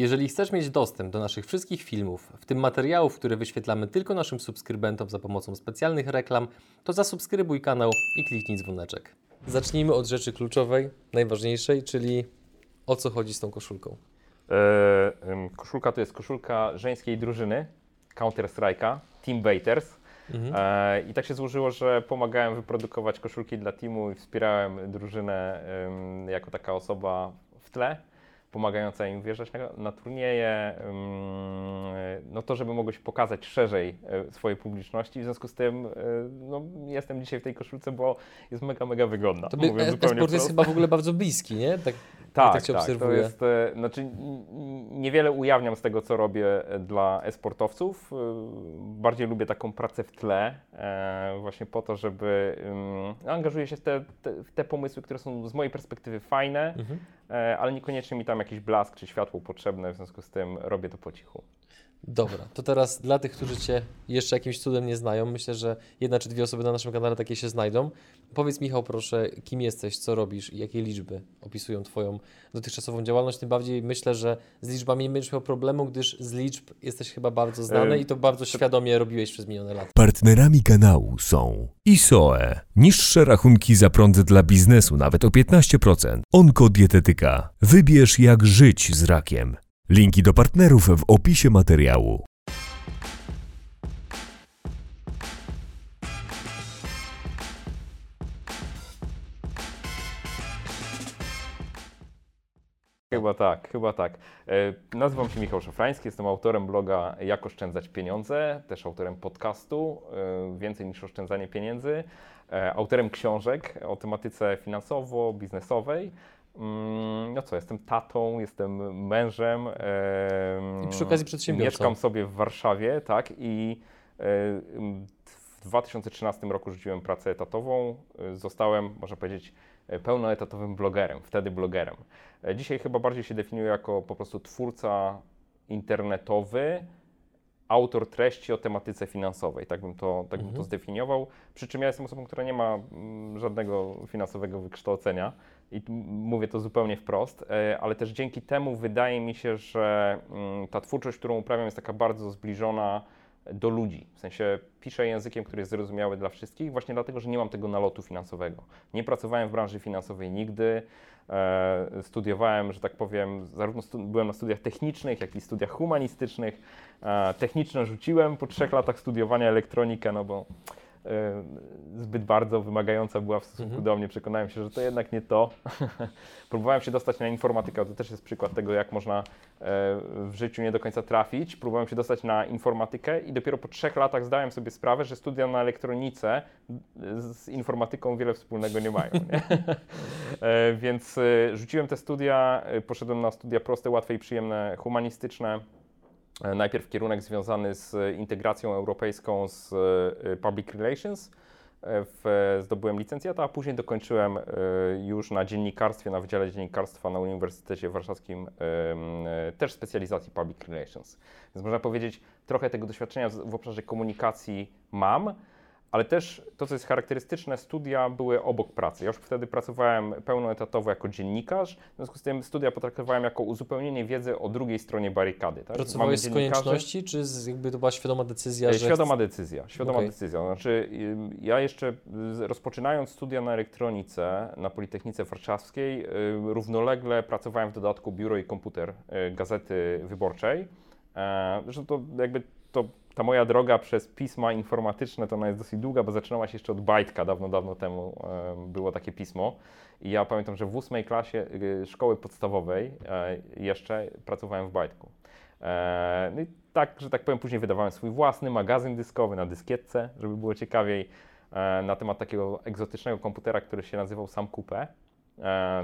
Jeżeli chcesz mieć dostęp do naszych wszystkich filmów, w tym materiałów, które wyświetlamy tylko naszym subskrybentom za pomocą specjalnych reklam, to zasubskrybuj kanał i kliknij dzwoneczek. Zacznijmy od rzeczy kluczowej, najważniejszej, czyli o co chodzi z tą koszulką. E, koszulka to jest koszulka żeńskiej drużyny Counter Strike'a, Team Baiters. E, I tak się złożyło, że pomagałem wyprodukować koszulki dla teamu i wspierałem drużynę jako taka osoba w tle, pomagająca im wjeżdżać na, na turnieje, no to, żeby mogło się pokazać szerzej e, swojej publiczności. W związku z tym e, no, jestem dzisiaj w tej koszulce, bo jest mega, mega wygodna. Tobie mówiąc e- e-sport jest chyba w ogóle bardzo bliski, nie? Tak, Tak, tak tak. To jest, e, znaczy, niewiele ujawniam z tego, co robię e, dla e-sportowców. E, Bardziej lubię taką pracę w tle, właśnie po to, żeby um, angażuję się w te, te, w te pomysły, które są z mojej perspektywy fajne, Mhm. ale niekoniecznie mi tam jakiś blask czy światło potrzebne, w związku z tym robię to po cichu. Dobra, to teraz dla tych, którzy Cię jeszcze jakimś cudem nie znają, myślę, że jedna czy dwie osoby na naszym kanale takie się znajdą. Powiedz Michał proszę, kim jesteś, co robisz i jakie liczby opisują Twoją dotychczasową działalność. Tym bardziej myślę, że z liczbami nie będziesz miał problemu, gdyż z liczb jesteś chyba bardzo znany i to bardzo świadomie robiłeś przez minione lata. Partnerami kanału są ISOE, niższe rachunki za prąd dla biznesu nawet o 15%, Onkodietetyka, wybierz jak żyć z rakiem. Linki do partnerów w opisie materiału. Chyba tak, chyba tak. E, Nazywam się Michał Szafrański, jestem autorem bloga Jak oszczędzać pieniądze, też autorem podcastu e, Więcej niż oszczędzanie pieniędzy, e, autorem książek o tematyce finansowo-biznesowej. Mm, No co, jestem tatą, jestem mężem. em, I przy okazji przedsiębiorcą. Mieszkam sobie w Warszawie, tak, i e, w 2013 roku rzuciłem pracę etatową. e, Zostałem, można powiedzieć, e, pełnoetatowym blogerem, wtedy blogerem. Dzisiaj chyba bardziej się definiuję jako po prostu twórca internetowy, autor treści o tematyce finansowej, tak bym to, tak bym to zdefiniował. Przy czym ja jestem osobą, która nie ma mm, żadnego finansowego wykształcenia i mówię to zupełnie wprost, e, ale też dzięki temu wydaje mi się, że mm, ta twórczość, którą uprawiam jest taka bardzo zbliżona do ludzi. W sensie piszę językiem, który jest zrozumiały dla wszystkich, właśnie dlatego, że nie mam tego nalotu finansowego. Nie pracowałem w branży finansowej nigdy. E, studiowałem, że tak powiem, zarówno byłem na studiach technicznych, jak i studiach humanistycznych. E, techniczne rzuciłem po trzech latach studiowania elektronikę, no bo zbyt bardzo wymagająca była w stosunku Mhm. do mnie. Przekonałem się, że to jednak nie to. Próbowałem się dostać na informatykę, to też jest przykład tego, jak można e, w życiu nie do końca trafić. Próbowałem się dostać na informatykę i dopiero po trzech latach zdałem sobie sprawę, że studia na elektronice z informatyką wiele wspólnego nie mają. Nie? E, Więc e, rzuciłem te studia, e, poszedłem na studia proste, łatwe i przyjemne, humanistyczne. E, Najpierw kierunek związany z integracją europejską z e, Public Relations. E, W, zdobyłem licencjata, a później dokończyłem już na dziennikarstwie, na Wydziale Dziennikarstwa na Uniwersytecie Warszawskim też specjalizacji Public Relations. Więc można powiedzieć, trochę tego doświadczenia w obszarze komunikacji mam, ale też to, co jest charakterystyczne, studia były obok pracy. Ja już wtedy pracowałem pełnoetatowo jako dziennikarz, w związku z tym studia potraktowałem jako uzupełnienie wiedzy o drugiej stronie barykady. Tak? Pracowałeś z konieczności, czy z, jakby to była świadoma decyzja, E, że Świadoma decyzja, świadoma Okej. decyzja. Znaczy, ja jeszcze rozpoczynając studia na elektronice na Politechnice Warszawskiej, równolegle pracowałem w dodatku biuro i komputer y, Gazety Wyborczej. E, Zresztą to jakby to, ta moja droga przez pisma informatyczne to ona jest dosyć długa, bo zaczynała się jeszcze od Bajtka, dawno, dawno temu em, było takie pismo. I ja pamiętam, że w ósmej klasie y, szkoły podstawowej e, jeszcze pracowałem w Bajtku. E, No i tak, że tak powiem, później wydawałem swój własny magazyn dyskowy na dyskietce, żeby było ciekawiej, e, na temat takiego egzotycznego komputera, który się nazywał Sam Coupe,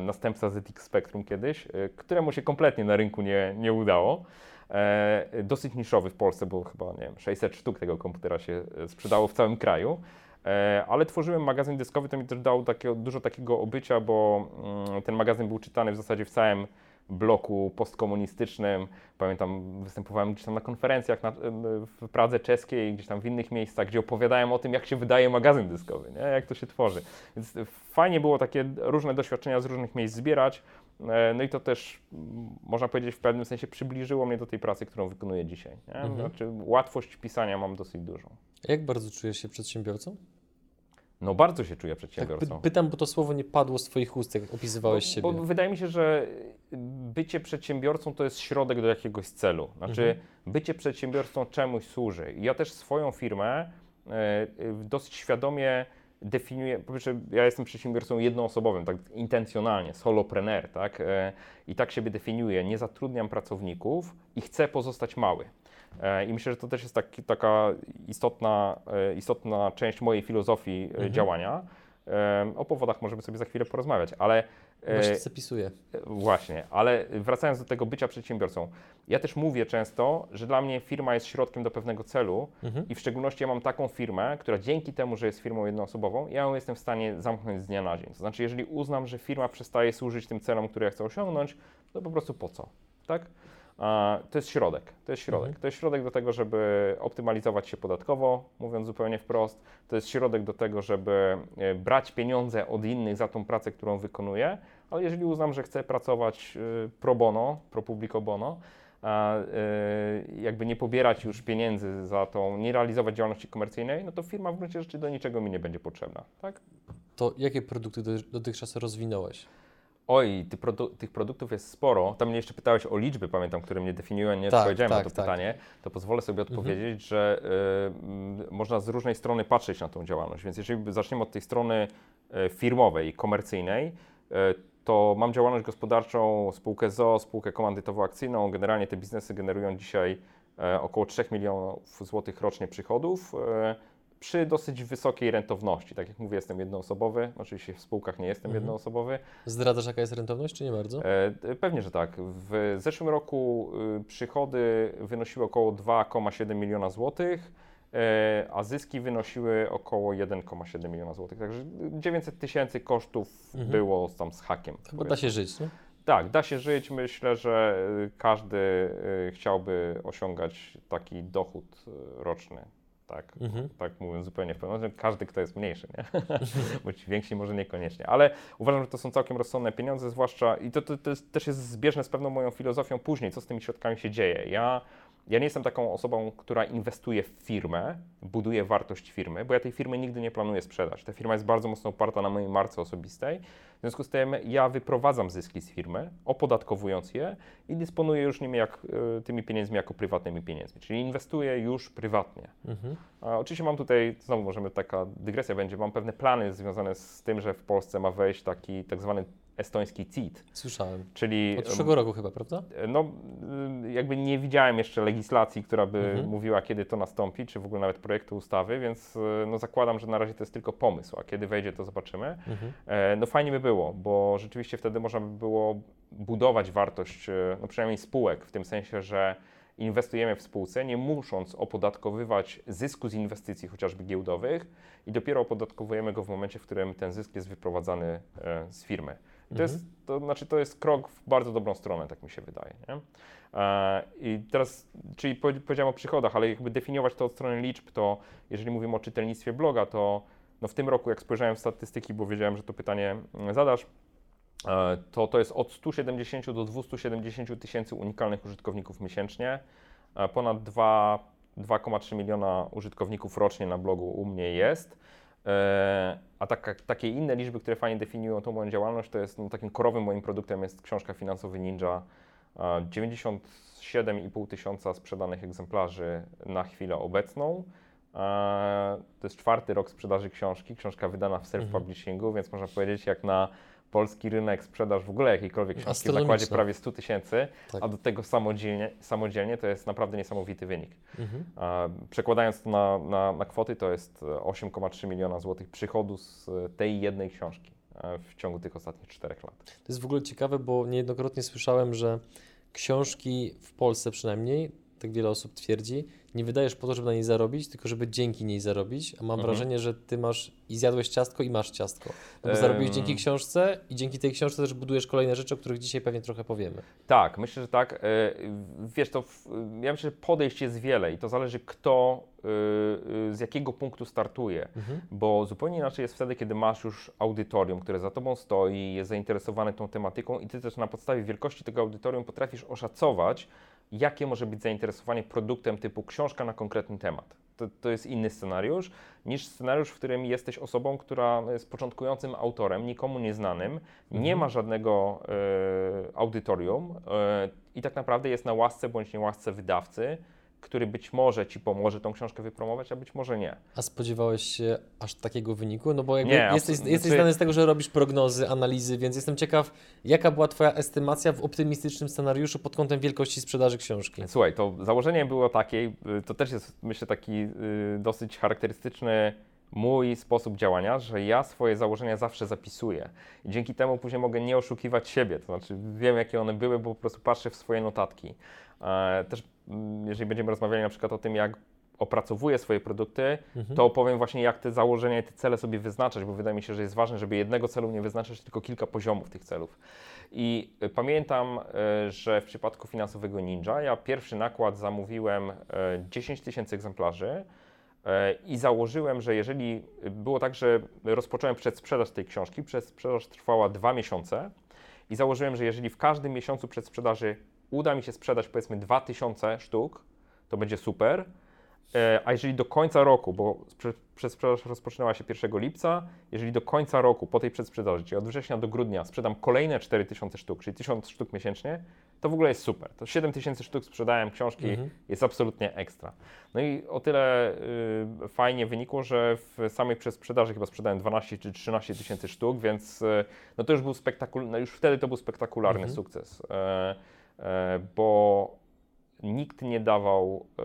następca ZX Spectrum kiedyś, któremu się kompletnie na rynku nie, nie udało. E, Dosyć niszowy w Polsce, bo chyba, nie wiem, 600 sztuk tego komputera się e, sprzedało w całym kraju. E, Ale tworzyłem magazyn dyskowy, to mi też dało takie, dużo takiego obycia, bo mm, ten magazyn był czytany w zasadzie w całym bloku postkomunistycznym. Pamiętam, występowałem gdzieś tam na konferencjach na, w Pradze Czeskiej, gdzieś tam w innych miejscach, gdzie opowiadałem o tym, jak się wydaje magazyn dyskowy, nie? jak to się tworzy. Więc fajnie było takie różne doświadczenia z różnych miejsc zbierać. E, No i to też mm, można powiedzieć w pewnym sensie przybliżyło mnie do tej pracy, którą wykonuję dzisiaj. Nie? Mhm. Znaczy łatwość pisania mam dosyć dużą. Jak bardzo czujesz się przedsiębiorcą? No bardzo się czuję Tak, przedsiębiorcą. py- pytam, bo to słowo nie padło z Twoich ust, jak opisywałeś bo, siebie. Bo wydaje mi się, że bycie przedsiębiorcą to jest środek do jakiegoś celu. Znaczy, Mhm. bycie przedsiębiorcą czemuś służy. I ja też swoją firmę e, dosyć świadomie definiuję. Po pierwsze, ja jestem przedsiębiorcą jednoosobowym, tak intencjonalnie, solopreneur, tak? E, I tak siebie definiuję. Nie zatrudniam pracowników i chcę pozostać mały. E, I myślę, że to też jest taki, taka istotna, e, istotna część mojej filozofii Mhm. działania. O powodach możemy sobie za chwilę porozmawiać, ale Właśnie zapisuję. Właśnie, ale wracając do tego bycia przedsiębiorcą, ja też mówię często, że dla mnie firma jest środkiem do pewnego celu Mhm. i w szczególności ja mam taką firmę, która dzięki temu, że jest firmą jednoosobową, ja ją jestem w stanie zamknąć z dnia na dzień. To znaczy, jeżeli uznam, że firma przestaje służyć tym celom, które ja chcę osiągnąć, to po prostu po co, tak? To jest środek, to jest środek. Mhm. To jest środek do tego, żeby optymalizować się podatkowo, mówiąc zupełnie wprost. To jest środek do tego, żeby e, brać pieniądze od innych za tą pracę, którą wykonuję, ale jeżeli uznam, że chcę pracować y, pro bono, pro publico bono, a y, jakby nie pobierać już pieniędzy za tą, nie realizować działalności komercyjnej, no to firma w gruncie rzeczy do niczego mi nie będzie potrzebna, tak? To jakie produkty do- dotychczas rozwinąłeś? Oj, ty produ- tych produktów jest sporo. Tam mnie jeszcze pytałeś o liczby, pamiętam, które mnie definiują, nie Tak, odpowiedziałem tak, na to tak. pytanie. To pozwolę sobie odpowiedzieć, że y, można z różnej strony patrzeć na tą działalność. Więc jeżeli zaczniemy od tej strony y, firmowej, komercyjnej, y, to mam działalność gospodarczą, spółkę ZO, spółkę komandytowo-akcyjną. Generalnie te biznesy generują dzisiaj e, około 3 milionów złotych rocznie przychodów. Przy dosyć wysokiej rentowności. Tak jak mówię, jestem jednoosobowy. Oczywiście w spółkach nie jestem Mhm. jednoosobowy. Zdradzasz, jaka jest rentowność, czy nie bardzo? E, Pewnie, że tak. W zeszłym roku y, przychody wynosiły około 2,7 miliona złotych, e, a zyski wynosiły około 1,7 miliona złotych. Także 900 tysięcy kosztów Mhm. było tam z hakiem. Chyba da się żyć, nie? Tak, da się żyć. Myślę, że y, każdy y, chciałby osiągać taki dochód roczny. Tak, Mhm. tak mówiąc zupełnie w pełni, każdy, kto jest mniejszy, nie? ci więksi może niekoniecznie, ale uważam, że to są całkiem rozsądne pieniądze, zwłaszcza i to, to, to jest, też jest zbieżne z pewną moją filozofią później, co z tymi środkami się dzieje. Ja, ja nie jestem taką osobą, która inwestuje w firmę, buduje wartość firmy, bo ja tej firmy nigdy nie planuję sprzedać. Ta firma jest bardzo mocno oparta na mojej marce osobistej, w związku z tym ja wyprowadzam zyski z firmy, opodatkowując je i dysponuję już nimi jak, y, tymi pieniędzmi jako prywatnymi pieniędzmi, czyli inwestuję już prywatnie. Mhm. A oczywiście mam tutaj, znowu możemy taka dygresja będzie, mam pewne plany związane z tym, że w Polsce ma wejść taki tak zwany estoński CIT, Słyszałem. czyli Od przyszłego roku chyba, prawda? no y, jakby nie widziałem jeszcze legislacji, która by Mhm. mówiła, kiedy to nastąpi, czy w ogóle nawet projektu ustawy, więc y, no zakładam, że na razie to jest tylko pomysł, a kiedy wejdzie, to zobaczymy. Mhm. E, No fajnie by było, bo rzeczywiście wtedy można by było budować wartość, e, no przynajmniej spółek, w tym sensie, że inwestujemy w spółce, nie musząc opodatkowywać zysku z inwestycji chociażby giełdowych i dopiero opodatkowujemy go w momencie, w którym ten zysk jest wyprowadzany e, z firmy. I to, Mhm. jest, to znaczy to jest krok w bardzo dobrą stronę, tak mi się wydaje. Nie? E, I teraz, czyli powie- powiedziałem o przychodach, ale jakby definiować to od strony liczb, to jeżeli mówimy o czytelnictwie bloga, to no w tym roku, jak spojrzałem w statystyki, bo wiedziałem, że to pytanie mm, zadasz, e, to to jest od 170 do 270 tysięcy unikalnych użytkowników miesięcznie, e, ponad 2 2,3 miliona użytkowników rocznie na blogu u mnie jest. E, A taka, takie inne liczby, które fajnie definiują tą moją działalność, to jest no, takim korowym moim produktem jest książka Finansowy Ninja. E, 97,5 tysiąca sprzedanych egzemplarzy na chwilę obecną. E, To jest czwarty rok sprzedaży książki. Książka wydana w self-publishingu, więc można powiedzieć, jak na polski rynek sprzedaż w ogóle jakiejkolwiek książki w zakładzie prawie 100 tysięcy, Tak. a do tego samodzielnie, samodzielnie to jest naprawdę niesamowity wynik. Mhm. Przekładając to na, na, na kwoty, to jest e, 8,3 miliona złotych przychodu z e, tej jednej książki e, w ciągu tych ostatnich czterech lat. To jest w ogóle ciekawe, bo niejednokrotnie słyszałem, że książki w Polsce przynajmniej tak wiele osób twierdzi, nie wydajesz po to, żeby na niej zarobić, tylko żeby dzięki niej zarobić, a mam Mhm. wrażenie, że ty masz i zjadłeś ciastko i masz ciastko. No bo zarobiłeś dzięki książce i dzięki tej książce też budujesz kolejne rzeczy, o których dzisiaj pewnie trochę powiemy. Tak, myślę, że tak. E, Wiesz, to w, ja myślę, że podejść jest wiele i to zależy kto, y, y, z jakiego punktu startuje. Mhm. Bo zupełnie inaczej jest wtedy, kiedy masz już audytorium, które za tobą stoi, jest zainteresowane tą tematyką i ty też na podstawie wielkości tego audytorium potrafisz oszacować, jakie może być zainteresowanie produktem typu książka na konkretny temat. To, to jest inny scenariusz niż scenariusz, w którym jesteś osobą, która jest początkującym autorem, nikomu nieznanym, nie ma żadnego e, audytorium e, i tak naprawdę jest na łasce bądź niełasce wydawcy, który być może ci pomoże tą książkę wypromować, a być może nie. A spodziewałeś się aż takiego wyniku? No bo jakby Nie, jesteś, jesteś znaczy- znany z tego, że robisz prognozy, analizy, więc jestem ciekaw, jaka była Twoja estymacja w optymistycznym scenariuszu pod kątem wielkości sprzedaży książki? Słuchaj, to założenie było takie, y, to też jest myślę taki y, dosyć charakterystyczny mój sposób działania, że ja swoje założenia zawsze zapisuję. I dzięki temu później mogę nie oszukiwać siebie, to znaczy wiem jakie one były, bo po prostu patrzę w swoje notatki. E, Też jeżeli będziemy rozmawiali na przykład o tym, jak opracowuję swoje produkty, Mhm. to opowiem właśnie jak te założenia i te cele sobie wyznaczać, bo wydaje mi się, że jest ważne, żeby jednego celu nie wyznaczać, tylko kilka poziomów tych celów. I y, pamiętam, y, że w przypadku finansowego Ninja ja pierwszy nakład zamówiłem y, 10 tysięcy egzemplarzy y, i założyłem, że jeżeli było tak, że rozpocząłem przedsprzedaż tej książki, przedsprzedaż trwała dwa miesiące i założyłem, że jeżeli w każdym miesiącu przedsprzedaży uda mi się sprzedać powiedzmy 2000 sztuk, to będzie super. E, A jeżeli do końca roku, bo sprze- przedsprzedaż rozpoczynała się 1 lipca, jeżeli do końca roku po tej przedsprzedaży, czyli od września do grudnia, sprzedam kolejne 4000 sztuk, czyli 1000 sztuk miesięcznie, to w ogóle jest super. To 7000 sztuk sprzedałem książki, Mhm. jest absolutnie ekstra. No i o tyle y, fajnie wynikło, że w samej przedsprzedaży chyba sprzedałem 12 czy 13 tysięcy sztuk, więc y, no to już był spektakul- no już wtedy to był spektakularny Mhm. sukces, e, bo nikt nie dawał e,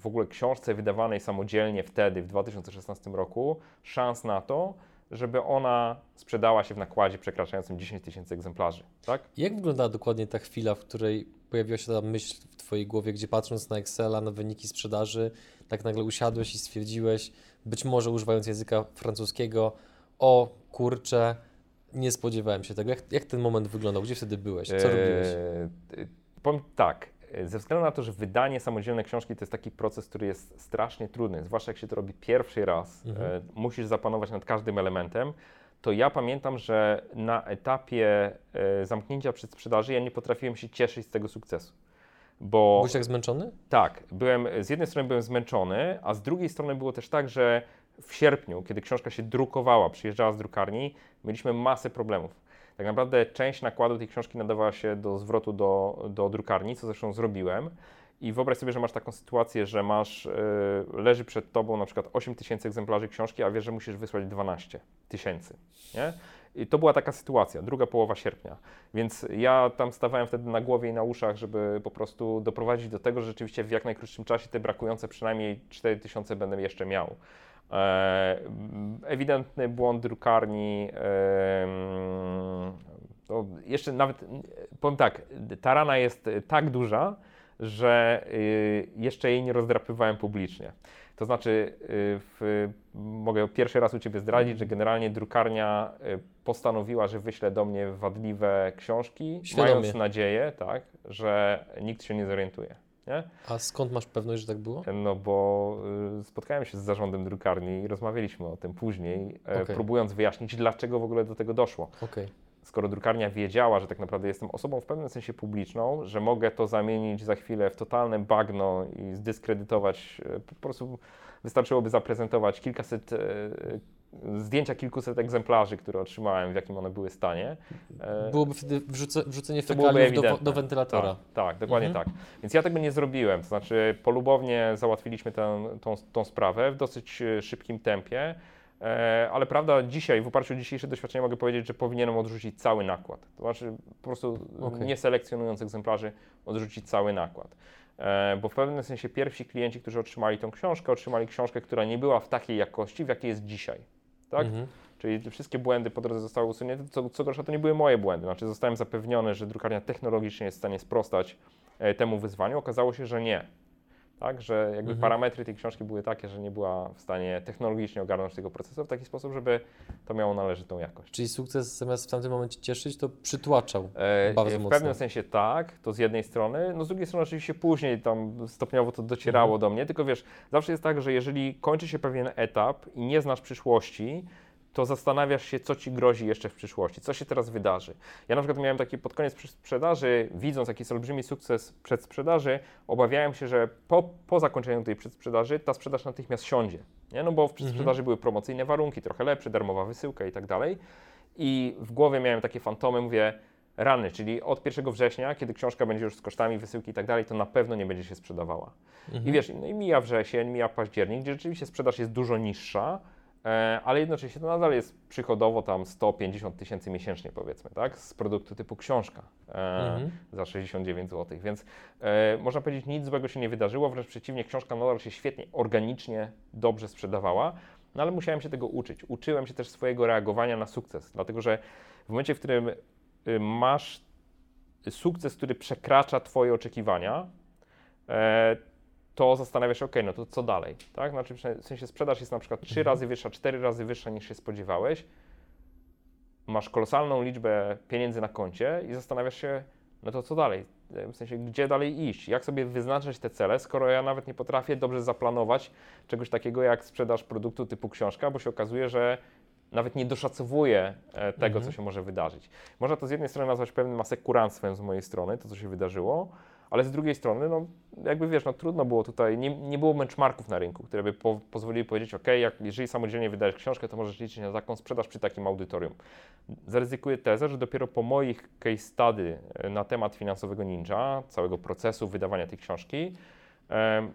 w ogóle książce wydawanej samodzielnie wtedy, w 2016 roku, szans na to, żeby ona sprzedała się w nakładzie przekraczającym 10 tysięcy egzemplarzy. Tak? Jak wyglądała dokładnie ta chwila, w której pojawiła się ta myśl w Twojej głowie, gdzie patrząc na Excela, na wyniki sprzedaży, tak nagle usiadłeś i stwierdziłeś, być może używając języka francuskiego, o kurczę, nie spodziewałem się tego. Jak, jak ten moment wyglądał? Gdzie wtedy byłeś? Co robiłeś? E, y, powiem tak, e, ze względu na to, że wydanie samodzielnej książki to jest taki proces, który jest strasznie trudny, zwłaszcza jak się to robi pierwszy raz, Mhm. e, musisz zapanować nad każdym elementem, to ja pamiętam, że na etapie e, zamknięcia przedsprzedaży ja nie potrafiłem się cieszyć z tego sukcesu. Bo Byłeś tak zmęczony? tak, byłem, z jednej strony byłem zmęczony, a z drugiej strony było też tak, że w sierpniu, kiedy książka się drukowała, przyjeżdżała z drukarni, mieliśmy masę problemów. Tak naprawdę część nakładu tej książki nadawała się do zwrotu do, do drukarni, co zresztą zrobiłem. I wyobraź sobie, że masz taką sytuację, że masz, y, leży przed tobą na przykład 8 tysięcy egzemplarzy książki, a wiesz, że musisz wysłać 12 tysięcy? I to była taka sytuacja, druga połowa sierpnia. Więc ja tam stawałem wtedy na głowie i na uszach, żeby po prostu doprowadzić do tego, że rzeczywiście w jak najkrótszym czasie te brakujące przynajmniej 4 tysiące będę jeszcze miał. E, ewidentny błąd drukarni. to jeszcze nawet, powiem tak, ta rana jest tak duża, że y, jeszcze jej nie rozdrapywałem publicznie. To znaczy, y, w, mogę pierwszy raz u Ciebie zdradzić, że generalnie drukarnia y, postanowiła, że wyśle do mnie wadliwe książki, Świadomie. mając nadzieję, tak, że nikt się nie zorientuje. Nie? A skąd masz pewność, że tak było? No bo y, spotkałem się z zarządem drukarni i rozmawialiśmy o tym później, e, Okej. próbując wyjaśnić, dlaczego w ogóle do tego doszło. Okej. Skoro drukarnia wiedziała, że tak naprawdę jestem osobą w pewnym sensie publiczną, że mogę to zamienić za chwilę w totalne bagno i zdyskredytować, e, po prostu wystarczyłoby zaprezentować kilkaset, e, zdjęcia kilkuset egzemplarzy, które otrzymałem, w jakim one były stanie. E, Byłoby wtedy wrzuce, wrzucenie fekaliów do, do wentylatora. Tak, tak dokładnie Mhm. tak. Więc ja tego nie zrobiłem. To znaczy, polubownie załatwiliśmy tę, tą, tą sprawę w dosyć e, szybkim tempie. E, ale prawda, dzisiaj, w oparciu o dzisiejsze doświadczenie, mogę powiedzieć, że powinienem odrzucić cały nakład. To znaczy, po prostu Okej. nie selekcjonując egzemplarzy, odrzucić cały nakład. Bo w pewnym sensie pierwsi klienci, którzy otrzymali tą książkę, otrzymali książkę, która nie była w takiej jakości, w jakiej jest dzisiaj. Tak? Mhm. Czyli te wszystkie błędy po drodze zostały usunięte. Co, co gorsza, to nie były moje błędy. Znaczy, zostałem zapewniony, że drukarnia technologicznie jest w stanie sprostać e, temu wyzwaniu. Okazało się, że nie. Tak? Że jakby Mhm. parametry tej książki były takie, że nie była w stanie technologicznie ogarnąć tego procesu w taki sposób, żeby to miało należytą jakość. Czyli sukces zamiast w tamtym momencie cieszyć, to przytłaczał. E, Bardzo w mocno. pewnym sensie tak, to z jednej strony, no z drugiej strony oczywiście później tam stopniowo to docierało Mhm. do mnie, tylko wiesz, zawsze jest tak, że jeżeli kończy się pewien etap i nie znasz przyszłości, to zastanawiasz się, co ci grozi jeszcze w przyszłości, co się teraz wydarzy. Ja na przykład miałem taki pod koniec sprzedaży, widząc jaki jest olbrzymi sukces przedsprzedaży, obawiałem się, że po, po zakończeniu tej przedsprzedaży ta sprzedaż natychmiast siądzie. Nie? No bo w przedsprzedaży były promocyjne warunki, trochę lepsze, darmowa wysyłka i tak dalej. I w głowie miałem takie fantomy, mówię, rany, czyli od 1 września, kiedy książka będzie już z kosztami wysyłki i tak dalej, to na pewno nie będzie się sprzedawała. I wiesz, no i mija wrzesień, mija październik, gdzie rzeczywiście sprzedaż jest dużo niższa, ale jednocześnie to nadal jest przychodowo tam 150 tysięcy miesięcznie powiedzmy, tak, z produktu typu książka e, Mhm. za 69 zł, więc e, można powiedzieć nic złego się nie wydarzyło, wręcz przeciwnie, książka nadal się świetnie, organicznie, dobrze sprzedawała, no ale musiałem się tego uczyć. Uczyłem się też swojego reagowania na sukces, dlatego że w momencie, w którym y, masz sukces, który przekracza Twoje oczekiwania, e, to zastanawiasz się, ok, no to co dalej, tak? Znaczy, w sensie sprzedaż jest na przykład trzy razy wyższa, cztery razy wyższa niż się spodziewałeś, masz kolosalną liczbę pieniędzy na koncie i zastanawiasz się, no to co dalej? W sensie, gdzie dalej iść? Jak sobie wyznaczyć te cele, skoro ja nawet nie potrafię dobrze zaplanować czegoś takiego jak sprzedaż produktu typu książka, bo się okazuje, że nawet nie doszacowuję e, tego, Mhm. co się może wydarzyć. Można to z jednej strony nazwać pewnym asekuranctwem z mojej strony, to co się wydarzyło, ale z drugiej strony, no jakby wiesz, no trudno było tutaj, nie, nie było benchmarków na rynku, które by po, pozwoliły powiedzieć, ok, jak, jeżeli samodzielnie wydajesz książkę, to możesz liczyć na taką sprzedaż przy takim audytorium. Zaryzykuję tezę, że dopiero po moich case study e, na temat finansowego ninja, całego procesu wydawania tej książki, em,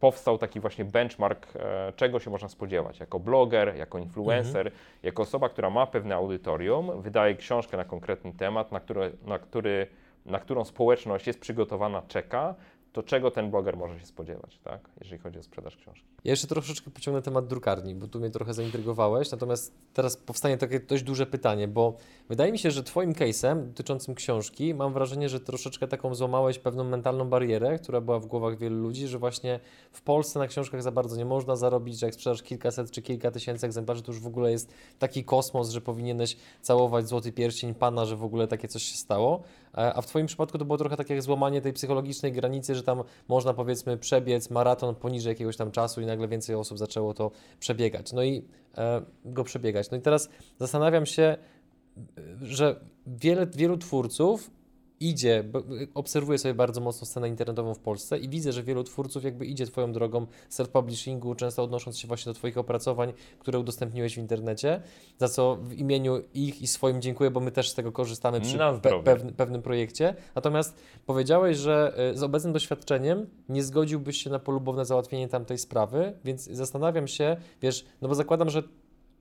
powstał taki właśnie benchmark, e, czego się można spodziewać. Jako bloger, jako influencer, jako osoba, która ma pewne audytorium, wydaje książkę na konkretny temat, na, na, który, na którą społeczność jest przygotowana, czeka, to czego ten bloger może się spodziewać, tak? jeżeli chodzi o sprzedaż książki. Ja jeszcze troszeczkę pociągnę temat drukarni, bo tu mnie trochę zaintrygowałeś, natomiast teraz powstanie takie dość duże pytanie, bo wydaje mi się, że Twoim case'em dotyczącym książki mam wrażenie, że troszeczkę taką złamałeś pewną mentalną barierę, która była w głowach wielu ludzi, że właśnie w Polsce na książkach za bardzo nie można zarobić, że jak sprzedasz kilkaset czy kilka tysięcy egzemplarzy, to już w ogóle jest taki kosmos, że powinieneś całować złoty pierścień Pana, że w ogóle takie coś się stało. E, A w Twoim przypadku to było trochę takie jak złamanie tej psychologicznej granicy, że tam można powiedzmy przebiec maraton poniżej jakiegoś tam czasu i nagle więcej osób zaczęło to przebiegać. No i e, go przebiegać. No i teraz zastanawiam się, e, że wiele, wielu twórców idzie, bo- obserwuję sobie bardzo mocno scenę internetową w Polsce i widzę, że wielu twórców jakby idzie Twoją drogą self-publishingu, często odnosząc się właśnie do Twoich opracowań, które udostępniłeś w internecie, za co w imieniu ich i swoim dziękuję, bo my też z tego korzystamy przy pe- pewnym projekcie. Natomiast powiedziałeś, że y, z obecnym doświadczeniem nie zgodziłbyś się na polubowne załatwienie tamtej sprawy, więc zastanawiam się, wiesz, no bo zakładam, że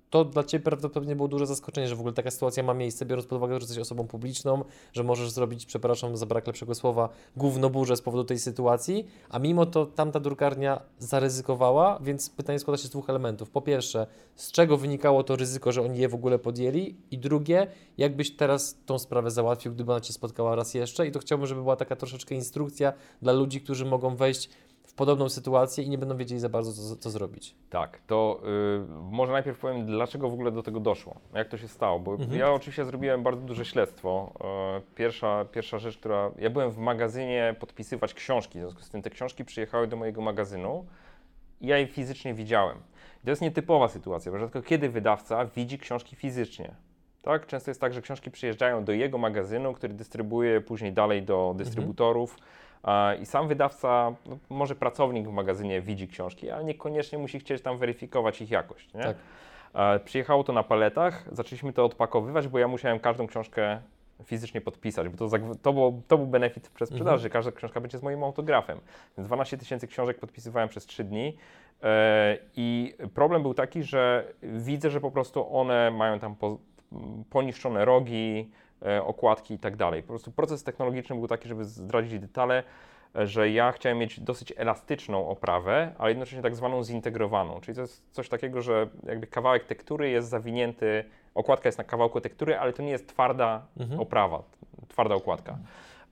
to dla Ciebie prawdopodobnie było duże zaskoczenie, że w ogóle taka sytuacja ma miejsce, biorąc pod uwagę, że jesteś osobą publiczną, że możesz zrobić, przepraszam za brak lepszego słowa, gównoburzę z powodu tej sytuacji, a mimo to tamta drukarnia zaryzykowała, więc pytanie składa się z dwóch elementów. Po pierwsze, z czego wynikało to ryzyko, że oni je w ogóle podjęli? I drugie, jakbyś teraz tą sprawę załatwił, gdyby ona Cię spotkała raz jeszcze? I to chciałbym, żeby była taka troszeczkę instrukcja dla ludzi, którzy mogą wejść podobną sytuację i nie będą wiedzieli za bardzo, co, co zrobić. Tak, to y, może najpierw powiem, dlaczego w ogóle do tego doszło, jak to się stało, bo Mhm. ja oczywiście zrobiłem bardzo duże śledztwo. Y, pierwsza, pierwsza rzecz, która, ja byłem w magazynie podpisywać książki, w związku z tym te książki przyjechały do mojego magazynu i ja je fizycznie widziałem. I to jest nietypowa sytuacja, bo rzadko kiedy wydawca widzi książki fizycznie. Tak? Często jest tak, że książki przyjeżdżają do jego magazynu, który dystrybuuje je później dalej do dystrybutorów. a, I sam wydawca, no, może pracownik w magazynie widzi książki, ale niekoniecznie musi chcieć tam weryfikować ich jakość. Nie? Tak. Przyjechało to na paletach, zaczęliśmy to odpakowywać, bo ja musiałem każdą książkę fizycznie podpisać, bo to, to, było, to był benefit przez sprzedaży, każda książka będzie z moim autografem. Więc 12 tysięcy książek podpisywałem przez 3 dni e, i problem był taki, że widzę, że po prostu one mają tam po, poniszczone rogi, okładki i tak dalej. Po prostu proces technologiczny był taki, żeby zdradzić detale, e, że ja chciałem mieć dosyć elastyczną oprawę, ale jednocześnie tak zwaną zintegrowaną. Czyli to jest coś takiego, że jakby kawałek tektury jest zawinięty, okładka jest na kawałku tektury, ale to nie jest twarda Mhm. oprawa, twarda okładka.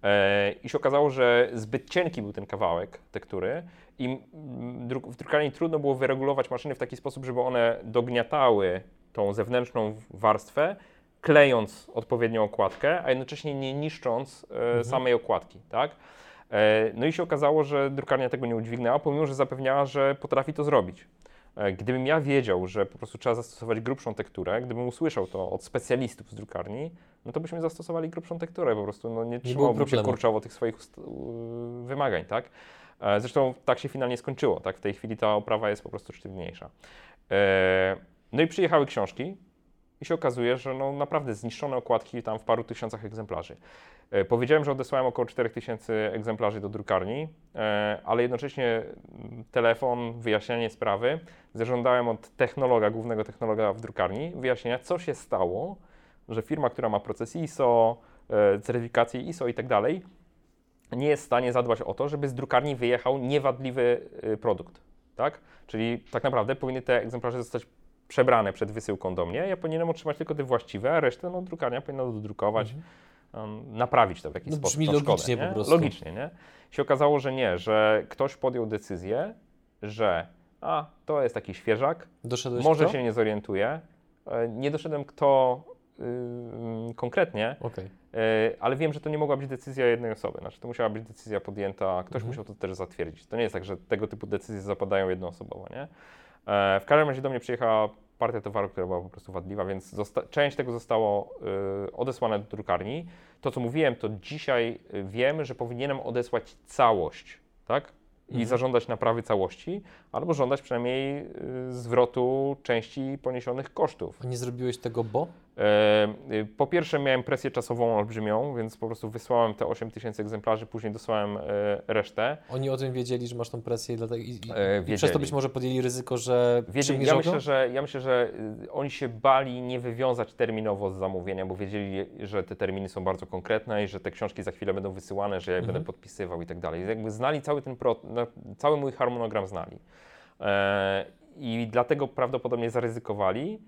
E, I się okazało, że zbyt cienki był ten kawałek tektury i w drukarni trudno było wyregulować maszyny w taki sposób, żeby one dogniatały tą zewnętrzną warstwę, klejąc odpowiednią okładkę, a jednocześnie nie niszcząc e, samej okładki, tak? E, no i się okazało, że drukarnia tego nie udźwignęła, pomimo, że zapewniała, że potrafi to zrobić. E, Gdybym ja wiedział, że po prostu trzeba zastosować grubszą tekturę, gdybym usłyszał to od specjalistów z drukarni, no to byśmy zastosowali grubszą tekturę, po prostu no nie trzymałbym się kurczowo tych swoich wymagań, tak? Zresztą tak się finalnie skończyło, tak? W tej chwili ta oprawa jest po prostu sztywniejsza. No i przyjechały książki i się okazuje, że no naprawdę zniszczone okładki tam w paru tysiącach egzemplarzy. E, Powiedziałem, że odesłałem około 4000 egzemplarzy do drukarni, e, ale jednocześnie mm, telefon, wyjaśnianie sprawy. Zażądałem od technologa, głównego technologa w drukarni, wyjaśnienia, co się stało, że firma, która ma proces ISO, e, certyfikację ISO i tak dalej, nie jest w stanie zadbać o to, żeby z drukarni wyjechał niewadliwy produkt, tak? Czyli tak naprawdę powinny te egzemplarze zostać przebrane przed wysyłką do mnie. Ja powinienem otrzymać tylko te właściwe, a resztę no, drukarnia powinna dodrukować, um, naprawić to w jakiś No, sposób. brzmi szkodę, logicznie nie? po prostu. Logicznie, nie? Się okazało, że nie, że ktoś podjął decyzję, że a, to jest taki świeżak, Doszedłeś może kto? się nie zorientuje. E, Nie doszedłem kto y, konkretnie, Okej. E, ale wiem, że to nie mogła być decyzja jednej osoby. Znaczy, to musiała być decyzja podjęta, ktoś Mhm. musiał to też zatwierdzić. To nie jest tak, że tego typu decyzje zapadają jednoosobowo, nie? E, w każdym razie do mnie przyjechała partia towaru, która była po prostu wadliwa, więc część tego zostało y, odesłane do drukarni. To, co mówiłem, to dzisiaj y, wiem, że powinienem odesłać całość, tak? I Mhm. zażądać naprawy całości, albo żądać przynajmniej y, zwrotu części poniesionych kosztów. A nie zrobiłeś tego, bo? E, y, Po pierwsze miałem presję czasową olbrzymią, więc po prostu wysłałem te 8 tysięcy egzemplarzy, później dosłałem e, resztę. Oni o tym wiedzieli, że masz tą presję i, dlatego, i, i, E, przez to być może podjęli ryzyko, że Wiedzieli, ja, myślę, że, ja myślę, że y, oni się bali nie wywiązać terminowo z zamówienia, bo wiedzieli, że te terminy są bardzo konkretne i że te książki za chwilę będą wysyłane, że ja Mhm. będę podpisywał i tak dalej. Jakby znali cały ten pro, cały mój harmonogram znali. I dlatego prawdopodobnie zaryzykowali,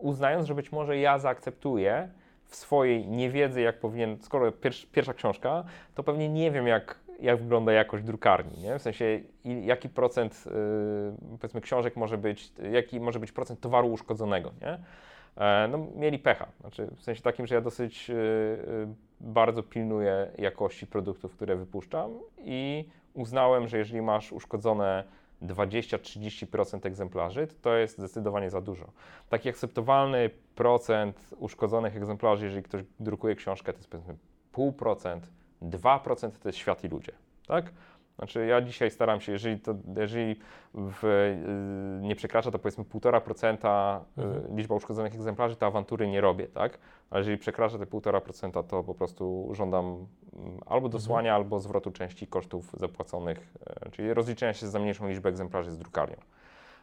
uznając, że być może ja zaakceptuję w swojej niewiedzy, jak powinien, skoro pierwsza książka, to pewnie nie wiem, jak, jak wygląda jakość drukarni, nie? W sensie, jaki procent, yy, powiedzmy, książek może być, jaki może być procent towaru uszkodzonego, nie? E, no, mieli pecha, znaczy w sensie takim, że ja dosyć yy, bardzo pilnuję jakości produktów, które wypuszczam i uznałem, że jeżeli masz uszkodzone 20-30% egzemplarzy, to to jest zdecydowanie za dużo. Taki akceptowalny procent uszkodzonych egzemplarzy, jeżeli ktoś drukuje książkę, to jest powiedzmy 0,5%, 2% to jest świat i ludzie, tak? Znaczy ja dzisiaj staram się, jeżeli, to, jeżeli w, y, nie przekracza to powiedzmy 1,5% y, Mhm. liczba uszkodzonych egzemplarzy, to awantury nie robię, tak? Ale jeżeli przekracza te 1,5%, to po prostu żądam mm, albo dosłania, albo zwrotu części kosztów zapłaconych, e, czyli rozliczenia się za mniejszą liczbę egzemplarzy z drukarnią.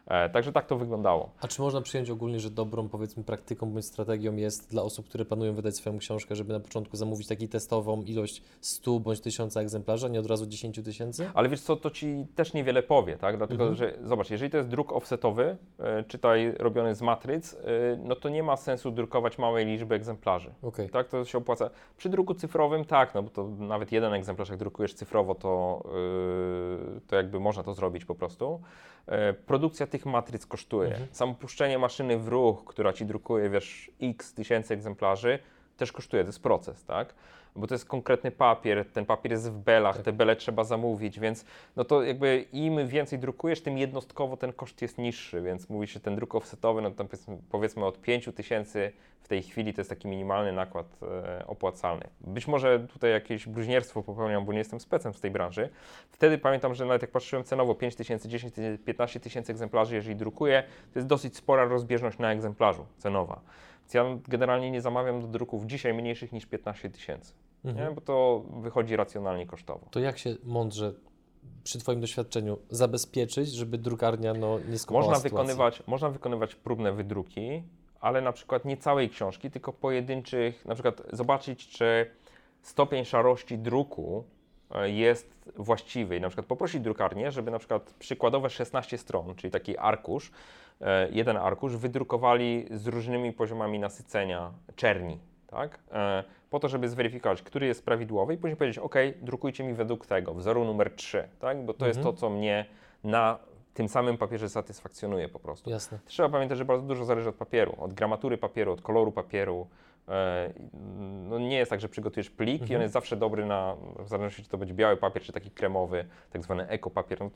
E, Także tak to wyglądało. A czy można przyjąć ogólnie, że dobrą, powiedzmy, praktyką bądź strategią jest dla osób, które planują wydać swoją książkę, żeby na początku zamówić taką testową ilość 100 bądź 1000 egzemplarzy, a nie od razu 10 tysięcy? Ale wiesz co, to ci też niewiele powie, tak? Dlatego, Mhm. że zobacz, jeżeli to jest druk offsetowy, e, czytaj robiony z matryc, e, no to nie ma sensu drukować małej liczby egzemplarzy. Okej. Tak, to się opłaca. Przy druku cyfrowym tak, no bo to nawet jeden egzemplarz, jak drukujesz cyfrowo, to, to jakby można to zrobić po prostu. Produkcja tych matryc kosztuje. Mhm. Samo puszczenie maszyny w ruch, która ci drukuje, wiesz, x tysięcy egzemplarzy, też kosztuje, to jest proces, tak? Bo to jest konkretny papier, ten papier jest w belach, Tak. te bele trzeba zamówić, więc no to jakby im więcej drukujesz, tym jednostkowo ten koszt jest niższy, więc mówi się ten druk offsetowy, no tam powiedzmy, powiedzmy od 5 tysięcy w tej chwili to jest taki minimalny nakład e, opłacalny. Być może tutaj jakieś bluźnierstwo popełniam, bo nie jestem specem z tej branży. Wtedy pamiętam, że nawet jak patrzyłem cenowo 5 tysięcy, 10 tysięcy, 15 tysięcy egzemplarzy, jeżeli drukuję, to jest dosyć spora rozbieżność na egzemplarzu cenowa. Więc ja generalnie nie zamawiam do druków dzisiaj mniejszych niż 15 tysięcy, Mhm. nie? bo to wychodzi racjonalnie kosztowo. To jak się mądrze przy Twoim doświadczeniu zabezpieczyć, żeby drukarnia no, nie skopała Można sytuacji? wykonywać, można wykonywać próbne wydruki, ale na przykład nie całej książki, tylko pojedynczych, na przykład zobaczyć, czy stopień szarości druku e, jest właściwy. I na przykład poprosić drukarnię, żeby na przykład przykładowe 16 stron, czyli taki arkusz, e, jeden arkusz, wydrukowali z różnymi poziomami nasycenia czerni. Tak? E, po to, żeby zweryfikować, który jest prawidłowy i później powiedzieć, OK, drukujcie mi według tego, wzoru numer 3, tak? Bo to jest to, co mnie na tym samym papierze satysfakcjonuje po prostu. Jasne. Trzeba pamiętać, że bardzo dużo zależy od papieru, od gramatury papieru, od koloru papieru. E, No nie jest tak, że przygotujesz plik i on jest zawsze dobry na, w zależności czy to będzie biały papier, czy taki kremowy, tak zwany ekopapier. No,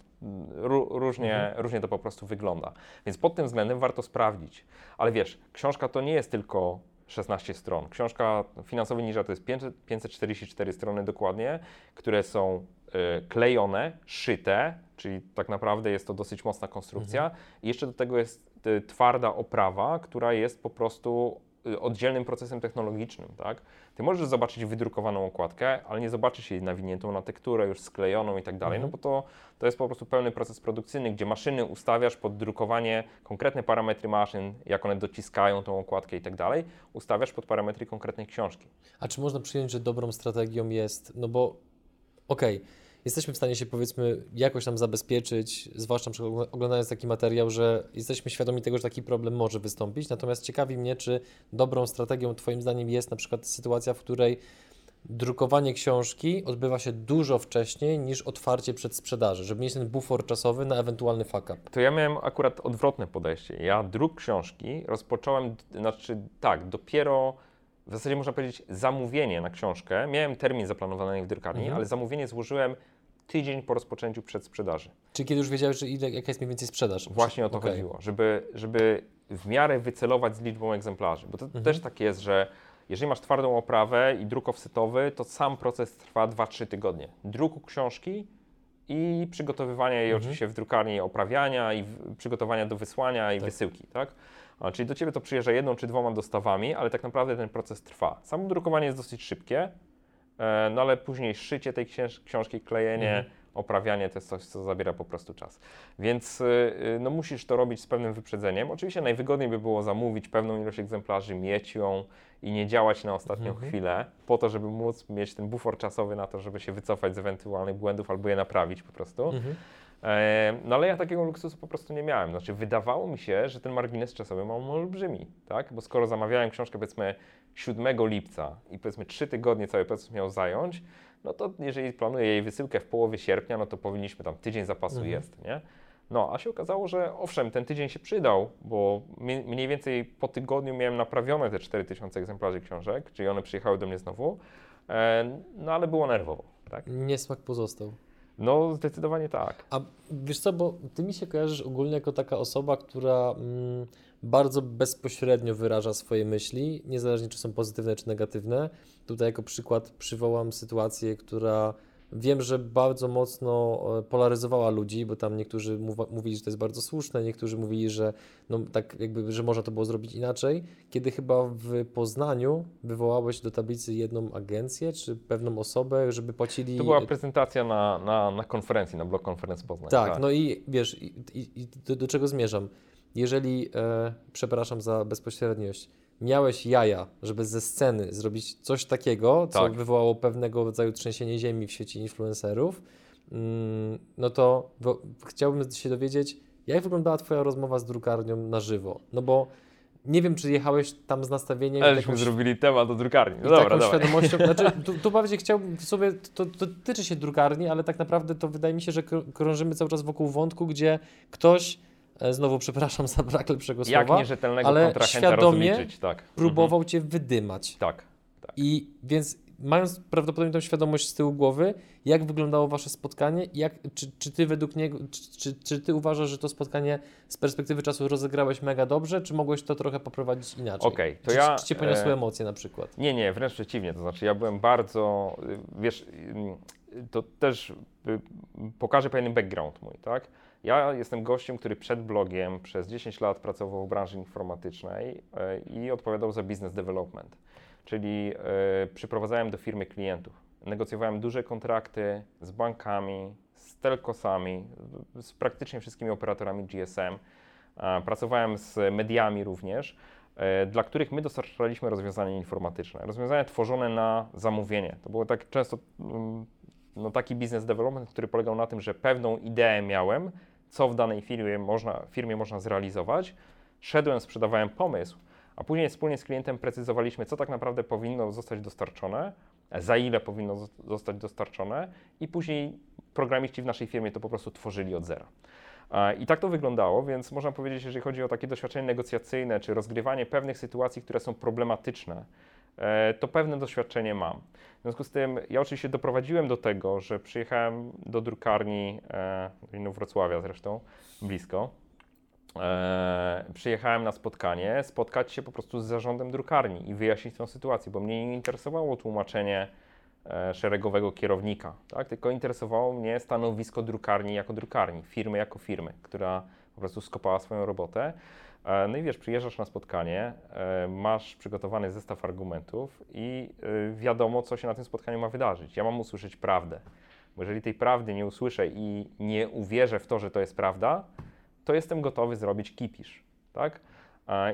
różnie, różnie to po prostu wygląda. Więc pod tym względem warto sprawdzić. Ale wiesz, książka to nie jest tylko 16 stron. Książka Finansowy Ninja to jest 500, 544 strony dokładnie, które są e, klejone, szyte, czyli tak naprawdę jest to dosyć mocna konstrukcja. I jeszcze do tego jest e, twarda oprawa, która jest po prostu y, oddzielnym procesem technologicznym, tak? Ty możesz zobaczyć wydrukowaną okładkę, ale nie zobaczysz jej nawiniętą na tekturę, już sklejoną i tak dalej, no bo to, to jest po prostu pełny proces produkcyjny, gdzie maszyny ustawiasz pod drukowanie, konkretne parametry maszyn, jak one dociskają tą okładkę i tak dalej, ustawiasz pod parametry konkretnej książki. A czy można przyjąć, że dobrą strategią jest, no bo okej, jesteśmy w stanie się powiedzmy jakoś tam zabezpieczyć, zwłaszcza oglądając taki materiał, że jesteśmy świadomi tego, że taki problem może wystąpić, natomiast ciekawi mnie, czy dobrą strategią Twoim zdaniem jest na przykład sytuacja, w której drukowanie książki odbywa się dużo wcześniej niż otwarcie przed sprzedaży, żeby mieć ten bufor czasowy na ewentualny fuck up. To ja miałem akurat odwrotne podejście. Ja druk książki rozpocząłem, znaczy tak, dopiero w zasadzie można powiedzieć zamówienie na książkę. Miałem termin zaplanowany w drukarni, Mhm. ale zamówienie złożyłem tydzień po rozpoczęciu przedsprzedaży. Czy kiedy już wiedziałeś, że ile, jaka jest mniej więcej sprzedaż? Właśnie o to Okej. chodziło, żeby, żeby w miarę wycelować z liczbą egzemplarzy. Bo to Mhm. też tak jest, że jeżeli masz twardą oprawę i druk offsetowy, to sam proces trwa 2-3 tygodnie. Druku książki i przygotowywania jej Mhm. oczywiście w drukarni, oprawiania i przygotowania do wysłania i Tak. wysyłki, tak? Czyli do Ciebie to przyjeżdża jedną czy dwoma dostawami, ale tak naprawdę ten proces trwa. Samo drukowanie jest dosyć szybkie, e, no ale później szycie tej księż- książki, klejenie, Mhm. oprawianie to jest coś, co zabiera po prostu czas. Więc y, no, musisz to robić z pewnym wyprzedzeniem. Oczywiście najwygodniej by było zamówić pewną ilość egzemplarzy, mieć ją i nie działać na ostatnią Mhm. chwilę, po to, żeby móc mieć ten bufor czasowy na to, żeby się wycofać z ewentualnych błędów albo je naprawić po prostu. Mhm. No ale ja takiego luksusu po prostu nie miałem. Znaczy wydawało mi się, że ten margines czasowy mam olbrzymi, tak? Bo skoro zamawiałem książkę powiedzmy 7 lipca i powiedzmy 3 tygodnie cały proces miał zająć, no to jeżeli planuję jej wysyłkę w połowie sierpnia, no to powinniśmy tam tydzień zapasu Mhm. jest, nie? No, a się okazało, że owszem, ten tydzień się przydał, bo mniej więcej po tygodniu miałem naprawione te 4000 egzemplarzy książek, czyli one przyjechały do mnie znowu, no ale było nerwowo, tak? Niesmak pozostał. No, zdecydowanie tak. A wiesz co, bo ty mi się kojarzysz ogólnie jako taka osoba, która mm, bardzo bezpośrednio wyraża swoje myśli, niezależnie czy są pozytywne czy negatywne. Tutaj jako przykład przywołam sytuację, która wiem, że bardzo mocno e, polaryzowała ludzi, bo tam niektórzy mówili, że to jest bardzo słuszne, niektórzy mówili, że no, tak jakby, że można to było zrobić inaczej. Kiedy chyba w Poznaniu wywołałeś do tablicy jedną agencję, czy pewną osobę, żeby płacili... To była prezentacja na, na, na konferencji, na Blog Conference Poznań. Tak, no i wiesz, i, i, i do, do czego zmierzam? Jeżeli, e, przepraszam za bezpośredniość, miałeś jaja, żeby ze sceny zrobić coś takiego, co Tak. wywołało pewnego rodzaju trzęsienie ziemi w świecie influencerów, mm, no to chciałbym się dowiedzieć, jak wyglądała Twoja rozmowa z drukarnią na żywo? No bo nie wiem, czy jechałeś tam z nastawieniem... Ale taką- zrobili temat do drukarni. No dobra, taką dobra. świadomością, znaczy tu, tu bardziej chciałbym sobie, to, to tyczy się drukarni, ale tak naprawdę to wydaje mi się, że krą- krążymy cały czas wokół wątku, gdzie ktoś, znowu przepraszam za brak lepszego Jak słowa, nierzetelnego ale świadomie rozliczyć, tak. próbował Cię wydymać. Mhm. Tak. I więc mając prawdopodobnie tą świadomość z tyłu głowy, jak wyglądało Wasze spotkanie, jak, czy, czy Ty według niego, czy, czy, czy Ty uważasz, że to spotkanie z perspektywy czasu rozegrałeś mega dobrze, czy mogłeś to trochę poprowadzić inaczej? Okej, to czy, ja, Czy Cię poniosły e, emocje na przykład? Nie, nie, wręcz przeciwnie. To znaczy, ja byłem bardzo, wiesz, to też y, pokażę pewien background mój, tak? Ja jestem gościem, który przed blogiem przez 10 lat pracował w branży informatycznej y, i odpowiadał za business development, czyli y, przyprowadzałem do firmy klientów. Negocjowałem duże kontrakty z bankami, z telkosami, z praktycznie wszystkimi operatorami GSM. Pracowałem z mediami również, e, dla których my dostarczaliśmy rozwiązania informatyczne. Rozwiązania tworzone na zamówienie. To było tak często mm, no, taki business development, który polegał na tym, że pewną ideę miałem, co w danej firmie można, firmie można zrealizować. Szedłem, sprzedawałem pomysł, A później wspólnie z klientem precyzowaliśmy, co tak naprawdę powinno zostać dostarczone, za ile powinno zostać dostarczone, i później programiści w naszej firmie to po prostu tworzyli od zera. I tak to wyglądało, więc można powiedzieć, jeżeli chodzi o takie doświadczenie negocjacyjne czy rozgrywanie pewnych sytuacji, które są problematyczne, to pewne doświadczenie mam. W związku z tym ja oczywiście doprowadziłem do tego, że przyjechałem do drukarni, e, Wrocławia zresztą, blisko, e, przyjechałem na spotkanie, spotkać się po prostu z zarządem drukarni i wyjaśnić tę sytuację, bo mnie nie interesowało tłumaczenie e, szeregowego kierownika, tak? tylko interesowało mnie stanowisko drukarni jako drukarni, firmy jako firmy, która po prostu skopała swoją robotę. E, no i wiesz, przyjeżdżasz na spotkanie, e, masz przygotowany zestaw argumentów i e, wiadomo, co się na tym spotkaniu ma wydarzyć. Ja mam usłyszeć prawdę. Bo jeżeli tej prawdy nie usłyszę i nie uwierzę w to, że to jest prawda, to jestem gotowy zrobić kipisz, tak?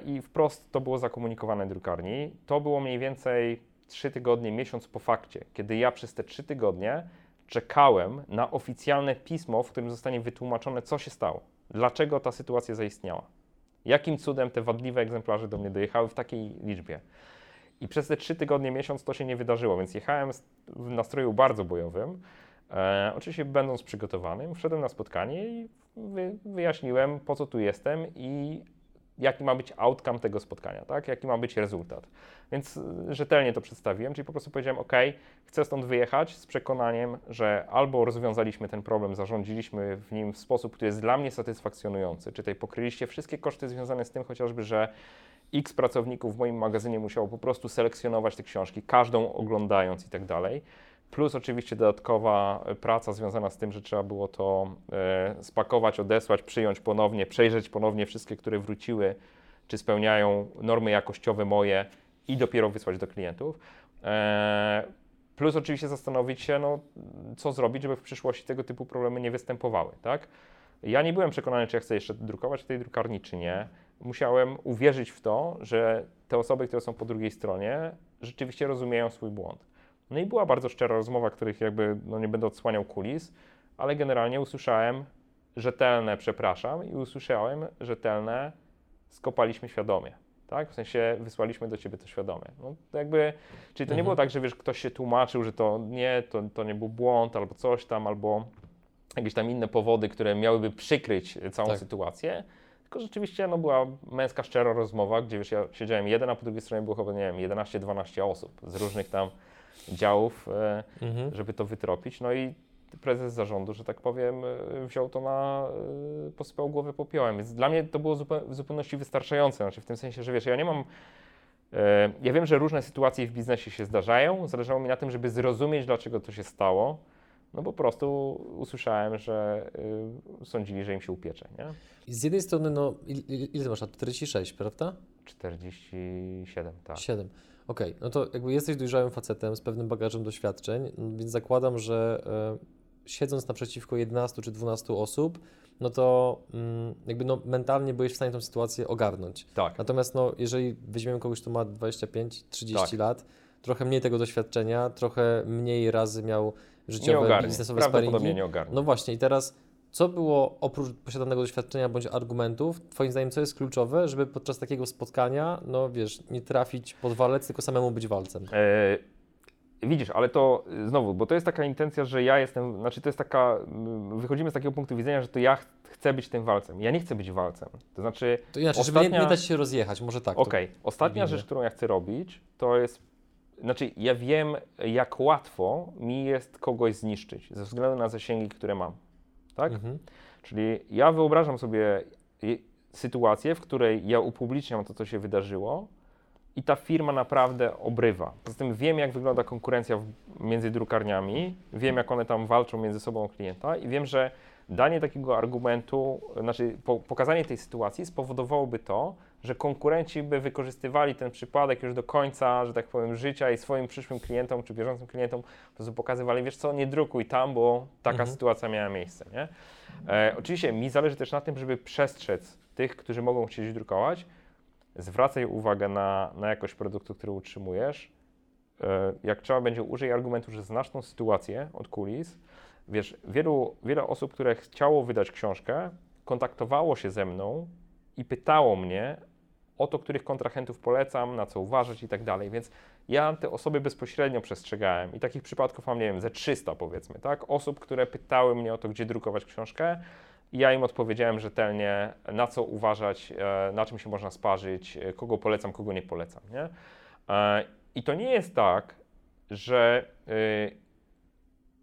I wprost to było zakomunikowane drukarni. To było mniej więcej trzy tygodnie, miesiąc po fakcie, kiedy ja przez te trzy tygodnie czekałem na oficjalne pismo, w którym zostanie wytłumaczone, co się stało, dlaczego ta sytuacja zaistniała, jakim cudem te wadliwe egzemplarze do mnie dojechały w takiej liczbie. I przez te trzy tygodnie, miesiąc to się nie wydarzyło, więc jechałem w nastroju bardzo bojowym. E, oczywiście będąc przygotowanym, wszedłem na spotkanie i wy, wyjaśniłem, po co tu jestem i jaki ma być outcome tego spotkania, tak? jaki ma być rezultat. Więc e, rzetelnie to przedstawiłem, czyli po prostu powiedziałem, OK, chcę stąd wyjechać z przekonaniem, że albo rozwiązaliśmy ten problem, zarządziliśmy w nim w sposób, który jest dla mnie satysfakcjonujący, czy tutaj pokryliście wszystkie koszty związane z tym chociażby, że x pracowników w moim magazynie musiało po prostu selekcjonować te książki, każdą oglądając i tak dalej, plus oczywiście dodatkowa praca związana z tym, że trzeba było to e, spakować, odesłać, przyjąć ponownie, przejrzeć ponownie wszystkie, które wróciły, czy spełniają normy jakościowe moje i dopiero wysłać do klientów. E, plus oczywiście zastanowić się, no, co zrobić, żeby w przyszłości tego typu problemy nie występowały, tak? Ja nie byłem przekonany, czy ja chcę jeszcze drukować w tej drukarni, czy nie. Musiałem uwierzyć w to, że te osoby, które są po drugiej stronie, rzeczywiście rozumieją swój błąd. No i była bardzo szczera rozmowa, których jakby, no nie będę odsłaniał kulis, ale generalnie usłyszałem rzetelne przepraszam i usłyszałem rzetelne skopaliśmy świadomie. Tak? W sensie wysłaliśmy do ciebie to świadomie. No, to jakby, czyli to nie mhm. było tak, że wiesz, ktoś się tłumaczył, że to nie, to, to nie był błąd albo coś tam, albo jakieś tam inne powody, które miałyby przykryć całą tak. sytuację. Tylko rzeczywiście no, była męska, szczera rozmowa, gdzie wiesz, ja siedziałem jeden, a po drugiej stronie było chyba, nie wiem, 11-12 osób z różnych tam działów, e, mhm. żeby to wytropić. No i prezes zarządu, że tak powiem, e, wziął to na, e, posypał głowę popiołem. Więc dla mnie to było w zupełności wystarczające. Znaczy w tym sensie, że wiesz, ja nie mam. Ja wiem, że różne sytuacje w biznesie się zdarzają. Zależało mi na tym, żeby zrozumieć, dlaczego to się stało. No po prostu usłyszałem, że y, sądzili, że im się upiecze. Nie? Z jednej strony, no, ile, ile masz lat? 46, prawda? 47, tak. 7. Okej, okay, no to jakby jesteś dojrzałym facetem z pewnym bagażem doświadczeń, więc zakładam, że e, siedząc naprzeciwko 11 czy 12 osób, no to mm, jakby no, mentalnie byłeś w stanie tę sytuację ogarnąć. Tak. Natomiast no, jeżeli weźmiemy kogoś, kto ma 25-30 tak. lat, trochę mniej tego doświadczenia, trochę mniej razy miał życiowe, biznesowe sparingi. nie ogarnie. No właśnie i teraz co było oprócz posiadanego doświadczenia bądź argumentów, Twoim zdaniem, co jest kluczowe, żeby podczas takiego spotkania, no wiesz, nie trafić pod walec, tylko samemu być walcem? E, widzisz, ale to znowu, bo to jest taka intencja, że ja jestem, znaczy to jest taka, wychodzimy z takiego punktu widzenia, że to ja ch chcę być tym walcem. Ja nie chcę być walcem. To znaczy. To inaczej, ostatnia... żeby nie, nie dać się rozjechać, może tak. Okej, okay. ostatnia rzecz, którą ja chcę robić, to jest znaczy, ja wiem, jak łatwo mi jest kogoś zniszczyć ze względu na zasięgi, które mam tak? Mhm. Czyli ja wyobrażam sobie sytuację, w której ja upubliczniam to, co się wydarzyło i ta firma naprawdę obrywa. Poza tym wiem, jak wygląda konkurencja między drukarniami, wiem, jak one tam walczą między sobą o klienta i wiem, że danie takiego argumentu, znaczy pokazanie tej sytuacji spowodowałoby to, że konkurenci by wykorzystywali ten przypadek już do końca, że tak powiem, życia i swoim przyszłym klientom czy bieżącym klientom po prostu pokazywali, wiesz co, nie drukuj tam, bo taka mhm. sytuacja miała miejsce, nie? E, oczywiście mi zależy też na tym, żeby przestrzec tych, którzy mogą chcieć drukować, zwracaj uwagę na, na jakość produktu, który utrzymujesz. E, jak trzeba będzie, użyj argumentu, że znasz tą sytuację od kulis. Wiesz, wielu, wiele osób, które chciało wydać książkę, kontaktowało się ze mną i pytało mnie, o to, których kontrahentów polecam, na co uważać i tak dalej. Więc ja te osoby bezpośrednio przestrzegałem i takich przypadków mam, nie wiem, ze 300 powiedzmy, tak? Osób, które pytały mnie o to, gdzie drukować książkę. Ja im odpowiedziałem rzetelnie, na co uważać, e, na czym się można sparzyć, e, kogo polecam, kogo nie polecam. Nie? E, I to nie jest tak, że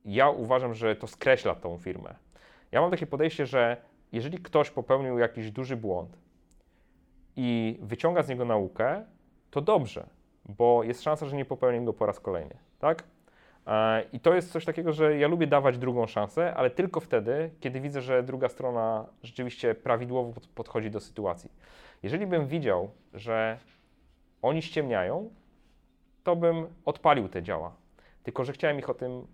ja uważam, że to skreśla tą firmę. Ja mam takie podejście, że jeżeli ktoś popełnił jakiś duży błąd i wyciąga z niego naukę, to dobrze, bo jest szansa, że nie popełni go po raz kolejny, tak? E, I to jest coś takiego, że ja lubię dawać drugą szansę, ale tylko wtedy, kiedy widzę, że druga strona rzeczywiście prawidłowo podchodzi do sytuacji. Jeżeli bym widział, że oni ściemniają, to bym odpalił te działa. Tylko, że chciałem ich o tym,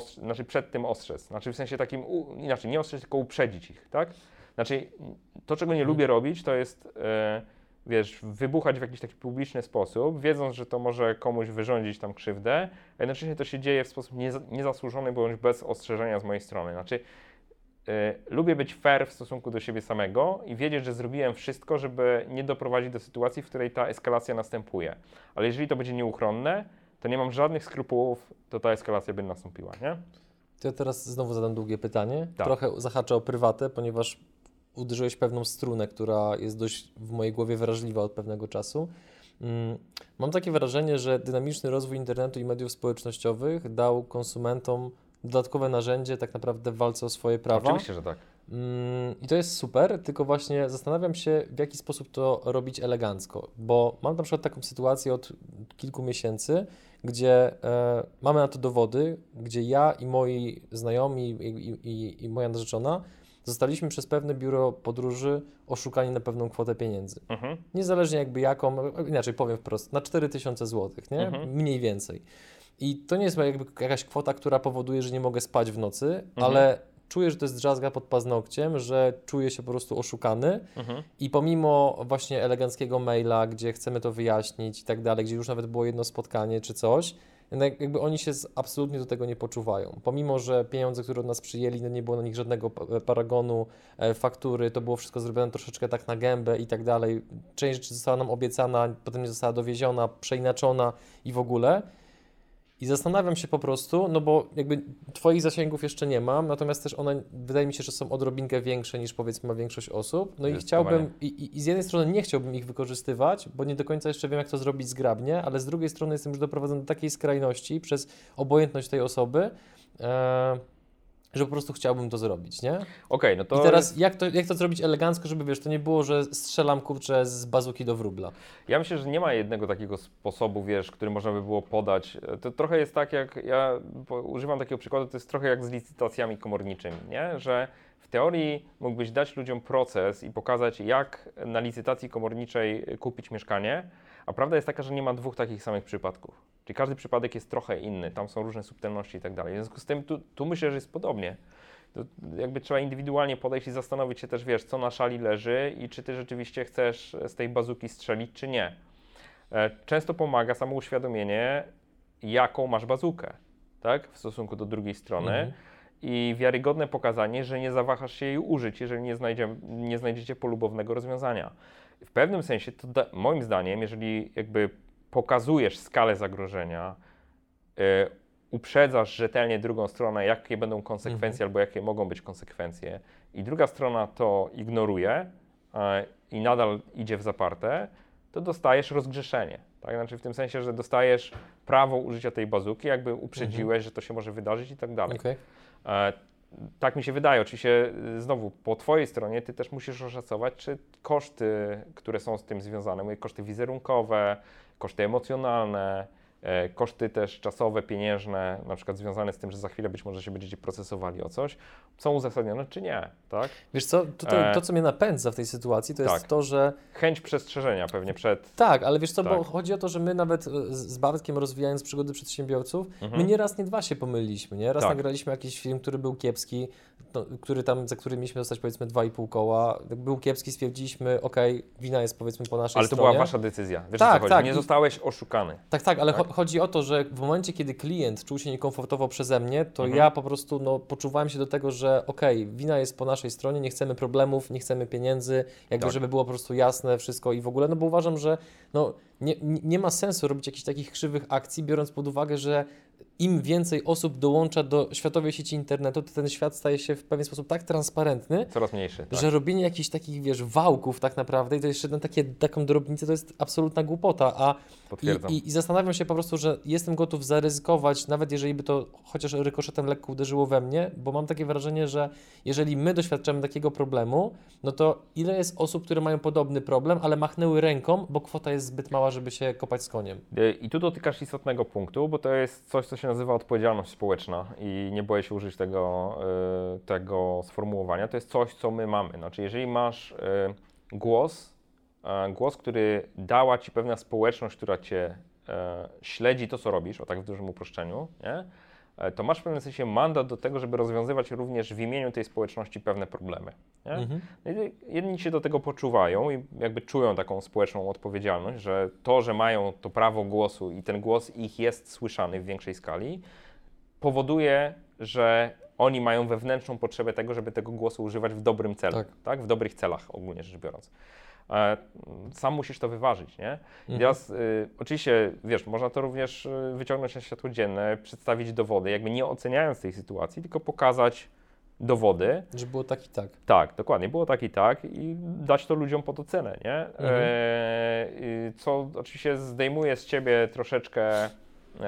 znaczy przed tym ostrzec. Znaczy w sensie takim, u, inaczej, nie ostrzec, tylko uprzedzić ich, tak? Znaczy, to, czego nie hmm. lubię robić, to jest... Yy, wiesz, wybuchać w jakiś taki publiczny sposób, wiedząc, że to może komuś wyrządzić tam krzywdę, a jednocześnie to się dzieje w sposób niezasłużony bądź bez ostrzeżenia z mojej strony. Znaczy, yy, lubię być fair w stosunku do siebie samego i wiedzieć, że zrobiłem wszystko, żeby nie doprowadzić do sytuacji, w której ta eskalacja następuje. Ale jeżeli to będzie nieuchronne, to nie mam żadnych skrupułów, to ta eskalacja by nastąpiła, nie? To ja teraz znowu zadam długie pytanie. Tak. Trochę zahaczę o prywatę, ponieważ uderzyłeś pewną strunę, która jest dość w mojej głowie wrażliwa od pewnego czasu. Mm, mam takie wrażenie, że dynamiczny rozwój internetu i mediów społecznościowych dał konsumentom dodatkowe narzędzie tak naprawdę w walce o swoje prawa. Oczywiście, że tak. Mm, I to jest super, tylko właśnie zastanawiam się, w jaki sposób to robić elegancko, bo mam na przykład taką sytuację od kilku miesięcy, gdzie e, mamy na to dowody, gdzie ja i moi znajomi i, i, i moja narzeczona zostaliśmy przez pewne biuro podróży oszukani na pewną kwotę pieniędzy. Mhm. Niezależnie jakby jaką, inaczej powiem wprost, na 4000 zł, nie? Mhm. Mniej więcej. I to nie jest jakby jakaś kwota, która powoduje, że nie mogę spać w nocy, mhm. ale czuję, że to jest drzazga pod paznokciem, że czuję się po prostu oszukany mhm. i pomimo właśnie eleganckiego maila, gdzie chcemy to wyjaśnić i tak dalej, gdzie już nawet było jedno spotkanie czy coś, jakby oni się absolutnie do tego nie poczuwają. Pomimo, że pieniądze, które od nas przyjęli, no nie było na nich żadnego paragonu, e, faktury, to było wszystko zrobione troszeczkę tak na gębę i tak dalej. Część rzeczy została nam obiecana, potem nie została dowieziona, przeinaczona i w ogóle. I zastanawiam się po prostu, no bo jakby Twoich zasięgów jeszcze nie mam, natomiast też one wydaje mi się, że są odrobinkę większe niż powiedzmy ma większość osób. No i chciałbym, i, i, z jednej strony nie chciałbym ich wykorzystywać, bo nie do końca jeszcze wiem, jak to zrobić zgrabnie, ale z drugiej strony jestem już doprowadzony do takiej skrajności przez obojętność tej osoby. E, że po prostu chciałbym to zrobić, nie? Okej, okay, no to... I teraz jak to, jak to zrobić elegancko, żeby wiesz, to nie było, że strzelam kurczę z bazuki do wróbla. Ja myślę, że nie ma jednego takiego sposobu, wiesz, który można by było podać. To trochę jest tak, jak ja używam takiego przykładu, to jest trochę jak z licytacjami komorniczymi, nie? Że w teorii mógłbyś dać ludziom proces i pokazać, jak na licytacji komorniczej kupić mieszkanie, a prawda jest taka, że nie ma dwóch takich samych przypadków. Czyli każdy przypadek jest trochę inny, tam są różne subtelności i tak dalej. W związku z tym tu, tu myślę, że jest podobnie. To jakby trzeba indywidualnie podejść i zastanowić się też, wiesz, co na szali leży i czy ty rzeczywiście chcesz z tej bazuki strzelić, czy nie. E, często pomaga samo uświadomienie, jaką masz bazukę, tak, w stosunku do drugiej strony. Mhm. I wiarygodne pokazanie, że nie zawahasz się jej użyć, jeżeli nie, znajdzie, nie znajdziecie polubownego rozwiązania. W pewnym sensie, to da, moim zdaniem, jeżeli jakby pokazujesz skalę zagrożenia, y, uprzedzasz rzetelnie drugą stronę, jakie będą konsekwencje mhm. albo jakie mogą być konsekwencje, i druga strona to ignoruje y, i nadal idzie w zaparte, to dostajesz rozgrzeszenie. Tak? Znaczy w tym sensie, że dostajesz prawo użycia tej bazuki, jakby uprzedziłeś, mhm. że to się może wydarzyć i tak dalej. Okay. Tak mi się wydaje. Oczywiście y, znowu po Twojej stronie Ty też musisz oszacować, czy koszty, które są z tym związane, mówię, koszty wizerunkowe, koszty emocjonalne, koszty też czasowe, pieniężne, na przykład związane z tym, że za chwilę być może się będziecie procesowali o coś, są uzasadnione czy nie, tak? Wiesz co, tutaj e... to, co mnie napędza w tej sytuacji, to jest tak. to, że... Chęć przestrzeżenia pewnie przed... Tak, ale wiesz co, tak. bo chodzi o to, że my nawet e, z Bartkiem rozwijając przygody przedsiębiorców, mhm. my nie raz, nie dwa się pomyliliśmy, nie? Raz tak. nagraliśmy jakiś film, który był kiepski, no, który tam, za który mieliśmy dostać powiedzmy dwa i pół koła, był kiepski, stwierdziliśmy, ok, wina jest powiedzmy po naszej stronie. Ale to była wasza decyzja, wiesz tak, co chodzi? Tak. Nie zostałeś oszukany. Tak, tak, ale tak? Chodzi o to, że w momencie, kiedy klient czuł się niekomfortowo przeze mnie, to Mhm. ja po prostu no, poczuwałem się do tego, że okej, wina jest po naszej stronie, nie chcemy problemów, nie chcemy pieniędzy, jakby Tak. żeby było po prostu jasne wszystko i w ogóle, no bo uważam, że no, nie nie ma sensu robić jakichś takich krzywych akcji, biorąc pod uwagę, że im więcej osób dołącza do światowej sieci internetu, to ten świat staje się w pewien sposób tak transparentny, Coraz mniejszy. Tak. że robienie jakichś takich, wiesz, wałków tak naprawdę i to jeszcze na takie, taką drobnicę to jest absolutna głupota, a i, i, I zastanawiam się po prostu, że jestem gotów zaryzykować, nawet jeżeli by to chociaż rykoszetem lekko uderzyło we mnie, bo mam takie wrażenie, że jeżeli my doświadczamy takiego problemu, no to ile jest osób, które mają podobny problem, ale machnęły ręką, bo kwota jest zbyt mała, żeby się kopać z koniem. Y, I tu dotykasz istotnego punktu, bo to jest coś, co się nazywa odpowiedzialność społeczna i nie boję się użyć tego, y, tego sformułowania. To jest coś, co my mamy. Znaczy, jeżeli masz y, głos, głos, który dała Ci pewna społeczność, która Cię e, śledzi to, co robisz, o tak w dużym uproszczeniu, nie? E, to masz w pewnym sensie mandat do tego, żeby rozwiązywać również w imieniu tej społeczności pewne problemy. Mhm. Jedni się do tego poczuwają i jakby czują taką społeczną odpowiedzialność, że to, że mają to prawo głosu i ten głos ich jest słyszany w większej skali, powoduje, że oni mają wewnętrzną potrzebę tego, żeby tego głosu używać w dobrym celu, Tak. tak? W dobrych celach ogólnie rzecz biorąc. E, Sam musisz to wyważyć, nie? Mhm. teraz, y, oczywiście, wiesz, można to również y, wyciągnąć na światło dzienne, przedstawić dowody, jakby nie oceniając tej sytuacji, tylko pokazać dowody, Że było tak i tak. tak, dokładnie, było tak i tak i dać to ludziom pod ocenę, nie? Mhm. E, y, co oczywiście zdejmuje z ciebie troszeczkę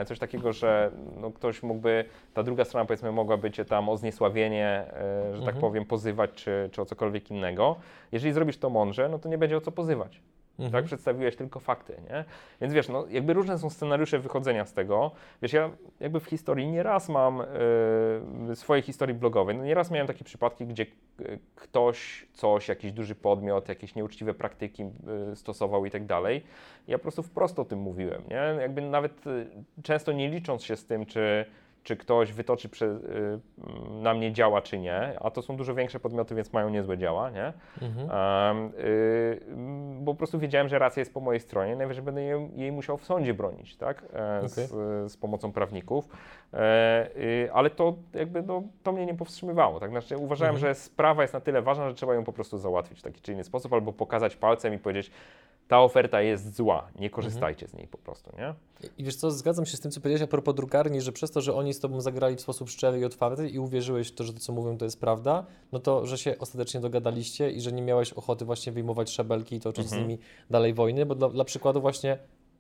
coś takiego, że no, ktoś mógłby, ta druga strona powiedzmy mogłaby cię tam o zniesławienie, e, że tak Mhm. powiem, pozywać czy, czy o cokolwiek innego. Jeżeli zrobisz to mądrze, no to nie będzie o co pozywać. Mhm. Tak, przedstawiłeś tylko fakty, nie? Więc wiesz, no jakby różne są scenariusze wychodzenia z tego. Wiesz, ja jakby w historii nieraz mam y, swojej historii blogowej, no nieraz miałem takie przypadki, gdzie y, ktoś coś, jakiś duży podmiot, jakieś nieuczciwe praktyki y, stosował i tak dalej. Ja po prostu wprost o tym mówiłem, nie? Jakby nawet y, często nie licząc się z tym, czy czy ktoś wytoczy y, na mnie działa, czy nie, a to są dużo większe podmioty, więc mają niezłe działa, nie? Mhm. Y, m, bo po prostu wiedziałem, że racja jest po mojej stronie, najwyżej będę jej, jej musiał w sądzie bronić, tak? E, z, z pomocą prawników. E, y, ale to jakby no, to mnie nie powstrzymywało. Tak? Znaczy, uważałem, Mhm. że sprawa jest na tyle ważna, że trzeba ją po prostu załatwić w taki czy inny sposób, albo pokazać palcem i powiedzieć, ta oferta jest zła, nie korzystajcie z niej po prostu, nie? I wiesz co, zgadzam się z tym, co powiedziałeś a propos drukarni, że przez to, że oni z Tobą zagrali w sposób szczery i otwarty i uwierzyłeś w to, że to, co mówią, to jest prawda, no to, że się ostatecznie dogadaliście i że nie miałeś ochoty właśnie wyjmować szabelki i toczyć Mhm. z nimi dalej wojny, bo dla, dla przykładu właśnie,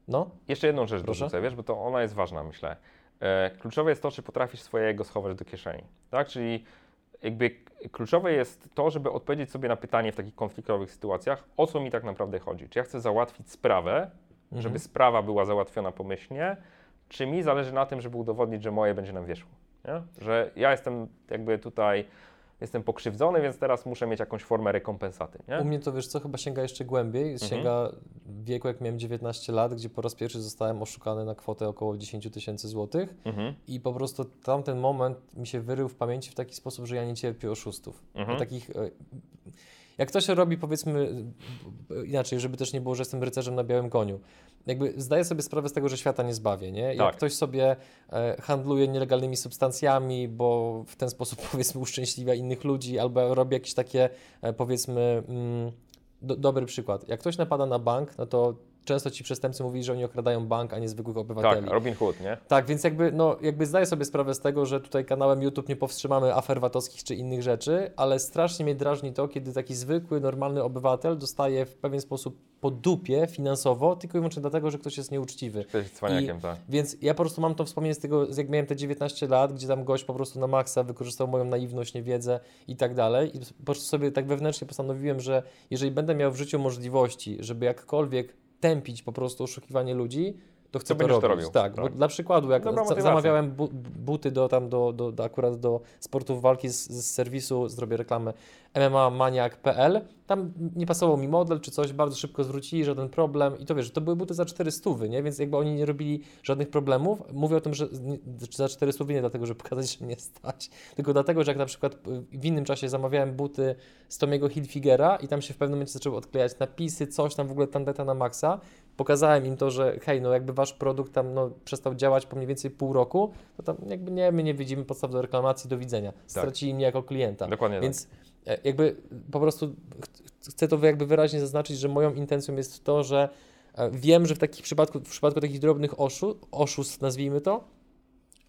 no, Jeszcze jedną rzecz Proszę? dorzucę, wiesz, bo to ona jest ważna, myślę. E, kluczowe jest to, czy potrafisz swojego schować do kieszeni, tak? Czyli jakby kluczowe jest to, żeby odpowiedzieć sobie na pytanie w takich konfliktowych sytuacjach, o co mi tak naprawdę chodzi. Czy ja chcę załatwić sprawę, żeby Mhm. sprawa była załatwiona pomyślnie, czy mi zależy na tym, żeby udowodnić, że moje będzie na wierzchu, nie? Że ja jestem jakby tutaj, jestem pokrzywdzony, więc teraz muszę mieć jakąś formę rekompensaty, nie? u mnie to wiesz co, chyba sięga jeszcze głębiej, Mhm. sięga wieku, jak miałem 19 lat, gdzie po raz pierwszy zostałem oszukany na kwotę około 10 tysięcy złotych Mhm. i po prostu tamten moment mi się wyrył w pamięci w taki sposób, że ja nie cierpię oszustów. Mhm. Takich, jak ktoś robi, powiedzmy, inaczej, żeby też nie było, że jestem rycerzem na białym koniu. Jakby zdaję sobie sprawę z tego, że świata nie zbawię, nie? Jak Tak. ktoś sobie e, handluje nielegalnymi substancjami, bo w ten sposób, powiedzmy, uszczęśliwia innych ludzi, albo robi jakieś takie, e, powiedzmy, mm, do, dobry przykład. Jak ktoś napada na bank, no to często ci przestępcy mówili, że oni okradają bank, a nie zwykłych obywateli. Tak, Robin Hood, nie? Tak, więc jakby, no, jakby zdaję sobie sprawę z tego, że tutaj kanałem YouTube nie powstrzymamy afer VAT-owskich czy innych rzeczy, ale strasznie mnie drażni to, kiedy taki zwykły, normalny obywatel dostaje w pewien sposób po dupie finansowo, tylko i wyłącznie dlatego, że ktoś jest nieuczciwy. Ktoś jest cwaniakiem, tak. Więc ja po prostu mam to wspomnienie z tego, jak miałem te 19 lat, gdzie tam gość po prostu na maksa wykorzystał moją naiwność, niewiedzę i tak dalej. I po prostu sobie tak wewnętrznie postanowiłem, że jeżeli będę miał w życiu możliwości, żeby jakkolwiek tępić po prostu oszukiwanie ludzi, to chcę To to, robić. robił, tak, tak. bo dla przykładu, jak za, zamawiałem bu, buty do, tam do, do, do, akurat do sportów walki z, z serwisu, zrobię reklamę mmamaniak.pl, tam nie pasował mi model czy coś, bardzo szybko zwrócili, żaden problem i to wiesz, to były buty za 400, nie? Więc jakby oni nie robili żadnych problemów. Mówię o tym, że nie- za 400 nie dlatego, żeby pokazać, że mnie stać, tylko dlatego, że jak na przykład y, w innym czasie zamawiałem buty z Tomiego Hilfigera i tam się w pewnym momencie zaczęły odklejać napisy, coś tam w ogóle tandeta na maksa, pokazałem im to, że hej, no jakby wasz produkt tam no, przestał działać po mniej więcej pół roku, to tam jakby nie, my nie widzimy podstaw do reklamacji, do widzenia. Stracili mnie jako klienta. Dokładnie Więc e, jakby po prostu ch- chcę to jakby wyraźnie zaznaczyć, że moją intencją jest to, że e, wiem, że w takich przypadku, w przypadku takich drobnych oszu, oszustw, nazwijmy to,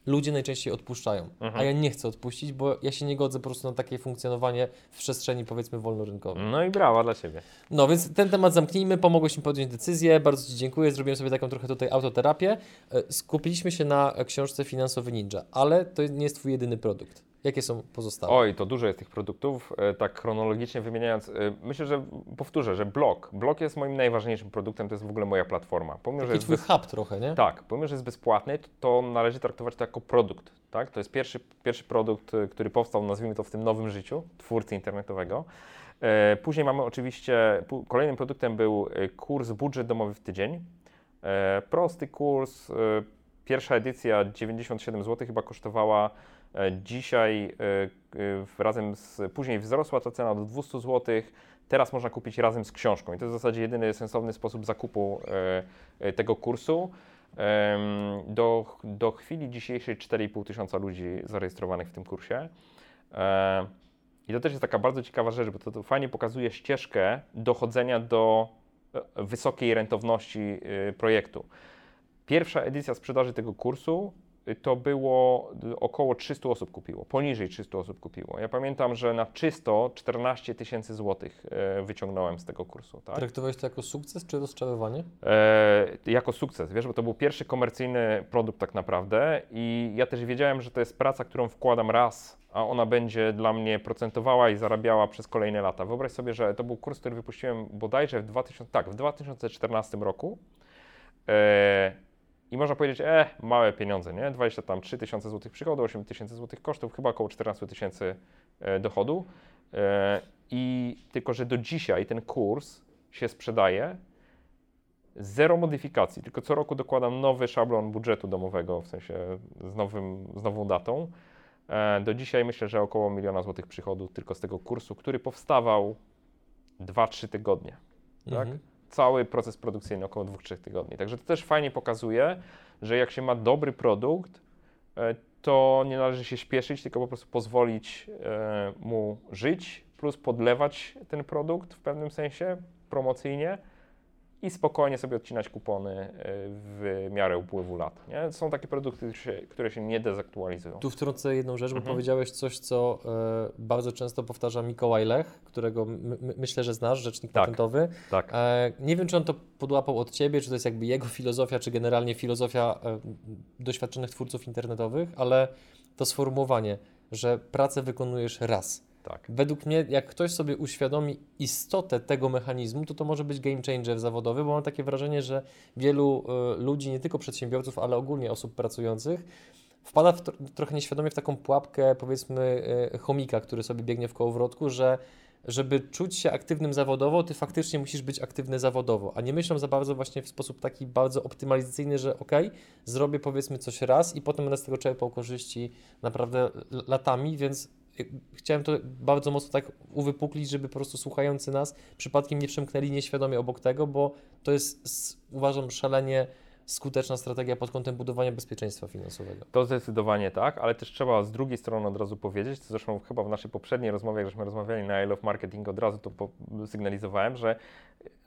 ludzie najczęściej odpuszczają, Mhm. a ja nie chcę odpuścić, bo ja się nie godzę po prostu na takie funkcjonowanie w przestrzeni powiedzmy wolnorynkowej. No i brawa dla Ciebie. No więc ten temat zamknijmy, pomogłeś mi podjąć decyzję, bardzo Ci dziękuję, zrobiłem sobie taką trochę tutaj autoterapię. E, Skupiliśmy się na książce Finansowy Ninja, ale to nie jest Twój jedyny produkt. Jakie są pozostałe? Oj, to dużo jest tych produktów. E, Tak chronologicznie wymieniając, e, myślę, że powtórzę, że blog. Blog jest moim najważniejszym produktem, to jest w ogóle moja platforma. Pomimo, że Taki jest Twój bez... hub trochę, nie? Tak, pomimo, że jest bezpłatny, to, to należy traktować to jako produkt. Tak? To jest pierwszy, pierwszy produkt, e, który powstał, nazwijmy to, w tym nowym życiu twórcy internetowego. Później mamy oczywiście, kolejnym produktem był kurs Budżet domowy w tydzień. Prosty kurs, pierwsza edycja 97 zł chyba kosztowała. Dzisiaj e, e, razem z, później wzrosła ta cena do 200 zł. Teraz można kupić razem z książką i to jest w zasadzie jedyny sensowny sposób zakupu e, tego kursu. Do, do chwili dzisiejszej 4,5 tysiąca ludzi zarejestrowanych w tym kursie. E, I to też jest taka bardzo ciekawa rzecz, bo to, to fajnie pokazuje ścieżkę dochodzenia do e, wysokiej rentowności projektu. Pierwsza edycja sprzedaży tego kursu y, to było y, około 300 osób kupiło, poniżej 300 osób kupiło. Ja pamiętam, że na czysto 14 tysięcy złotych e, wyciągnąłem z tego kursu. Tak? Traktowałeś to jako sukces czy rozczarowanie? E, jako sukces, wiesz, bo to był pierwszy komercyjny produkt tak naprawdę i ja też wiedziałem, że to jest praca, którą wkładam raz, a ona będzie dla mnie procentowała i zarabiała przez kolejne lata. Wyobraź sobie, że to był kurs, który wypuściłem bodajże w 2000, tak, w 2014 roku e, i można powiedzieć, e, małe pieniądze, nie? 23 tysiące złotych przychodu, 8 tysięcy złotych kosztów, chyba około 14 tysięcy e, dochodu. E, I tylko, że do dzisiaj ten kurs się sprzedaje zero modyfikacji, tylko co roku dokładam nowy szablon budżetu domowego, w sensie z, nowym, z nową datą. E, Do dzisiaj myślę, że około miliona złotych przychodu tylko z tego kursu, który powstawał 2-3 tygodnie. Tak? Cały proces produkcyjny około 2-3 tygodni. Także to też fajnie pokazuje, że jak się ma dobry produkt, e, to nie należy się śpieszyć, tylko po prostu pozwolić e, mu żyć, plus podlewać ten produkt w pewnym sensie promocyjnie i spokojnie sobie odcinać kupony e, w miarę upływu lat. Nie? Są takie produkty, które się, które się nie dezaktualizują. Tu wtrącę jedną rzecz, bo Mhm. powiedziałeś coś, co e, bardzo często powtarza Mikołaj Lech, którego my, my, myślę, że znasz, rzecznik Tak. patentowy. Tak. E, nie wiem, czy on to podłapał od Ciebie, czy to jest jakby jego filozofia, czy generalnie filozofia e, doświadczonych twórców internetowych, ale to sformułowanie, że pracę wykonujesz raz. Tak. Według mnie, jak ktoś sobie uświadomi istotę tego mechanizmu, to to może być game changer zawodowy, bo mam takie wrażenie, że wielu e, ludzi, nie tylko przedsiębiorców, ale ogólnie osób pracujących, wpada w tro- trochę nieświadomie w taką pułapkę, powiedzmy, e, chomika, który sobie biegnie w kołowrotku, że żeby czuć się aktywnym zawodowo, ty faktycznie musisz być aktywny zawodowo, a nie myślą za bardzo właśnie w sposób taki bardzo optymalizacyjny, że ok, zrobię powiedzmy coś raz i potem będę z tego czerpał korzyści naprawdę latami, więc y, chciałem to bardzo mocno tak uwypuklić, żeby po prostu słuchający nas przypadkiem nie przemknęli nieświadomie obok tego, bo to jest uważam szalenie skuteczna strategia pod kątem budowania bezpieczeństwa finansowego. To zdecydowanie tak, ale też trzeba z drugiej strony od razu powiedzieć, co zresztą chyba w naszej poprzedniej rozmowie, jak żeśmy rozmawiali na I Love Marketing, od razu to sygnalizowałem, że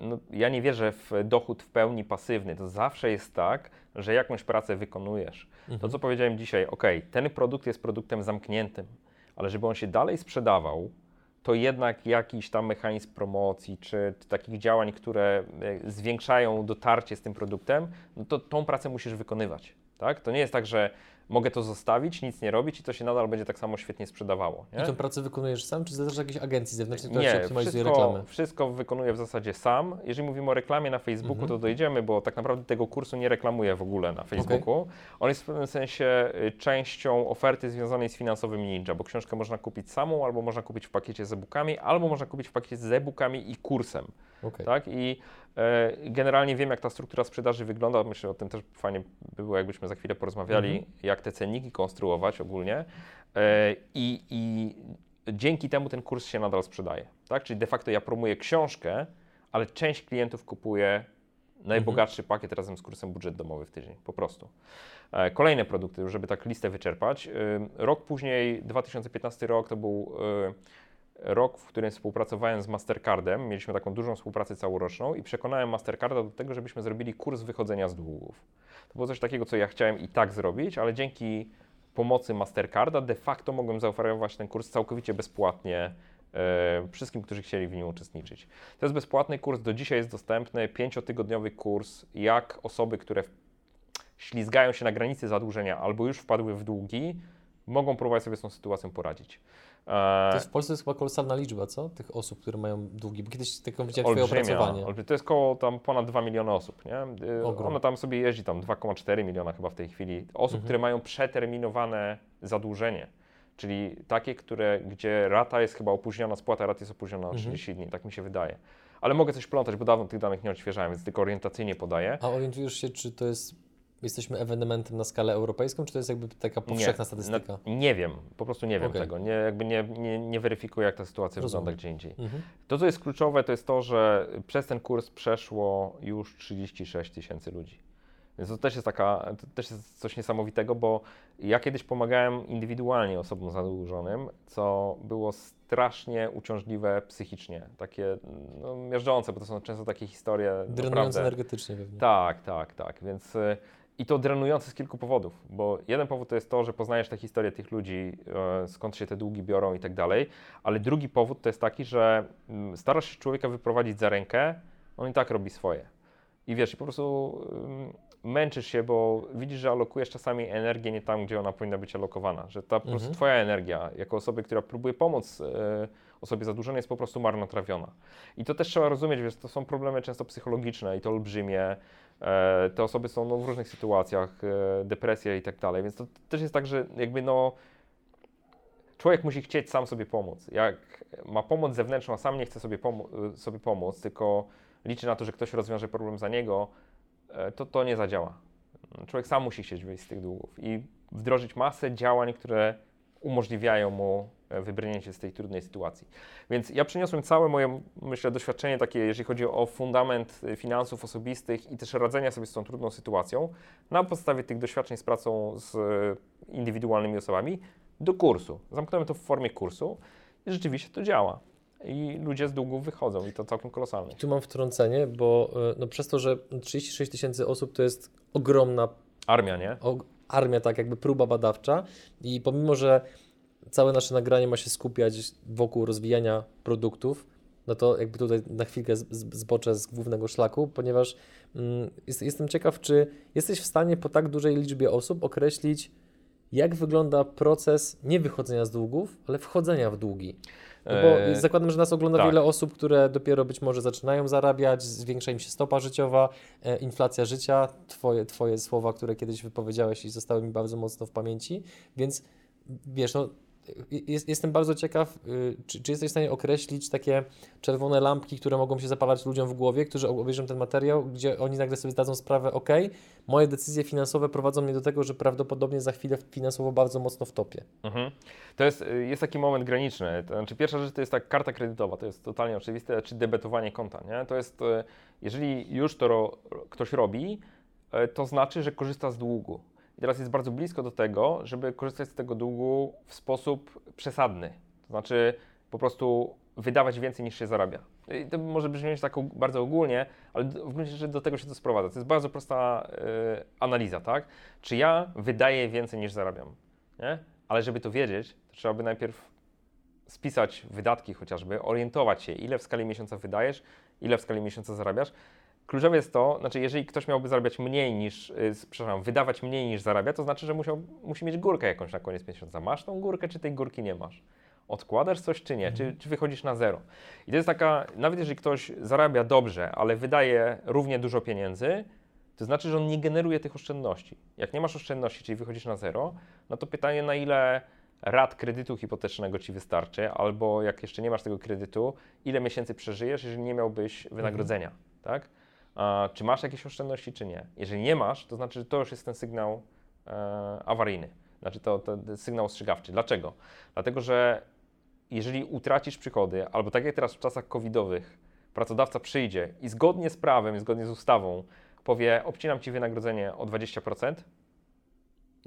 no, ja nie wierzę w dochód w pełni pasywny. To zawsze jest tak, że jakąś pracę wykonujesz. To, co powiedziałem dzisiaj, ok, ten produkt jest produktem zamkniętym, ale żeby on się dalej sprzedawał, to jednak jakiś tam mechanizm promocji, czy, czy takich działań, które e, zwiększają dotarcie z tym produktem, no to tą pracę musisz wykonywać. Tak? To nie jest tak, że mogę to zostawić, nic nie robić i to się nadal będzie tak samo świetnie sprzedawało. Nie? I tę pracę wykonujesz sam, czy zależy jakiejś agencji zewnętrznej, która ci Nie, optymalizuje wszystko, reklamę? wszystko wykonuję w zasadzie sam. Jeżeli mówimy o reklamie na Facebooku, Mhm. to dojdziemy, bo tak naprawdę tego kursu nie reklamuję w ogóle na Facebooku. On jest w pewnym sensie y, częścią oferty związanej z finansowym ninja, bo książkę można kupić samą, albo można kupić w pakiecie z e-bookami, albo można kupić w pakiecie z e-bookami i kursem. Okej. Tak? I generalnie wiem, jak ta struktura sprzedaży wygląda. Myślę, że o tym też fajnie by było, jakbyśmy za chwilę porozmawiali, Mhm. jak te cenniki konstruować ogólnie. E, i, I dzięki temu ten kurs się nadal sprzedaje. Tak? Czyli de facto ja promuję książkę, ale część klientów kupuje Najbogatszy pakiet razem z kursem budżet domowy w tydzień, po prostu. E, Kolejne produkty, żeby tak listę wyczerpać. Rok później, 2015 rok, to był rok, w którym współpracowałem z Mastercardem. Mieliśmy taką dużą współpracę całoroczną i przekonałem Mastercarda do tego, żebyśmy zrobili kurs wychodzenia z długów. To było coś takiego, co ja chciałem i tak zrobić, ale dzięki pomocy Mastercarda de facto mogłem zaoferować ten kurs całkowicie bezpłatnie e, wszystkim, którzy chcieli w nim uczestniczyć. To jest bezpłatny kurs, do dzisiaj jest dostępny, pięciotygodniowy kurs, jak osoby, które ślizgają się na granicy zadłużenia albo już wpadły w długi, mogą próbować sobie z tą sytuacją poradzić. E, To jest w Polsce jest chyba kolosalna liczba, co? Tych osób, które mają długi. Bo kiedyś taką widziałem twoje opracowanie. olbrzymia. To jest koło tam ponad 2 miliony osób, nie? Ogrom. Ono tam sobie jeździ, tam 2,4 miliona chyba w tej chwili osób, Mhm. które mają przeterminowane zadłużenie. Czyli takie, które, gdzie rata jest chyba opóźniona, spłata rat jest opóźniona o Mhm. 30 dni, tak mi się wydaje. Ale mogę coś plątać, bo dawno tych danych nie odświeżałem, więc tylko orientacyjnie podaję. A orientujesz się, czy to jest, jesteśmy ewenementem na skalę europejską, czy to jest jakby taka powszechna statystyka? No, nie wiem, po prostu nie wiem Okej. tego. Nie, jakby nie, nie, nie weryfikuję, jak ta sytuacja Rozumiem. wygląda gdzie indziej. Mhm. To, co jest kluczowe, to jest to, że przez ten kurs przeszło już 36 tysięcy ludzi. Więc to też jest taka, to też jest coś niesamowitego, bo ja kiedyś pomagałem indywidualnie osobom zadłużonym, co było strasznie uciążliwe psychicznie, takie no, miażdżące, bo to są często takie historie Drenując naprawdę... energetycznie pewnie. Tak, tak, tak. Więc y, i to drenujące z kilku powodów, bo jeden powód to jest to, że poznajesz tę historię tych ludzi, e, skąd się te długi biorą i tak dalej, ale drugi powód to jest taki, że mm, starasz się człowieka wyprowadzić za rękę, on i tak robi swoje. I wiesz, i po prostu ym, męczysz się, bo widzisz, że alokujesz czasami energię nie tam, gdzie ona powinna być alokowana, że ta po prostu Mhm. twoja energia, jako osoby, która próbuje pomóc e, osobie zadłużonej, jest po prostu marnotrawiona. I to też trzeba rozumieć, wiesz, to są problemy często psychologiczne i to olbrzymie. E, te osoby są no, w różnych sytuacjach, e, depresja i tak dalej, więc to też jest tak, że jakby no człowiek musi chcieć sam sobie pomóc. Jak ma pomoc zewnętrzną, a sam nie chce sobie, pomo- sobie pomóc, tylko liczy na to, że ktoś rozwiąże problem za niego, e, to to nie zadziała. Człowiek sam musi chcieć wyjść z tych długów i wdrożyć masę działań, które umożliwiają mu e, wybrnięcie z tej trudnej sytuacji. Więc ja przyniosłem całe moje, myślę, doświadczenie takie, jeżeli chodzi o fundament e, finansów osobistych i też radzenia sobie z tą trudną sytuacją, na podstawie tych doświadczeń z pracą z e, indywidualnymi osobami do kursu. Zamknąłem to w formie kursu i rzeczywiście to działa. I ludzie z długów wychodzą i to całkiem kolosalnie. Tu mam wtrącenie, bo no, przez to, że 36 tysięcy osób to jest ogromna Armia, nie? o, armia, tak jakby próba badawcza i pomimo, że całe nasze nagranie ma się skupiać wokół rozwijania produktów, no to jakby tutaj na chwilkę zboczę z głównego szlaku, ponieważ mm, jest, jestem ciekaw, czy jesteś w stanie po tak dużej liczbie osób określić, jak wygląda proces nie wychodzenia z długów, ale wchodzenia w długi. No bo Eee, zakładam, że nas ogląda tak. wiele osób, które dopiero być może zaczynają zarabiać, zwiększa im się stopa życiowa, e, inflacja życia, twoje, twoje słowa, które kiedyś wypowiedziałeś i zostały mi bardzo mocno w pamięci, więc wiesz, no, jest, jestem bardzo ciekaw, y, czy, czy jesteś w stanie określić takie czerwone lampki, które mogą się zapalać ludziom w głowie, którzy obejrzą ten materiał, gdzie oni nagle sobie zdadzą sprawę, ok, moje decyzje finansowe prowadzą mnie do tego, że prawdopodobnie za chwilę finansowo bardzo mocno wtopię. Mhm. To jest, y, jest taki moment graniczny. To znaczy, pierwsza rzecz to jest tak karta kredytowa, to jest totalnie oczywiste, czy debetowanie konta. Nie? To jest, y, jeżeli już to ro, ktoś robi, to znaczy, że korzysta z długu. I teraz jest bardzo blisko do tego, żeby korzystać z tego długu w sposób przesadny. To znaczy, po prostu wydawać więcej niż się zarabia. I to może brzmieć tak bardzo ogólnie, ale w gruncie rzeczy do tego się to sprowadza. To jest bardzo prosta y, analiza, tak? Czy ja wydaję więcej niż zarabiam? Nie? Ale żeby to wiedzieć, to trzeba by najpierw spisać wydatki chociażby, orientować się, ile w skali miesiąca wydajesz, ile w skali miesiąca zarabiasz. Kluczowe jest to, znaczy jeżeli ktoś miałby zarabiać mniej niż, y, przepraszam, wydawać mniej niż zarabia, to znaczy, że musiał, musi mieć górkę jakąś na koniec miesiąca. Masz tą górkę, czy tej górki nie masz? Odkładasz coś, czy nie? Czy, czy wychodzisz na zero? I to jest taka, nawet jeżeli ktoś zarabia dobrze, ale wydaje równie dużo pieniędzy, to znaczy, że on nie generuje tych oszczędności. Jak nie masz oszczędności, czyli wychodzisz na zero, no to pytanie, na ile rat kredytu hipotecznego ci wystarczy, albo jak jeszcze nie masz tego kredytu, ile miesięcy przeżyjesz, jeżeli nie miałbyś wynagrodzenia, tak? Czy masz jakieś oszczędności, czy nie? Jeżeli nie masz, to znaczy, że to już jest ten sygnał e, awaryjny, znaczy to, to, sygnał ostrzegawczy. Dlaczego? Dlatego, że jeżeli utracisz przychody, albo tak jak teraz w czasach covidowych, pracodawca przyjdzie i zgodnie z prawem, zgodnie z ustawą powie, obcinam ci wynagrodzenie o 20%,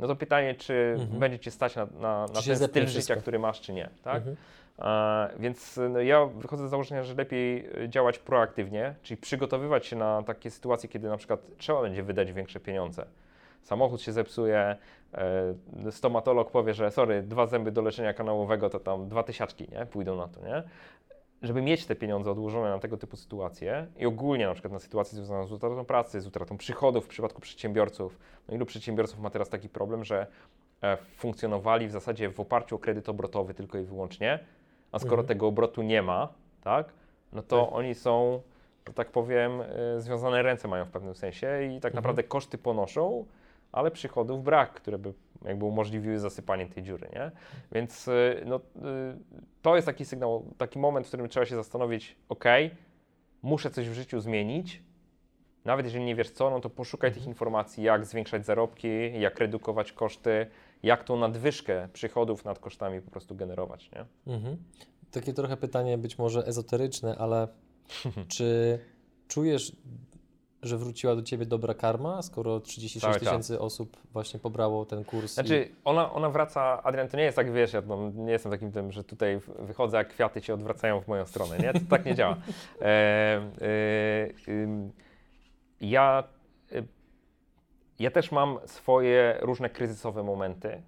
no to pytanie, czy Mhm. będzie cię stać na, na, na ten styl wszystko. życia, który masz, czy nie, tak? Mhm. E, więc no, ja wychodzę z założenia, że lepiej e, działać proaktywnie, czyli przygotowywać się na takie sytuacje, kiedy na przykład trzeba będzie wydać większe pieniądze. Samochód się zepsuje, e, stomatolog powie, że sorry, dwa zęby do leczenia kanałowego to tam dwa tysiaczki, nie? Pójdą na to, nie? Żeby mieć te pieniądze odłożone na tego typu sytuacje i ogólnie na przykład na sytuacje związane z utratą pracy, z utratą przychodów w przypadku przedsiębiorców. No ilu przedsiębiorców ma teraz taki problem, że e, funkcjonowali w zasadzie w oparciu o kredyt obrotowy tylko i wyłącznie, a skoro Mhm. tego obrotu nie ma, tak, no to Tak. oni są, że tak powiem, y, związane ręce mają w pewnym sensie i tak Mhm. naprawdę koszty ponoszą, ale przychodów brak, które by jakby umożliwiły zasypanie tej dziury, nie? Więc y, no, y, to jest taki sygnał, taki moment, w którym trzeba się zastanowić, ok, muszę coś w życiu zmienić, nawet jeżeli nie wiesz co, no to poszukaj Mhm. tych informacji, jak zwiększać zarobki, jak redukować koszty, jak tą nadwyżkę przychodów nad kosztami po prostu generować, nie? Mhm. Takie trochę pytanie być może ezoteryczne, ale czy czujesz, że wróciła do ciebie dobra karma, skoro 36 Cały czas. tysięcy osób właśnie pobrało ten kurs? Znaczy, ona, ona wraca, Adrian, to nie jest tak, wiesz, ja nie jestem takim tym, że tutaj wychodzę, a kwiaty się odwracają w moją stronę, nie? To tak nie działa. E, e, ym, ja, y, ja też mam swoje różne kryzysowe momenty,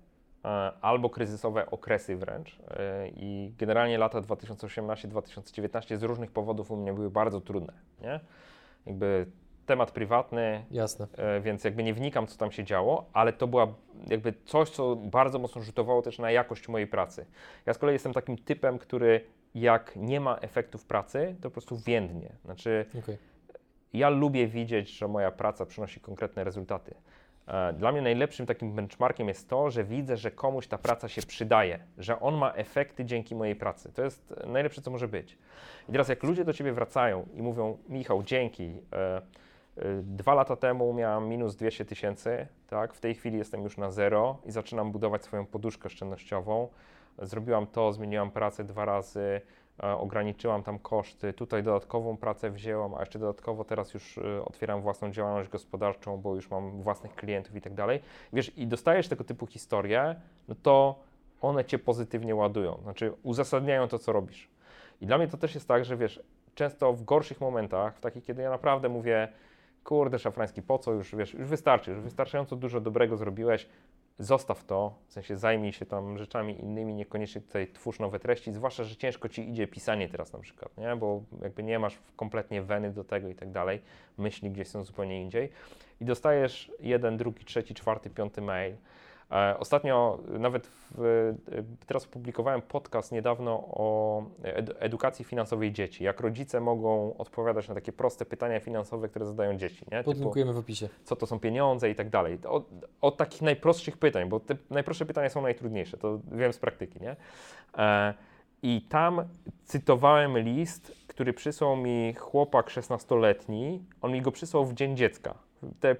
e, albo kryzysowe okresy wręcz e, i generalnie lata 2018-2019 z różnych powodów u mnie były bardzo trudne, nie? Jakby temat prywatny. Jasne. E, więc jakby nie wnikam, co tam się działo, ale to była jakby coś, co bardzo mocno rzutowało też na jakość mojej pracy. Ja z kolei jestem takim typem, który jak nie ma efektów pracy, to po prostu więdnie. Znaczy, Okej. ja lubię widzieć, że moja praca przynosi konkretne rezultaty. E, Dla mnie najlepszym takim benchmarkiem jest to, że widzę, że komuś ta praca się przydaje, że on ma efekty dzięki mojej pracy. To jest najlepsze, co może być. I teraz, jak ludzie do ciebie wracają i mówią: Michał, dzięki. e, Dwa lata temu miałem minus 200 tysięcy, tak? w tej chwili jestem już na zero i zaczynam budować swoją poduszkę oszczędnościową. Zrobiłam to, zmieniłam pracę dwa razy, e, ograniczyłam tam koszty, tutaj dodatkową pracę wzięłam, a jeszcze dodatkowo teraz już e, otwieram własną działalność gospodarczą, bo już mam własnych klientów i tak dalej. Wiesz, i dostajesz tego typu historie, no to one cię pozytywnie ładują, znaczy uzasadniają to, co robisz. I dla mnie to też jest tak, że wiesz, często w gorszych momentach, w takich, kiedy ja naprawdę mówię, kurde, szafrański, po co już, wiesz, już wystarczy, już wystarczająco dużo dobrego zrobiłeś, zostaw to, w sensie zajmij się tam rzeczami innymi, niekoniecznie tutaj twórz nowe treści, zwłaszcza, że ciężko ci idzie pisanie teraz na przykład, nie? bo jakby nie masz kompletnie weny do tego i tak dalej, myśli gdzieś są zupełnie indziej i dostajesz jeden, drugi, trzeci, czwarty, piąty mail. E, Ostatnio nawet w, e, teraz opublikowałem podcast niedawno o edu- edukacji finansowej dzieci. Jak rodzice mogą odpowiadać na takie proste pytania finansowe, które zadają dzieci. Nie? Typu, Podlinkujemy w opisie. co to są pieniądze i tak dalej. Od, od takich najprostszych pytań, bo te najprostsze pytania są najtrudniejsze, to wiem z praktyki, nie? E, I tam cytowałem list, który przysłał mi chłopak 16-letni, on mi go przysłał w Dzień Dziecka,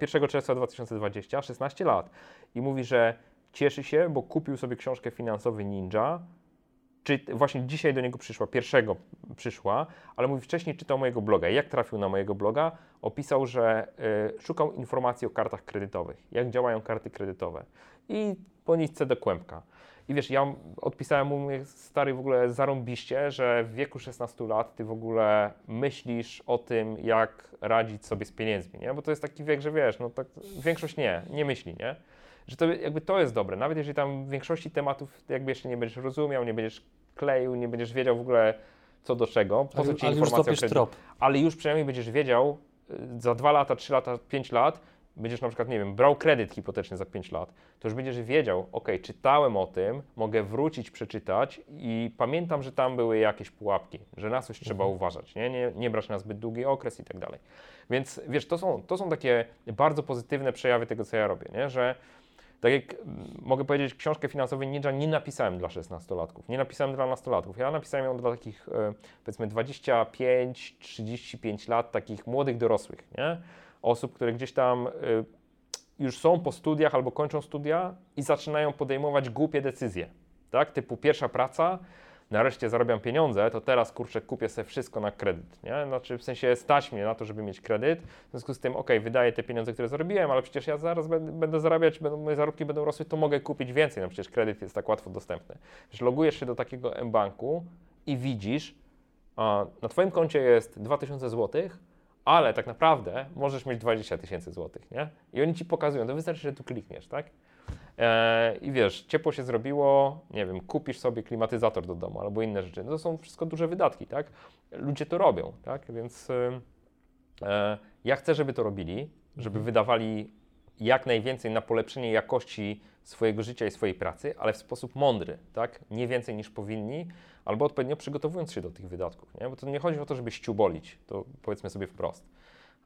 1 czerwca 2020, 16 lat. I mówi, że cieszy się, bo kupił sobie książkę Finansowy Ninja, czy właśnie dzisiaj do niego przyszła, pierwszego przyszła, ale mówi wcześniej czytał mojego bloga. Jak trafił na mojego bloga? Opisał, że y, szukał informacji o kartach kredytowych, jak działają karty kredytowe i po nitce do kłębka. I wiesz, ja odpisałem mu, stary, w ogóle zarąbiście, że w wieku 16 lat ty w ogóle myślisz o tym, jak radzić sobie z pieniędzmi, nie? Bo to jest taki wiek, że wiesz, no tak większość nie, nie myśli, nie? Że to jakby to jest dobre, nawet jeżeli tam w większości tematów jakby jeszcze nie będziesz rozumiał, nie będziesz kleił, nie będziesz wiedział w ogóle co do czego, po co ci ale już informacja o złapiesz kredycie trop. ale już przynajmniej będziesz wiedział y, za 2 lata, 3 lata, 5 lat, będziesz na przykład, nie wiem, brał kredyt hipoteczny za 5 lat, to już będziesz wiedział, ok, czytałem o tym, mogę wrócić, przeczytać i pamiętam, że tam były jakieś pułapki, że na coś trzeba uważać, nie? Nie, nie brać na zbyt długi okres i tak dalej. Więc wiesz, to są, to są takie bardzo pozytywne przejawy tego, co ja robię, nie? Że tak jak mm, mogę powiedzieć, książkę finansową Ninja nie napisałem dla 16-latków, nie napisałem dla nastolatków. Ja napisałem ją dla takich e, powiedzmy 25-35 lat, takich młodych dorosłych, nie? Osób, które gdzieś tam e, już są po studiach albo kończą studia i zaczynają podejmować głupie decyzje, tak? Typu pierwsza praca, nareszcie zarabiam pieniądze, to teraz kurczę kupię sobie wszystko na kredyt, nie? Znaczy w sensie stać mnie na to, żeby mieć kredyt, w związku z tym, ok, wydaję te pieniądze, które zarobiłem, ale przecież ja zaraz będę, zarabiać, będą, moje zarobki będą rosły, to mogę kupić więcej, no przecież kredyt jest tak łatwo dostępny. Wiesz, logujesz się do takiego M-Banku i widzisz, a na Twoim koncie jest 2000 zł, ale tak naprawdę możesz mieć 20 tysięcy złotych, nie? I oni Ci pokazują, to wystarczy, że tu klikniesz, tak? E, I wiesz, ciepło się zrobiło, nie wiem, kupisz sobie klimatyzator do domu albo inne rzeczy. No to są wszystko duże wydatki, tak? Ludzie to robią, tak? Więc e, ja chcę, żeby to robili, żeby wydawali jak najwięcej na polepszenie jakości swojego życia i swojej pracy, ale w sposób mądry, tak? Nie więcej niż powinni, albo odpowiednio przygotowując się do tych wydatków, nie? Bo to nie chodzi o to, żeby ściubolić, to powiedzmy sobie wprost.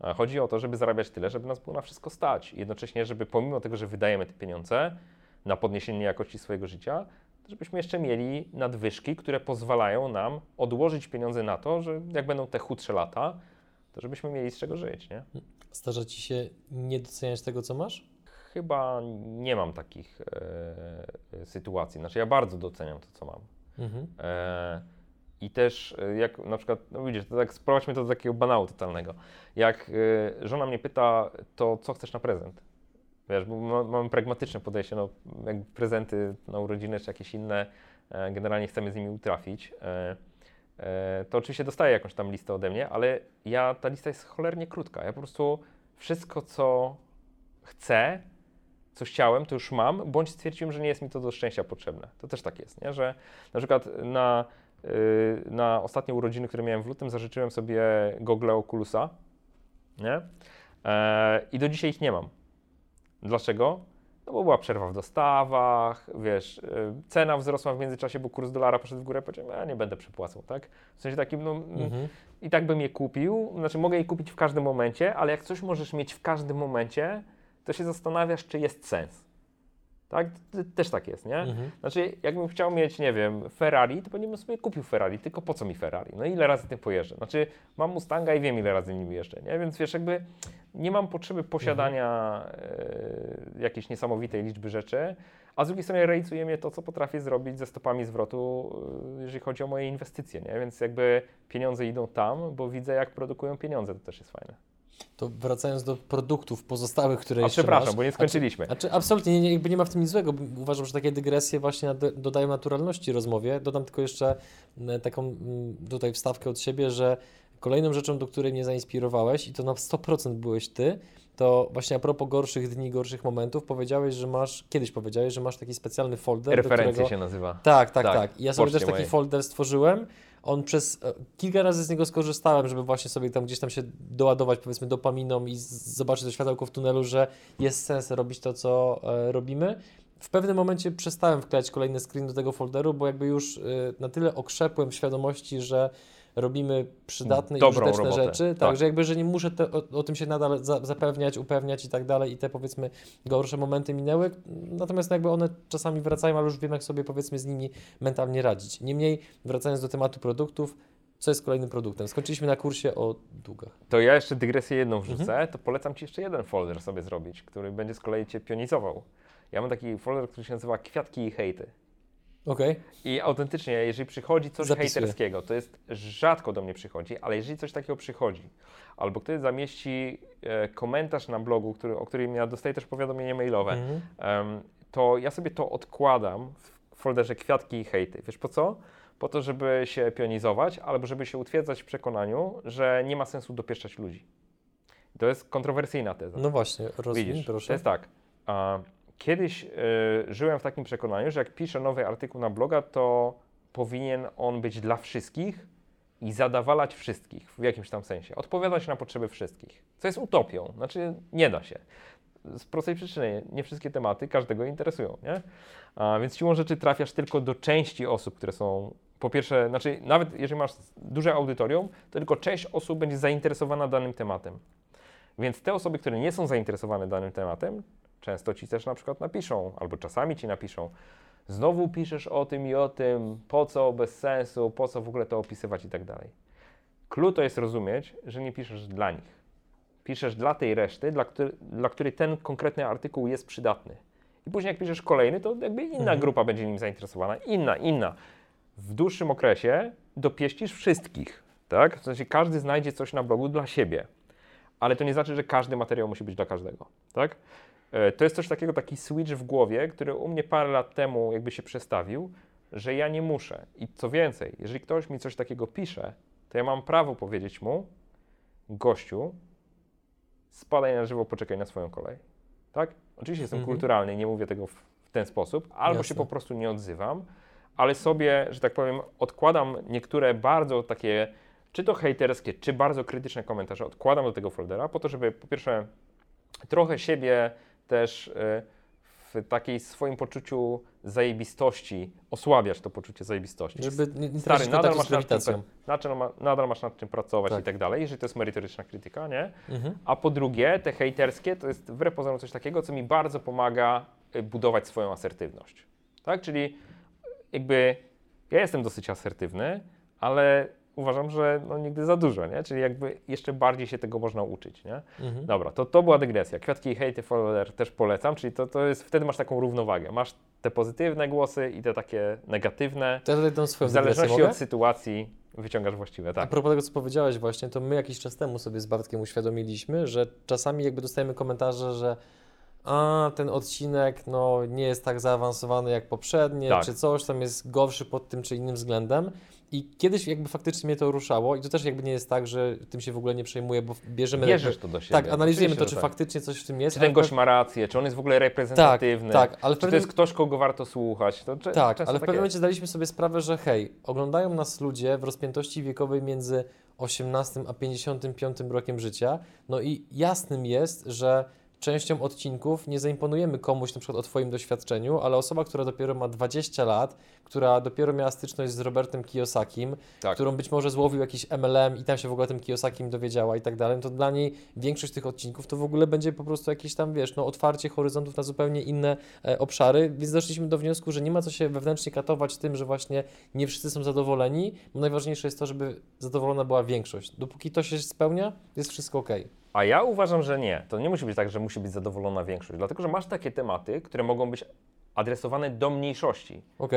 E, Chodzi o to, żeby zarabiać tyle, żeby nas było na wszystko stać. I jednocześnie, żeby pomimo tego, że wydajemy te pieniądze na podniesienie jakości swojego życia, żebyśmy jeszcze mieli nadwyżki, które pozwalają nam odłożyć pieniądze na to, że jak będą te chudsze lata, to żebyśmy mieli z czego żyć, nie? Zdarza ci się nie doceniać tego, co masz? Chyba nie mam takich e, sytuacji. Znaczy ja bardzo doceniam to, co mam. Mhm. E, I też e, jak na przykład, no widzisz, to tak sprowadźmy to do takiego banału totalnego. Jak e, żona mnie pyta, to co chcesz na prezent? Wiesz, bo ma, mamy pragmatyczne podejście, no jak prezenty na urodziny czy jakieś inne, e, generalnie chcemy z nimi utrafić. E, e, to oczywiście dostaję jakąś tam listę ode mnie, ale ja, ta lista jest cholernie krótka. Ja po prostu wszystko, co chcę, co chciałem, to już mam, bądź stwierdziłem, że nie jest mi to do szczęścia potrzebne. To też tak jest, nie? że na przykład na, yy, na ostatnie urodziny, które miałem w lutym, zażyczyłem sobie gogle Oculusa nie? E, i do dzisiaj ich nie mam. Dlaczego? No bo była przerwa w dostawach, wiesz, yy, cena wzrosła w międzyczasie, bo kurs dolara poszedł w górę, powiedziałem, ja nie będę przepłacał, tak? W sensie takim, no, Mhm. i tak bym je kupił, znaczy mogę je kupić w każdym momencie, ale jak coś możesz mieć w każdym momencie, to się zastanawiasz, czy jest sens. Tak? Też tak jest, nie? Mhm. Znaczy, jakbym chciał mieć, nie wiem, Ferrari, to pewnie bym sobie kupił Ferrari, tylko po co mi Ferrari? No ile razy tym pojeżdżę? Znaczy, mam Mustanga i wiem, ile razy nim jeżdżę, nie? Więc wiesz, jakby nie mam potrzeby posiadania e, jakiejś niesamowitej liczby rzeczy, a z drugiej strony rejcuje mnie to, co potrafię zrobić ze stopami zwrotu, e, jeżeli chodzi o moje inwestycje, nie? Więc jakby pieniądze idą tam, bo widzę, jak produkują pieniądze, to też jest fajne. To wracając do produktów pozostałych, które A jeszcze przepraszam, masz, bo nie skończyliśmy. Znaczy, absolutnie nie, jakby nie ma w tym nic złego. Uważam, że takie dygresje właśnie dodają naturalności rozmowie. Dodam tylko jeszcze mm, taką mm, tutaj wstawkę od siebie, że kolejną rzeczą, do której mnie zainspirowałeś i to na 100% byłeś ty, to właśnie a propos gorszych dni, gorszych momentów, powiedziałeś, że masz, kiedyś powiedziałeś, że masz taki specjalny folder, Referencje którego... się nazywa. Tak, tak, Tak, tak. I ja sobie też taki folder stworzyłem. On przez e, kilka razy z niego skorzystałem, żeby właśnie sobie tam gdzieś tam się doładować, powiedzmy, dopaminą i zobaczyć to światełko w tunelu, że jest sens robić to, co e, robimy. W pewnym momencie przestałem wklejać kolejny screen do tego folderu, bo jakby już e, na tyle okrzepłem w świadomości, że robimy przydatne Dobrą i użyteczne robotę, rzeczy, tak, tak. że jakby, że nie muszę te, o, o tym się nadal za, zapewniać, upewniać i tak dalej i te powiedzmy gorsze momenty minęły, natomiast jakby one czasami wracają, ale już wiem jak sobie powiedzmy z nimi mentalnie radzić. Niemniej wracając do tematu produktów, co jest kolejnym produktem? Skończyliśmy na kursie o długach. To ja jeszcze dygresję jedną wrzucę, Mhm. to polecam Ci jeszcze jeden folder sobie zrobić, który będzie z kolei Cię pionizował. Ja mam taki folder, który się nazywa Kwiatki i hejty. Okej, I autentycznie, jeżeli przychodzi coś Zapisuję. hejterskiego, to jest rzadko do mnie przychodzi, ale jeżeli coś takiego przychodzi, albo ktoś zamieści e, komentarz na blogu, który, o którym ja dostaję też powiadomienie mailowe, Mhm. em, to ja sobie to odkładam w folderze kwiatki i hejty. Wiesz po co? Po to, żeby się pionizować, albo żeby się utwierdzać w przekonaniu, że nie ma sensu dopieszczać ludzi. To jest kontrowersyjna teza. No właśnie, rozumiem, Widzisz, proszę. to jest tak. A, kiedyś y, żyłem w takim przekonaniu, że jak piszę nowy artykuł na bloga, to powinien on być dla wszystkich i zadawalać wszystkich w jakimś tam sensie. Odpowiadać na potrzeby wszystkich. Co jest utopią. Znaczy, nie da się. Z prostej przyczyny, nie wszystkie tematy każdego interesują, nie? A, więc siłą rzeczy trafiasz tylko do części osób, które są po pierwsze, znaczy nawet jeżeli masz duże audytorium, to tylko część osób będzie zainteresowana danym tematem. Więc te osoby, które nie są zainteresowane danym tematem, często ci też na przykład napiszą, albo czasami ci napiszą, znowu piszesz o tym i o tym, po co, bez sensu, po co w ogóle to opisywać i tak dalej. Clue to jest rozumieć, że nie piszesz dla nich. Piszesz dla tej reszty, dla, który, dla której ten konkretny artykuł jest przydatny. I później jak piszesz kolejny, to jakby inna Mhm. grupa będzie nim zainteresowana, inna, inna. w dłuższym okresie dopieścisz wszystkich, tak? W sensie każdy znajdzie coś na blogu dla siebie, ale to nie znaczy, że każdy materiał musi być dla każdego, tak? E, To jest coś takiego, taki switch w głowie, który u mnie parę lat temu jakby się przestawił, że ja nie muszę. I co więcej, jeżeli ktoś mi coś takiego pisze, to ja mam prawo powiedzieć mu, gościu, spadaj na żywo, poczekaj na swoją kolej. Tak? Oczywiście jestem Mhm. kulturalny i nie mówię tego w, w ten sposób, albo się Jasne. po prostu nie odzywam, ale sobie, że tak powiem, odkładam niektóre bardzo takie, czy to hejterskie, czy bardzo krytyczne komentarze, odkładam do tego foldera po to, żeby po pierwsze trochę siebie też y, w takiej swoim poczuciu zajebistości, osłabiać to poczucie zajebistości. Żeby nie, nie Stary, nadal masz, nad czym, nadal, ma, nadal masz nad czym pracować Tak. i tak dalej, jeżeli to jest merytoryczna krytyka, nie? Mhm. A po drugie, te hejterskie to jest wbrew pozorom coś takiego, co mi bardzo pomaga y, budować swoją asertywność. Tak? Czyli jakby ja jestem dosyć asertywny, ale uważam, że no nigdy za dużo, nie? Czyli jakby jeszcze bardziej się tego można uczyć, nie? Mhm. Dobra, to, to była dygresja. Kwiatki i hejty follower też polecam, czyli to, to jest, wtedy masz taką równowagę. Masz te pozytywne głosy i te takie negatywne. To ja dam swoją W zależności od sytuacji wyciągasz właściwe, A tak. propos tego, co powiedziałeś właśnie, to my jakiś czas temu sobie z Bartkiem uświadomiliśmy, że czasami jakby dostajemy komentarze, że a, ten odcinek no, nie jest tak zaawansowany jak poprzednie, Tak. czy coś tam jest gorszy pod tym czy innym względem. I kiedyś jakby faktycznie mnie to ruszało i to też jakby nie jest tak, że tym się w ogóle nie przejmuję, bo bierzemy... Bierzesz to do siebie. tak, analizujemy to, czy tak. faktycznie coś w tym jest. Czy ten gość ma rację, czy on jest w ogóle reprezentatywny, Tak, tak, ale czy to pewnym, jest ktoś, kogo warto słuchać. To, cze- tak, często ale w tak pewnym momencie zdaliśmy sobie sprawę, że hej, oglądają nas ludzie w rozpiętości wiekowej między 18 a 55 rokiem życia, no i jasnym jest, że częścią odcinków nie zaimponujemy komuś na przykład o Twoim doświadczeniu, ale osoba, która dopiero ma 20 lat, która dopiero miała styczność z Robertem Kiyosakim, Tak. którą być może złowił jakiś MLM i tam się w ogóle o tym Kiyosakim dowiedziała i tak dalej, to dla niej większość tych odcinków to w ogóle będzie po prostu jakieś tam, wiesz, no otwarcie horyzontów na zupełnie inne e, obszary, więc doszliśmy do wniosku, że nie ma co się wewnętrznie katować tym, że właśnie nie wszyscy są zadowoleni, bo najważniejsze jest to, żeby zadowolona była większość. Dopóki to się spełnia, jest wszystko ok. A ja uważam, że nie. To nie musi być tak, że musi być zadowolona większość, dlatego że masz takie tematy, które mogą być adresowane do mniejszości. Ok?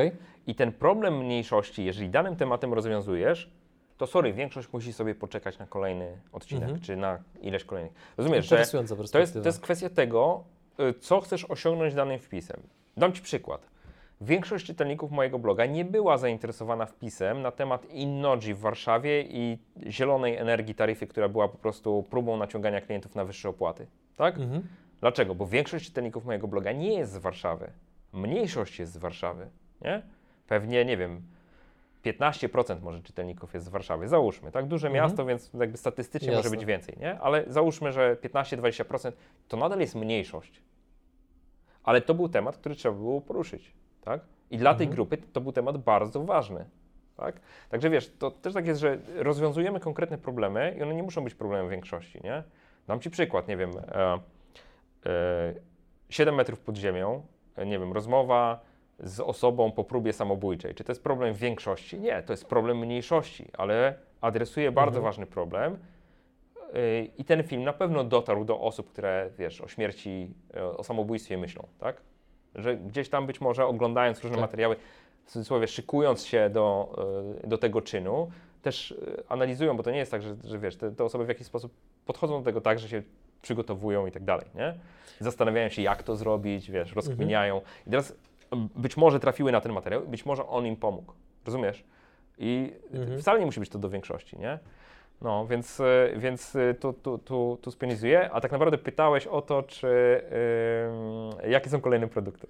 I ten problem mniejszości, jeżeli danym tematem rozwiązujesz, to sorry, większość musi sobie poczekać na kolejny odcinek, Mhm. czy na ileś kolejnych. Rozumiesz, że to jest, to jest kwestia tego, y, co chcesz osiągnąć danym wpisem. Dam Ci przykład. Większość czytelników mojego bloga nie była zainteresowana wpisem na temat Innoji w Warszawie i zielonej energii taryfy, która była po prostu próbą naciągania klientów na wyższe opłaty. Tak? Mhm. Dlaczego? Bo większość czytelników mojego bloga nie jest z Warszawy. Mniejszość jest z Warszawy, nie? Pewnie, nie wiem, 15% może czytelników jest z Warszawy. Załóżmy, tak? Duże Mhm. miasto, więc jakby statystycznie może Jasne. być więcej, nie? Ale załóżmy, że 15-20% to nadal jest mniejszość. Ale to był temat, który trzeba było poruszyć, tak? I dla tej Mhm. grupy to był temat bardzo ważny, tak? Także wiesz, to też tak jest, że rozwiązujemy konkretne problemy i one nie muszą być problemem większości, nie? Dam Ci przykład, nie wiem, e, e, 7 metrów pod ziemią, e, nie wiem, rozmowa z osobą po próbie samobójczej. Czy to jest problem większości? Nie, to jest problem mniejszości, ale adresuje bardzo Mhm. ważny problem. Yy, I ten film na pewno dotarł do osób, które, wiesz, o śmierci, e, o samobójstwie myślą, tak? Że gdzieś tam być może oglądając różne Tak. materiały, w cudzysłowie szykując się do, e, do tego czynu, też e, analizują, bo to nie jest tak, że, że wiesz, te, te osoby w jakiś sposób podchodzą do tego tak, że się przygotowują i tak dalej, nie? Zastanawiają się, jak to zrobić, wiesz, rozkminiają. I teraz być może trafiły na ten materiał, być może on im pomógł, rozumiesz? I Mhm. wcale nie musi być to do większości, nie? No, więc, e, więc e, tu, tu, tu, tu spionizuję, a tak naprawdę pytałeś o to, czy ym, jakie są kolejne produkty.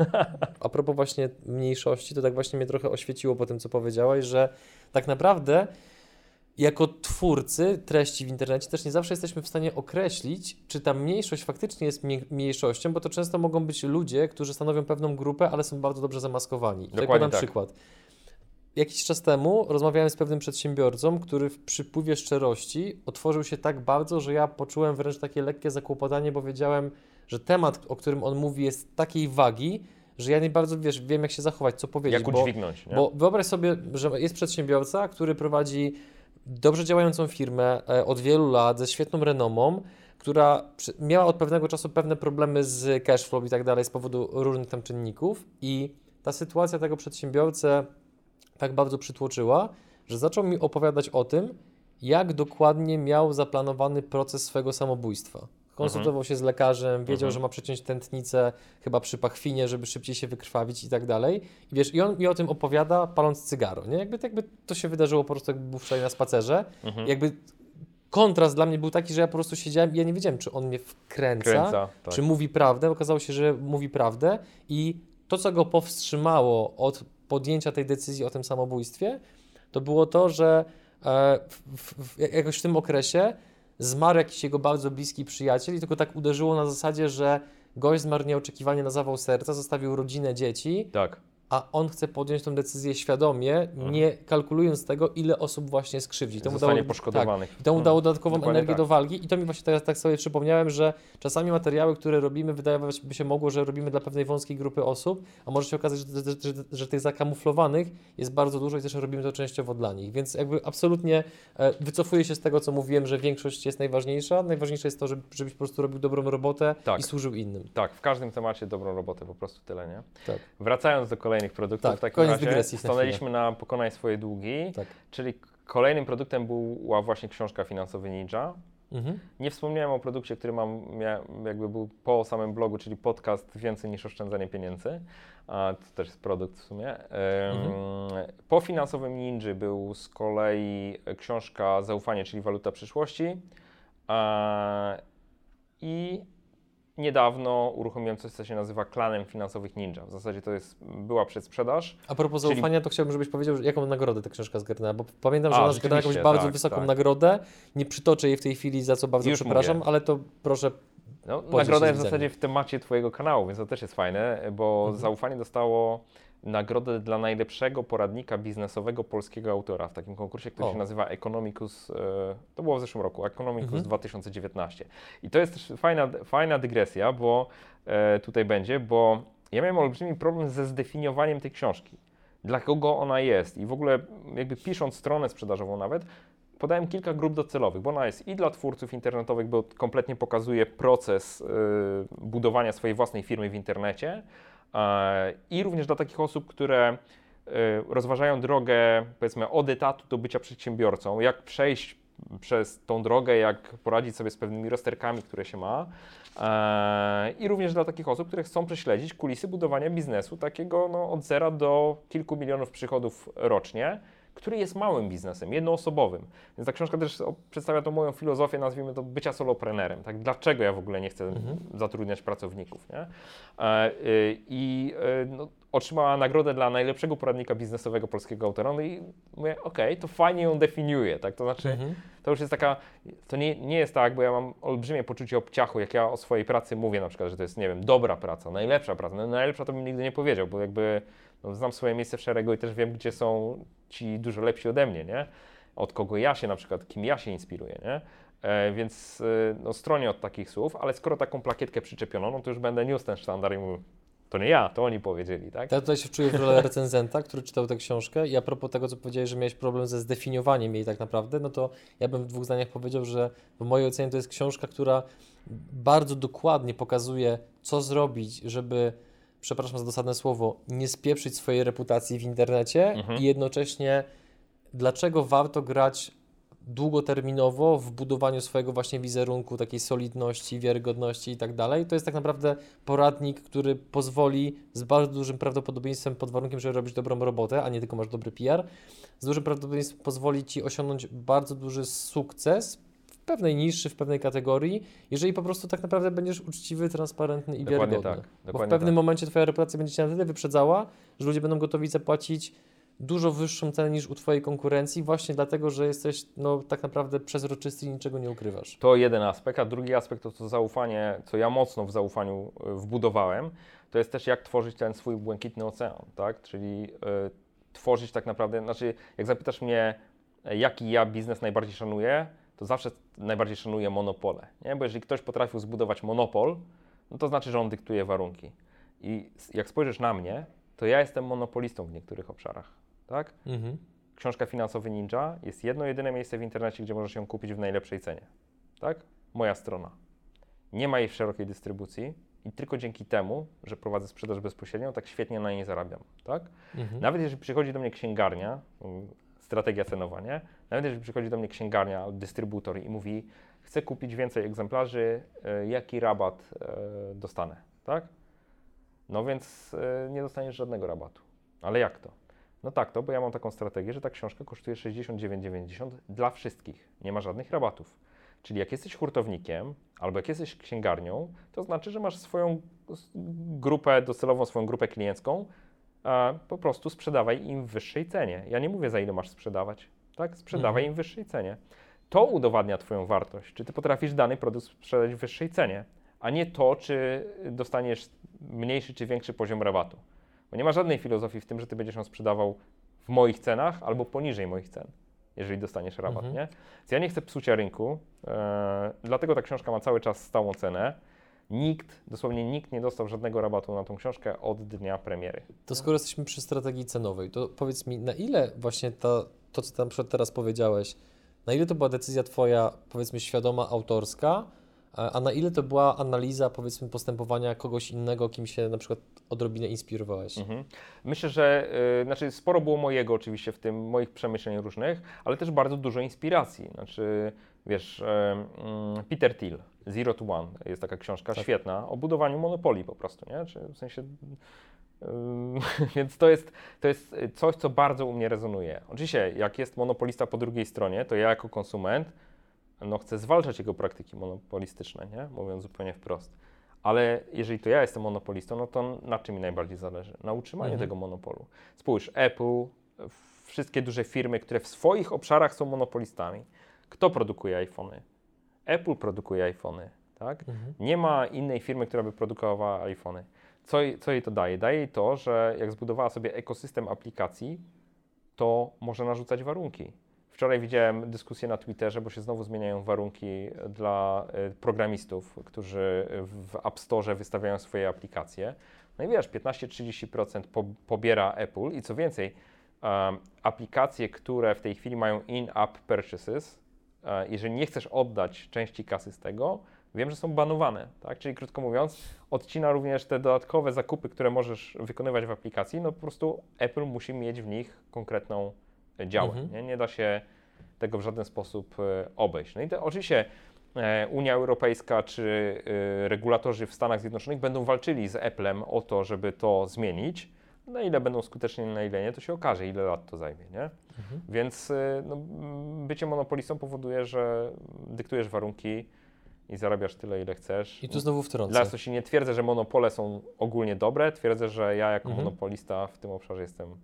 A propos właśnie mniejszości, to tak właśnie mnie trochę oświeciło po tym, co powiedziałeś, że tak naprawdę jako twórcy treści w internecie też nie zawsze jesteśmy w stanie określić, czy ta mniejszość faktycznie jest mniejszością, bo to często mogą być ludzie, którzy stanowią pewną grupę, ale są bardzo dobrze zamaskowani. Tutaj Dokładnie podam tak. przykład. Jakiś czas temu rozmawiałem z pewnym przedsiębiorcą, który w przypływie szczerości otworzył się tak bardzo, że ja poczułem wręcz takie lekkie zakłopotanie, bo wiedziałem, że temat, o którym on mówi, jest takiej wagi, że ja nie bardzo wiesz, wiem, jak się zachować, co powiedzieć. Jak bo, udźwignąć, nie? bo wyobraź sobie, że jest przedsiębiorca, który prowadzi dobrze działającą firmę e, od wielu lat, ze świetną renomą, która miała od pewnego czasu pewne problemy z cash flow i tak dalej z powodu różnych tam czynników i ta sytuacja tego przedsiębiorcę tak bardzo przytłoczyła, że zaczął mi opowiadać o tym, jak dokładnie miał zaplanowany proces swojego samobójstwa. Konsultował się z lekarzem, wiedział, Mhm. że ma przeciąć tętnicę chyba przy pachwinie, żeby szybciej się wykrwawić i tak dalej. I wiesz, i on mi o tym opowiada, paląc cygaro, nie? Jakby, jakby to się wydarzyło po prostu, jakby był wczoraj na spacerze. Mhm. Jakby kontrast dla mnie był taki, że ja po prostu siedziałem i ja nie wiedziałem, czy on mnie wkręca, Kręca, tak. czy mówi prawdę. Okazało się, że mówi prawdę i to, co go powstrzymało od podjęcia tej decyzji o tym samobójstwie, to było to, że e, w, w, jakoś w tym okresie zmarł jakiś jego bardzo bliski przyjaciel i tylko tak uderzyło na zasadzie, że gość zmarł nieoczekiwanie na zawał serca, zostawił rodzinę, dzieci, Tak. A on chce podjąć tę decyzję świadomie, nie kalkulując tego, ile osób właśnie skrzywdzi. To mu dało- poszkodowanych. Tak, i to mu No, dało dodatkową dokładnie energię tak. do walki i to mi właśnie teraz tak sobie przypomniałem, że czasami materiały, które robimy, wydawać by się mogło, że robimy dla pewnej wąskiej grupy osób, a może się okazać, że, że, że, że tych zakamuflowanych jest bardzo dużo i też robimy to częściowo dla nich. Więc jakby absolutnie e, wycofuję się z tego, co mówiłem, że większość jest najważniejsza. Najważniejsze jest to, żeby, żebyś po prostu robił dobrą robotę Tak. i służył innym. Tak, w każdym temacie dobrą robotę, po prostu tyle, nie? Tak, Wracając do kolejnych produktów, Tak, w takim koniec razie dygresji na stanęliśmy na Pokonaj swoje długi, tak. czyli kolejnym produktem była właśnie książka Finansowy Ninja. Mhm. Nie wspomniałem o produkcie, który mam, jakby był po samym blogu, czyli podcast Więcej niż oszczędzanie pieniędzy. A to też jest produkt w sumie. Em, Po finansowym ninja był z kolei książka Zaufanie, czyli waluta przyszłości. I niedawno uruchomiłem coś, co się nazywa klanem finansowych ninja. W zasadzie to jest, była przedsprzedaż. A propos Czyli- zaufania, to chciałbym, żebyś powiedział, jaką nagrodę ta książka zgarnęła, bo pamiętam, że A, ona zgarnęła jakąś bardzo tak, wysoką tak. nagrodę. Nie przytoczę jej w tej chwili, za co bardzo Już przepraszam, mówię. ale to proszę. No, nagroda jest w zasadzie w temacie Twojego kanału, więc to też jest fajne, bo Mhm. zaufanie dostało nagrodę dla najlepszego poradnika biznesowego polskiego autora w takim konkursie, który O. się nazywa Economicus, e, to było w zeszłym roku, Economicus Mhm. 2019. I to jest też fajna, fajna dygresja, bo e, tutaj będzie, bo ja miałem olbrzymi problem ze zdefiniowaniem tej książki. Dla kogo ona jest i w ogóle jakby pisząc stronę sprzedażową nawet, podałem kilka grup docelowych, bo ona jest i dla twórców internetowych, bo kompletnie pokazuje proces y, budowania swojej własnej firmy w internecie, i również dla takich osób, które y, rozważają drogę, powiedzmy, od etatu do bycia przedsiębiorcą, jak przejść przez tą drogę, jak poradzić sobie z pewnymi rozterkami, które się ma. E, I również dla takich osób, które chcą prześledzić kulisy budowania biznesu, takiego no, od zera do kilku milionów przychodów rocznie, który jest małym biznesem, jednoosobowym. Więc ta książka też przedstawia tą moją filozofię, nazwijmy to, bycia soloprenerem. Tak? Dlaczego ja w ogóle nie chcę Mhm. zatrudniać pracowników. Nie? E, y, I y, no, otrzymała nagrodę dla najlepszego poradnika biznesowego polskiego autora. No i mówię, okej, to fajnie ją definiuje. Tak? To znaczy, Mhm. to już jest taka, to nie, nie jest tak, bo ja mam olbrzymie poczucie obciachu, jak ja o swojej pracy mówię na przykład, że to jest, nie wiem, dobra praca, najlepsza praca. No, najlepsza to bym nigdy nie powiedział, bo jakby no, znam swoje miejsce w szeregu i też wiem, gdzie są ci dużo lepsi ode mnie, nie? Od kogo ja się na przykład, kim ja się inspiruję, nie? E, więc e, no, stronię od takich słów, ale skoro taką plakietkę przyczepiono, no to już będę niósł ten sztandar i mówił, to nie ja, to oni powiedzieli, tak? Ja tutaj się czuję w rolę recenzenta, który czytał tę książkę i a propos tego, co powiedziałeś, że miałeś problem ze zdefiniowaniem jej tak naprawdę, no to ja bym w dwóch zdaniach powiedział, że w mojej ocenie to jest książka, która bardzo dokładnie pokazuje, co zrobić, żeby, przepraszam za dosadne słowo, nie spieprzyć swojej reputacji w internecie Mhm. i jednocześnie dlaczego warto grać długoterminowo w budowaniu swojego właśnie wizerunku, takiej solidności, wiarygodności i tak dalej. To jest tak naprawdę poradnik, który pozwoli z bardzo dużym prawdopodobieństwem, pod warunkiem, że robisz dobrą robotę, a nie tylko masz dobry PR, z dużym prawdopodobieństwem pozwoli Ci osiągnąć bardzo duży sukces pewnej niszy, w pewnej kategorii, jeżeli po prostu tak naprawdę będziesz uczciwy, transparentny i Dokładnie wiarygodny. tak, Bo w dokładnie pewnym tak. momencie Twoja reputacja będzie Cię na tyle wyprzedzała, że ludzie będą gotowi zapłacić dużo wyższą cenę niż u Twojej konkurencji, właśnie dlatego, że jesteś no, tak naprawdę przezroczysty i niczego nie ukrywasz. To jeden aspekt, a drugi aspekt to to zaufanie, co ja mocno w zaufaniu y, wbudowałem, to jest też jak tworzyć ten swój błękitny ocean, tak? Czyli y, tworzyć tak naprawdę, znaczy jak zapytasz mnie, y, jaki ja biznes najbardziej szanuję, to zawsze najbardziej szanuję monopole, nie? Bo jeżeli ktoś potrafił zbudować monopol, no to znaczy, że on dyktuje warunki. I jak spojrzysz na mnie, to ja jestem monopolistą w niektórych obszarach, tak? Mhm. Książka Finansowy Ninja jest jedno jedyne miejsce w internecie, gdzie możesz ją kupić w najlepszej cenie. Tak? Moja strona. Nie ma jej w szerokiej dystrybucji. i tylko dzięki temu, że prowadzę sprzedaż bezpośrednią, tak świetnie na niej zarabiam, tak? Mhm. Nawet jeżeli przychodzi do mnie księgarnia, strategia cenowa, nie? Nawet jeżeli przychodzi do mnie księgarnia dystrybutor i mówi, chcę kupić więcej egzemplarzy, e, jaki rabat e, dostanę, tak? No więc e, nie dostaniesz żadnego rabatu. Ale jak to? No tak to, bo ja mam taką strategię, że ta książka kosztuje 69,90 dla wszystkich. Nie ma żadnych rabatów. Czyli jak jesteś hurtownikiem albo jak jesteś księgarnią, to znaczy, że masz swoją grupę docelową, swoją grupę kliencką, po prostu sprzedawaj im w wyższej cenie. Ja nie mówię, za ile masz sprzedawać, tak? Sprzedawaj im w wyższej cenie. To udowadnia Twoją wartość, czy Ty potrafisz dany produkt sprzedać w wyższej cenie, a nie to, czy dostaniesz mniejszy czy większy poziom rabatu. Bo nie ma żadnej filozofii w tym, że Ty będziesz ją sprzedawał w moich cenach albo poniżej moich cen, jeżeli dostaniesz rabat, Mhm. nie? Więc ja nie chcę psucia rynku, e, dlatego ta książka ma cały czas stałą cenę. Nikt, dosłownie nikt nie dostał żadnego rabatu na tą książkę od dnia premiery. To skoro jesteśmy przy strategii cenowej, to powiedz mi, na ile właśnie ta, to, co tam przed teraz powiedziałeś, na ile to była decyzja Twoja, powiedzmy, świadoma, autorska, a na ile to była analiza, powiedzmy, postępowania kogoś innego, kim się na przykład odrobinę inspirowałeś? Mhm. Myślę, że y, znaczy sporo było mojego oczywiście w tym, moich przemyśleń różnych, ale też bardzo dużo inspiracji. Znaczy, wiesz, y, mm, Peter Thiel, Zero to One, jest taka książka Tak. świetna o budowaniu monopolii po prostu, nie? Czy w sensie, więc to jest, to jest coś, co bardzo u mnie rezonuje. Oczywiście, jak jest monopolista po drugiej stronie, to ja jako konsument no, chcę zwalczać jego praktyki monopolistyczne, nie? mówiąc zupełnie wprost. Ale jeżeli to ja jestem monopolistą, no to na czym mi najbardziej zależy? Na utrzymaniu Mhm. tego monopolu. Spójrz, Apple, wszystkie duże firmy, które w swoich obszarach są monopolistami. Kto produkuje iPhony? Apple produkuje iPhony, tak? Mhm. Nie ma innej firmy, która by produkowała iPhony. Co, jej- co jej to daje? Daje jej to, że jak zbudowała sobie ekosystem aplikacji, to może narzucać warunki. Wczoraj widziałem dyskusję na Twitterze, bo się znowu zmieniają warunki dla y, programistów, którzy w App Store wystawiają swoje aplikacje. No i wiesz, 15-30% po, pobiera Apple i co więcej, um, aplikacje, które w tej chwili mają in-app purchases, jeżeli nie chcesz oddać części kasy z tego, wiem, że są banowane, tak? Czyli krótko mówiąc, odcina również te dodatkowe zakupy, które możesz wykonywać w aplikacji, no po prostu Apple musi mieć w nich konkretną e, działę, Mhm. nie? nie da się tego w żaden sposób e, obejść. No i to oczywiście e, Unia Europejska czy e, regulatorzy w Stanach Zjednoczonych będą walczyli z Applem o to, żeby to zmienić. Na ile będą skuteczni, na ile nie, to się okaże, ile lat to zajmie, nie? Mhm. Więc y, no, m, bycie monopolistą powoduje, że dyktujesz warunki i zarabiasz tyle, ile chcesz. I tu znowu wtrącę. Dla się nie twierdzę, że monopole są ogólnie dobre, twierdzę, że ja jako Mhm. monopolista w tym obszarze jestem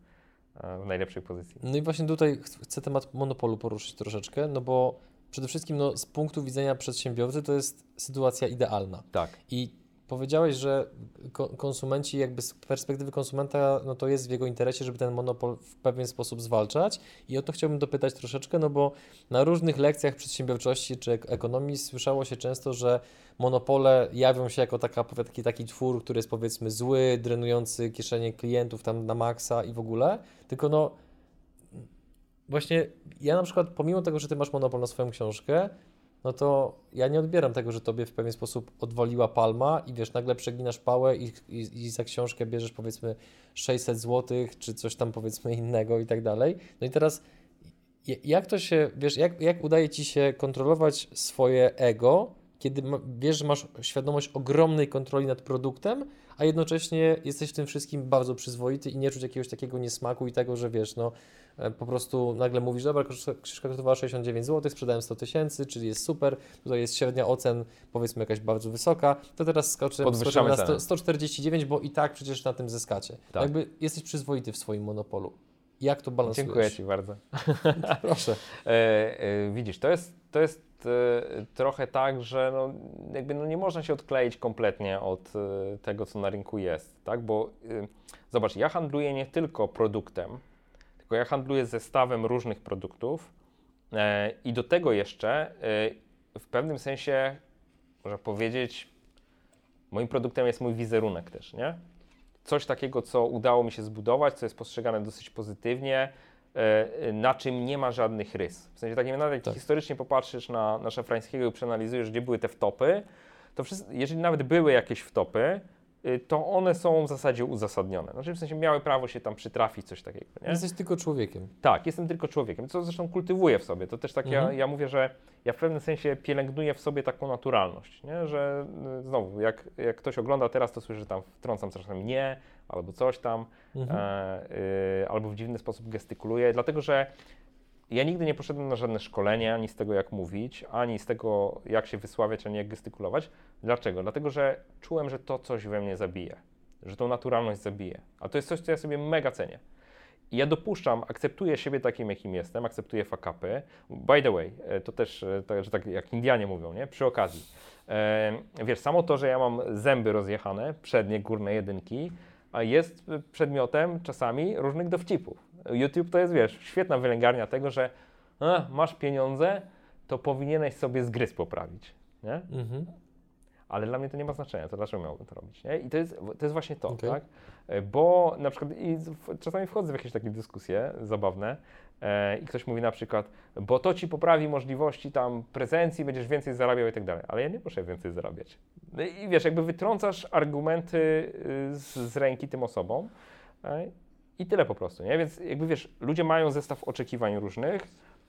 e, w najlepszej pozycji. No i właśnie tutaj ch- chcę temat monopolu poruszyć troszeczkę, no bo przede wszystkim no, z punktu widzenia przedsiębiorcy to jest sytuacja idealna. Tak. I powiedziałeś, że ko- konsumenci, jakby z perspektywy konsumenta, no to jest w jego interesie, żeby ten monopol w pewien sposób zwalczać. I o to chciałbym dopytać troszeczkę, no bo na różnych lekcjach przedsiębiorczości czy ek- ekonomii słyszało się często, że monopole jawią się jako taka, taki, taki twór, który jest powiedzmy zły, drenujący kieszenie klientów tam na maksa i w ogóle. Tylko no właśnie ja na przykład, pomimo tego, że ty masz monopol na swoją książkę, no to ja nie odbieram tego, że tobie w pewien sposób odwaliła palma i wiesz, nagle przeginasz pałę i, i, i za książkę bierzesz powiedzmy 600 zł, czy coś tam powiedzmy innego i tak dalej. No i teraz jak to się, wiesz, jak, jak udaje ci się kontrolować swoje ego, kiedy wiesz, że masz świadomość ogromnej kontroli nad produktem, a jednocześnie jesteś w tym wszystkim bardzo przyzwoity i nie czuć jakiegoś takiego niesmaku i tego, że wiesz, no po prostu nagle mówisz, dobra, książka kosztowała 69 zł, sprzedałem 100 tysięcy, czyli jest super, tutaj jest średnia ocen, powiedzmy jakaś bardzo wysoka, to teraz skoczymy na 100, cenę. 149, bo i tak przecież na tym zyskacie. Tak. Jakby jesteś przyzwoity w swoim monopolu. Jak to balansujesz? Dziękuję Ci bardzo. Proszę. E, e, widzisz, to jest, to jest e, trochę tak, że no, jakby no nie można się odkleić kompletnie od e, tego, co na rynku jest, tak? Bo e, zobacz, ja handluję nie tylko produktem, tylko ja handluję zestawem różnych produktów e, i do tego jeszcze e, w pewnym sensie, można powiedzieć, moim produktem jest mój wizerunek też, nie? Coś takiego, co udało mi się zbudować, co jest postrzegane dosyć pozytywnie, e, na czym nie ma żadnych rys. W sensie takim, nawet jak Tak. historycznie popatrzysz na, na Szafrańskiego i przeanalizujesz, gdzie były te wtopy, to wszyscy, jeżeli nawet były jakieś wtopy, to one są w zasadzie uzasadnione. Znaczy w sensie miały prawo się tam przytrafić, coś takiego. Nie? Jesteś tylko człowiekiem. Tak, jestem tylko człowiekiem, co zresztą kultywuję w sobie. To też tak ja, Mhm. ja mówię, że ja w pewnym sensie pielęgnuję w sobie taką naturalność, nie? że y, znowu, jak, jak ktoś ogląda teraz, to słyszy, że tam wtrącam czasami nie, albo coś tam, Mhm. e, y, albo w dziwny sposób gestykuluję, dlatego że ja nigdy nie poszedłem na żadne szkolenie, ani z tego, jak mówić, ani z tego, jak się wysławiać, ani jak gestykulować. Dlaczego? Dlatego, że czułem, że to coś we mnie zabije, że tą naturalność zabije. A to jest coś, co ja sobie mega cenię. I ja dopuszczam, akceptuję siebie takim, jakim jestem, akceptuję fakapy. By the way, e, to też, e, to, że tak jak Indianie mówią, nie? Przy okazji. E, wiesz, samo to, że ja mam zęby rozjechane, przednie, górne jedynki, jest przedmiotem czasami różnych dowcipów. YouTube to jest, wiesz, świetna wylęgarnia tego, że a, masz pieniądze, to powinieneś sobie zgryz poprawić, nie? Mhm. Ale dla mnie to nie ma znaczenia, to dlaczego miałbym to robić, nie? I to jest, to jest właśnie to, Okej. tak? E, Bo na przykład w- czasami wchodzę w jakieś takie dyskusje zabawne e, i ktoś mówi na przykład, bo to ci poprawi możliwości tam prezencji, będziesz więcej zarabiał i tak dalej. Ale ja nie muszę więcej zarabiać. No I wiesz, jakby wytrącasz argumenty y, z, z ręki tym osobom e, i tyle po prostu, nie? Więc jakby wiesz, ludzie mają zestaw oczekiwań różnych,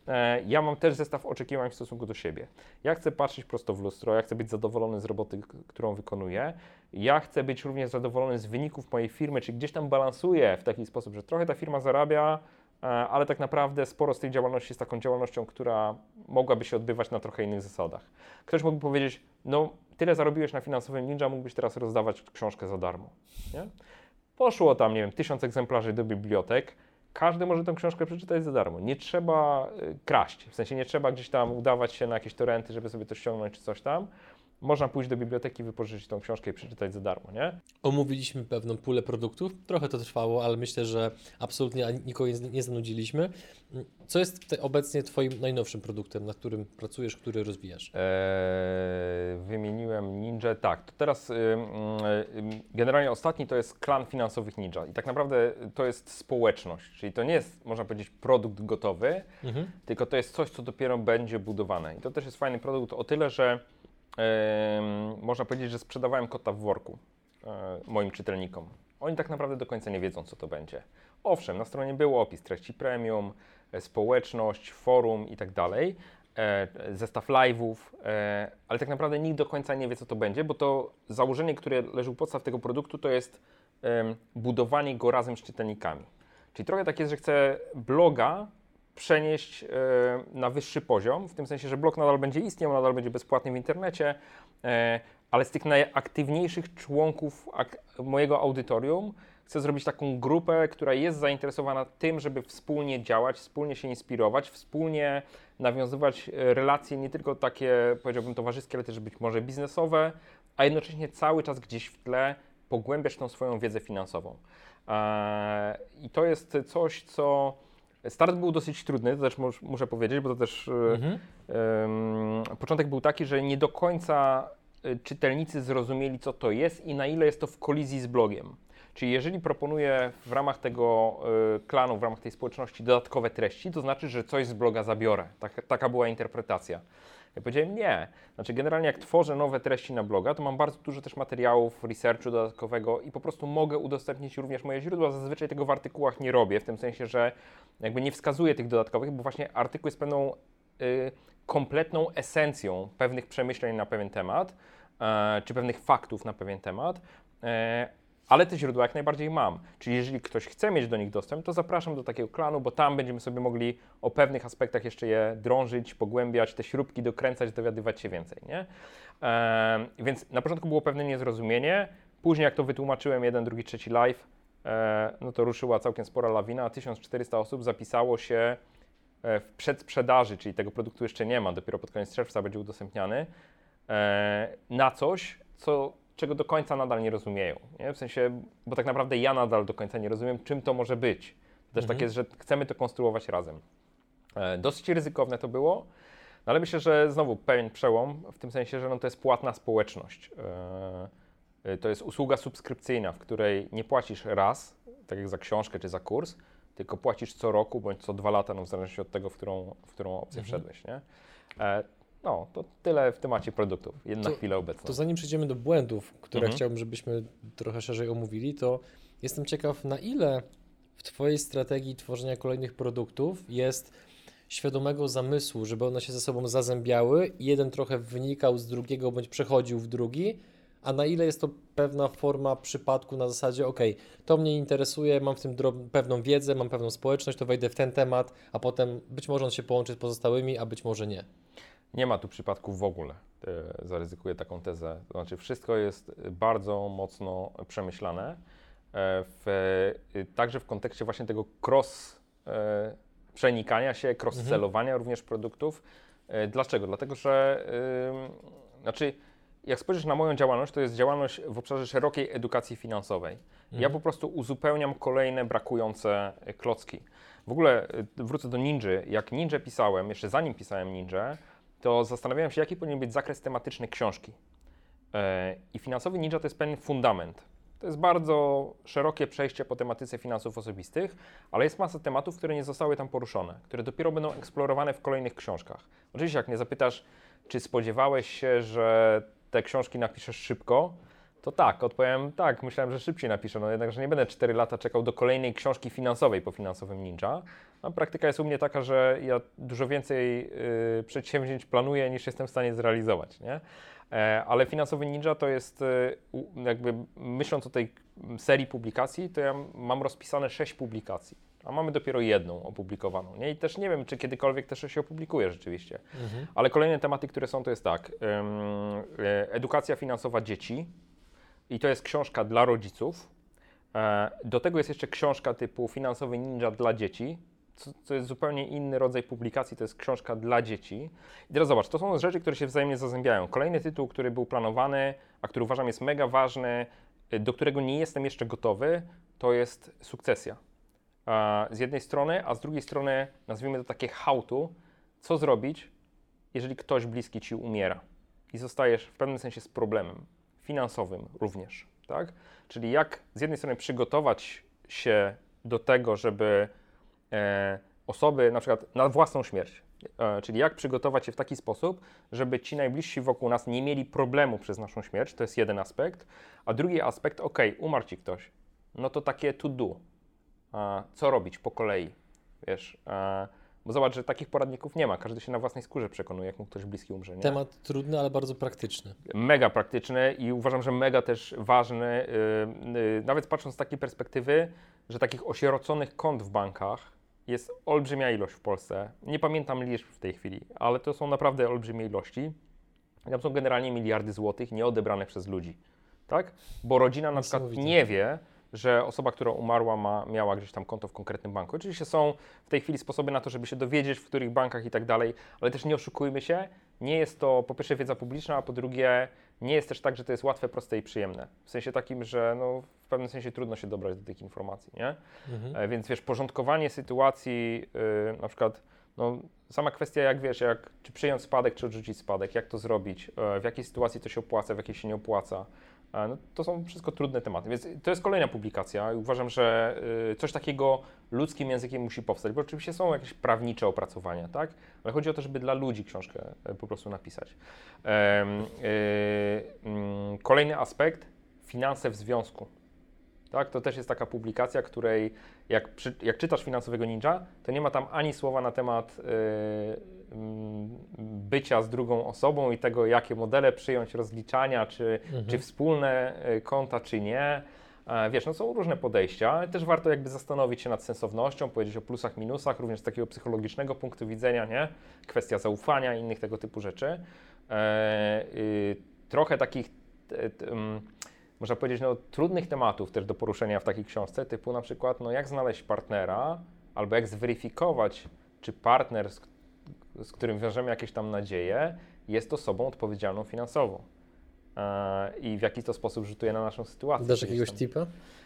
e, ja mam też zestaw oczekiwań w stosunku do siebie. Ja chcę patrzeć prosto w lustro, ja chcę być zadowolony z roboty, którą wykonuję. Ja chcę być również zadowolony z wyników mojej firmy, czyli gdzieś tam balansuję w taki sposób, że trochę ta firma zarabia, e, ale tak naprawdę sporo z tej działalności jest taką działalnością, która mogłaby się odbywać na trochę innych zasadach. Ktoś mógłby powiedzieć, no tyle zarobiłeś na finansowym ninja, mógłbyś teraz rozdawać książkę za darmo. Nie? Poszło tam, nie wiem, tysiąc egzemplarzy do bibliotek. Każdy może tę książkę przeczytać za darmo. Nie trzeba y, kraść, w sensie nie trzeba gdzieś tam udawać się na jakieś torenty, żeby sobie to ściągnąć czy coś tam. Można pójść do biblioteki, wypożyczyć tą książkę i przeczytać za darmo, nie? Omówiliśmy pewną pulę produktów. Trochę to trwało, ale myślę, że absolutnie nikogo nie, zanudziliśmy. Co jest obecnie Twoim najnowszym produktem, na którym pracujesz, który rozwijasz? Eee, wymieniłem Ninja. Tak, to teraz ym, ym, generalnie ostatni to jest klan finansowych Ninja. I tak naprawdę to jest społeczność, czyli to nie jest, można powiedzieć, produkt gotowy, Mhm. tylko to jest coś, co dopiero będzie budowane. I to też jest fajny produkt o tyle, że można powiedzieć, że sprzedawałem kota w worku e, moim czytelnikom. Oni tak naprawdę do końca nie wiedzą, co to będzie. Owszem, na stronie był opis treści premium, e, społeczność, forum i tak dalej, e, zestaw live'ów, ale tak naprawdę nikt do końca nie wie, co to będzie, bo to założenie, które leży u podstaw tego produktu, to jest budowanie go razem z czytelnikami. Czyli trochę tak jest, że chcę bloga przenieść e, na wyższy poziom, w tym sensie, że blog nadal będzie istniał, nadal będzie bezpłatny w internecie, e, ale z tych najaktywniejszych członków mojego audytorium chcę zrobić taką grupę, która jest zainteresowana tym, żeby wspólnie działać, wspólnie się inspirować, wspólnie nawiązywać e, relacje nie tylko takie, powiedziałbym, towarzyskie, ale też być może biznesowe, a jednocześnie cały czas gdzieś w tle pogłębiać tą swoją wiedzę finansową. I to jest coś, co Start był dosyć trudny, to też mus, muszę powiedzieć, bo to też e, Mhm. em, początek był taki, że nie do końca e, czytelnicy zrozumieli, co to jest i na ile jest to w kolizji z blogiem. Czyli jeżeli proponuję w ramach tego e, klanu, w ramach tej społeczności dodatkowe treści, to znaczy, że coś z bloga zabiorę. Tak, taka była interpretacja. Ja powiedziałem nie. Znaczy generalnie jak tworzę nowe treści na bloga, to mam bardzo dużo też materiałów, researchu dodatkowego i po prostu mogę udostępnić również moje źródła. Zazwyczaj tego w artykułach nie robię, w tym sensie, że jakby nie wskazuję tych dodatkowych, bo właśnie artykuł jest pewną y, kompletną esencją pewnych przemyśleń na pewien temat, e, czy pewnych faktów na pewien temat. Ale te źródła jak najbardziej mam. Czyli jeżeli ktoś chce mieć do nich dostęp, to zapraszam do takiego klanu, bo tam będziemy sobie mogli o pewnych aspektach jeszcze je drążyć, pogłębiać, te śrubki dokręcać, dowiadywać się więcej. Nie? Więc na początku było pewne niezrozumienie. Później, jak to wytłumaczyłem, jeden, drugi, trzeci live, e, no to ruszyła całkiem spora lawina. 1400 osób zapisało się e, w przedsprzedaży, czyli tego produktu jeszcze nie ma, dopiero pod koniec czerwca będzie udostępniany, e, na coś, co, czego do końca nadal nie rozumieją. Nie? W sensie, bo tak naprawdę ja nadal do końca nie rozumiem, czym to może być. To też Mhm. tak jest, że chcemy to konstruować razem. E, dosyć ryzykowne to było, no ale myślę, że znowu pewien przełom, w tym sensie, że no to jest płatna społeczność. E, e, to jest usługa subskrypcyjna, w której nie płacisz raz, tak jak za książkę czy za kurs, tylko płacisz co roku bądź co dwa lata, no w zależności od tego, w którą, w którą opcję Mhm. wszedłeś. Nie? E, No, to tyle w temacie produktów, na To- chwilę obecną. To zanim przejdziemy do błędów, które Mhm. chciałbym, żebyśmy trochę szerzej omówili, to jestem ciekaw, na ile w Twojej strategii tworzenia kolejnych produktów jest świadomego zamysłu, żeby one się ze sobą zazębiały i jeden trochę wynikał z drugiego bądź przechodził w drugi, a na ile jest to pewna forma przypadku na zasadzie, ok, to mnie interesuje, mam w tym pewną wiedzę, mam pewną społeczność, to wejdę w ten temat, a potem być może on się połączy z pozostałymi, a być może nie. Nie ma tu przypadków w ogóle. Zaryzykuję taką tezę. To znaczy, wszystko jest bardzo mocno przemyślane. E, W, e, także w kontekście właśnie tego cross e, przenikania się, cross-sellowania również produktów. Dlaczego? Dlatego, że znaczy, jak spojrzysz na moją działalność, to jest działalność w obszarze szerokiej edukacji finansowej. Ja po prostu uzupełniam kolejne brakujące klocki. W ogóle wrócę do Ninja. Jak Ninja pisałem, jeszcze zanim pisałem Ninja, to zastanawiałem się, jaki powinien być zakres tematyczny książki. E, I finansowy ninja to jest pewien fundament. To jest bardzo szerokie przejście po tematyce finansów osobistych, ale jest masa tematów, które nie zostały tam poruszone, które dopiero będą eksplorowane w kolejnych książkach. Oczywiście, jak mnie zapytasz, czy spodziewałeś się, że te książki napiszesz szybko, to tak, odpowiem tak, myślałem, że szybciej napiszę, no jednak, że nie będę 4 lata czekał do kolejnej książki finansowej po finansowym ninja. No, praktyka jest u mnie taka, że ja dużo więcej y, przedsięwzięć planuję niż jestem w stanie zrealizować, nie? E, ale finansowy ninja to jest y, jakby myśląc o tej serii publikacji, to ja mam rozpisane 6 publikacji, a mamy dopiero jedną opublikowaną, nie? I też nie wiem, czy kiedykolwiek też się opublikuje rzeczywiście. Ale kolejne tematy, które są, to jest tak, ym, e, edukacja finansowa dzieci, i to jest książka dla rodziców. E, Do tego jest jeszcze książka typu Finansowy Ninja dla dzieci, co, co jest zupełnie inny rodzaj publikacji, to jest książka dla dzieci. I teraz zobacz, to są rzeczy, które się wzajemnie zazębiają. Kolejny tytuł, który był planowany, a który uważam jest mega ważny, y, do którego nie jestem jeszcze gotowy, to jest sukcesja. E, Z jednej strony, a z drugiej strony nazwijmy to takie to, co zrobić, jeżeli ktoś bliski ci umiera i zostajesz w pewnym sensie z problemem finansowym również, tak? Czyli jak z jednej strony przygotować się do tego, żeby e, osoby na przykład na własną śmierć, e, czyli jak przygotować się w taki sposób, żeby ci najbliżsi wokół nas nie mieli problemu przez naszą śmierć, to jest jeden aspekt, a drugi aspekt, ok, umarł ci ktoś, no to takie to do, e, co robić po kolei, wiesz, e, bo zobacz, że takich poradników nie ma, każdy się na własnej skórze przekonuje, jak mu ktoś bliski umrze, nie? Temat trudny, ale bardzo praktyczny. mega praktyczny i uważam, że mega też ważny, yy, yy, nawet patrząc z takiej perspektywy, że takich osieroconych kont w bankach jest olbrzymia ilość w Polsce. Nie pamiętam liczb w tej chwili, ale to są naprawdę olbrzymie ilości. Tam są generalnie miliardy złotych nieodebrane przez ludzi, tak? Bo rodzina na przykład nie wie, że osoba, która umarła, ma, miała gdzieś tam konto w konkretnym banku. Oczywiście są w tej chwili sposoby na to, żeby się dowiedzieć, w których bankach i tak dalej, ale też nie oszukujmy się, nie jest to po pierwsze wiedza publiczna, a po drugie nie jest też tak, że to jest łatwe, proste i przyjemne. W sensie takim, że no, w pewnym sensie trudno się dobrać do tych informacji, nie? Mhm. E, Więc wiesz, porządkowanie sytuacji, yy, na przykład, no, sama kwestia, jak wiesz, jak, czy przyjąć spadek, czy odrzucić spadek, jak to zrobić, e, w jakiej sytuacji to się opłaca, w jakiej się nie opłaca. No, to są wszystko trudne tematy, więc to jest kolejna publikacja uważam, że y, coś takiego ludzkim językiem musi powstać, bo oczywiście są jakieś prawnicze opracowania, tak? Ale chodzi o to, żeby dla ludzi książkę e, po prostu napisać. Y, mm, Kolejny aspekt, finanse w związku. Tak, to też jest taka publikacja, której jak, jak czytasz Finansowego Ninja, to nie ma tam ani słowa na temat y, bycia z drugą osobą i tego, jakie modele przyjąć, rozliczania, czy, czy wspólne y, konta, czy nie. E, Wiesz, no są różne podejścia, ale też warto jakby zastanowić się nad sensownością, powiedzieć o plusach, minusach, również z takiego psychologicznego punktu widzenia, nie? Kwestia zaufania i innych tego typu rzeczy. E, y, trochę takich, t, t, mm, można powiedzieć, no, trudnych tematów też do poruszenia w takiej książce, typu na przykład, no jak znaleźć partnera, albo jak zweryfikować, czy partner, z, z którym wiążemy jakieś tam nadzieje, jest osobą odpowiedzialną finansowo. E, I w jaki to sposób rzutuje na naszą sytuację. Dasz jakiegoś tam. tipa?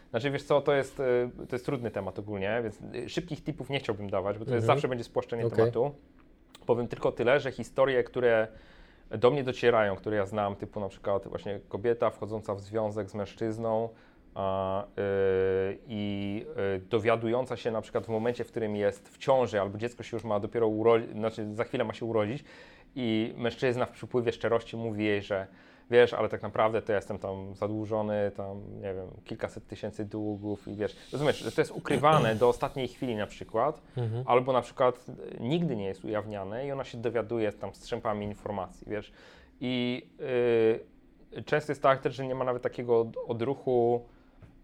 Znaczy wiesz co, to jest, y, to jest trudny temat ogólnie, więc y, szybkich tipów nie chciałbym dawać, bo to jest Mhm. zawsze będzie spłaszczenie Okej. tematu. Powiem tylko tyle, że historie, które do mnie docierają, które ja znam, typu na przykład właśnie kobieta wchodząca w związek z mężczyzną, a, y, i y, dowiadująca się na przykład w momencie, w którym jest w ciąży albo dziecko się już ma dopiero urodzić, znaczy za chwilę ma się urodzić i mężczyzna w przypływie szczerości mówi jej, że wiesz, ale tak naprawdę to ja jestem tam zadłużony, tam nie wiem, kilkaset tysięcy długów i wiesz, rozumiesz, że to jest ukrywane do ostatniej chwili na przykład, Mhm. albo na przykład nigdy nie jest ujawniane i ona się dowiaduje tam strzępami informacji, wiesz. I y, często jest tak też, że nie ma nawet takiego od- odruchu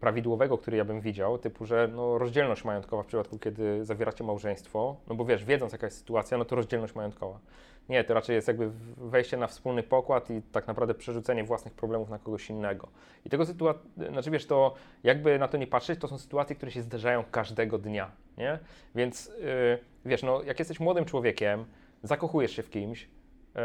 prawidłowego, który ja bym widział, typu, że no, rozdzielność majątkowa w przypadku, kiedy zawieracie małżeństwo, no bo wiesz, wiedząc jaka jest sytuacja, no to rozdzielność majątkowa. Nie, to raczej jest jakby wejście na wspólny pokład i tak naprawdę przerzucenie własnych problemów na kogoś innego. I tego sytuacji, znaczy wiesz, to jakby na to nie patrzeć, to są sytuacje, które się zdarzają każdego dnia, nie? Więc yy, wiesz, no jak jesteś młodym człowiekiem, zakochujesz się w kimś, yy,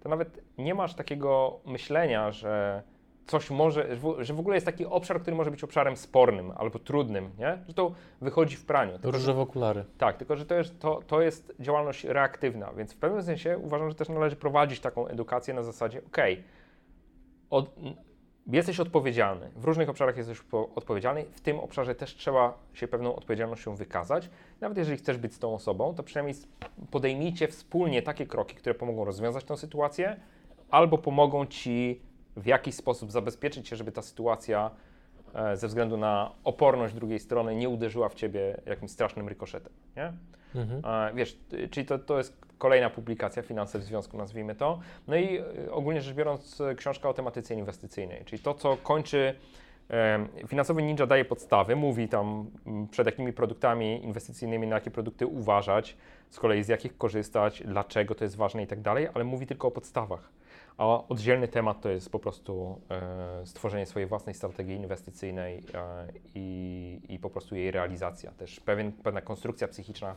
to nawet nie masz takiego myślenia, że coś może, że w- ogóle jest taki obszar, który może być obszarem spornym albo trudnym, nie? Że to wychodzi w praniu. Tylko, Różowe okulary. tak, tylko że to jest, to, to jest działalność reaktywna, więc w pewnym sensie uważam, że też należy prowadzić taką edukację na zasadzie, okej, od, jesteś odpowiedzialny, w różnych obszarach jesteś po, odpowiedzialny, w tym obszarze też trzeba się pewną odpowiedzialnością wykazać. Nawet jeżeli chcesz być z tą osobą, to przynajmniej podejmijcie wspólnie takie kroki, które pomogą rozwiązać tę sytuację, albo pomogą ci w jakiś sposób zabezpieczyć się, żeby ta sytuacja e, ze względu na oporność drugiej strony nie uderzyła w ciebie jakimś strasznym rykoszetem, nie? Mhm. E, Wiesz, czyli to, to jest kolejna publikacja, Finanse w Związku, nazwijmy to. No i y, ogólnie rzecz biorąc, książka o tematyce inwestycyjnej, czyli to, co kończy. Finansowy Ninja daje podstawy, mówi tam przed jakimi produktami inwestycyjnymi, na jakie produkty uważać, z kolei z jakich korzystać, dlaczego to jest ważne i tak dalej, ale mówi tylko o podstawach. A oddzielny temat to jest po prostu e, stworzenie swojej własnej strategii inwestycyjnej e, i, i po prostu jej realizacja. Też pewien, pewna konstrukcja psychiczna,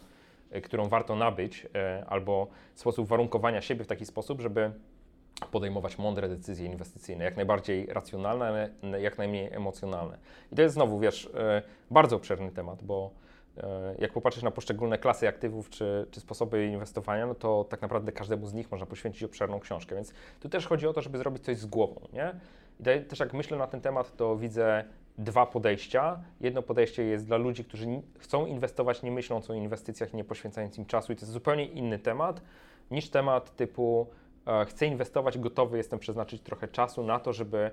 e, którą warto nabyć, albo sposób warunkowania siebie w taki sposób, żeby podejmować mądre decyzje inwestycyjne, jak najbardziej racjonalne, jak najmniej emocjonalne. I to jest znowu, wiesz, bardzo obszerny temat, bo jak popatrzysz na poszczególne klasy aktywów czy, czy sposoby inwestowania, no to tak naprawdę każdemu z nich można poświęcić obszerną książkę. Więc tu też chodzi o to, żeby zrobić coś z głową, nie? I też jak myślę na ten temat, to widzę dwa podejścia. Jedno podejście jest dla ludzi, którzy chcą inwestować, nie myśląc o inwestycjach i nie poświęcając im czasu, i to jest zupełnie inny temat niż temat typu e, chcę inwestować, gotowy jestem przeznaczyć trochę czasu na to, żeby e,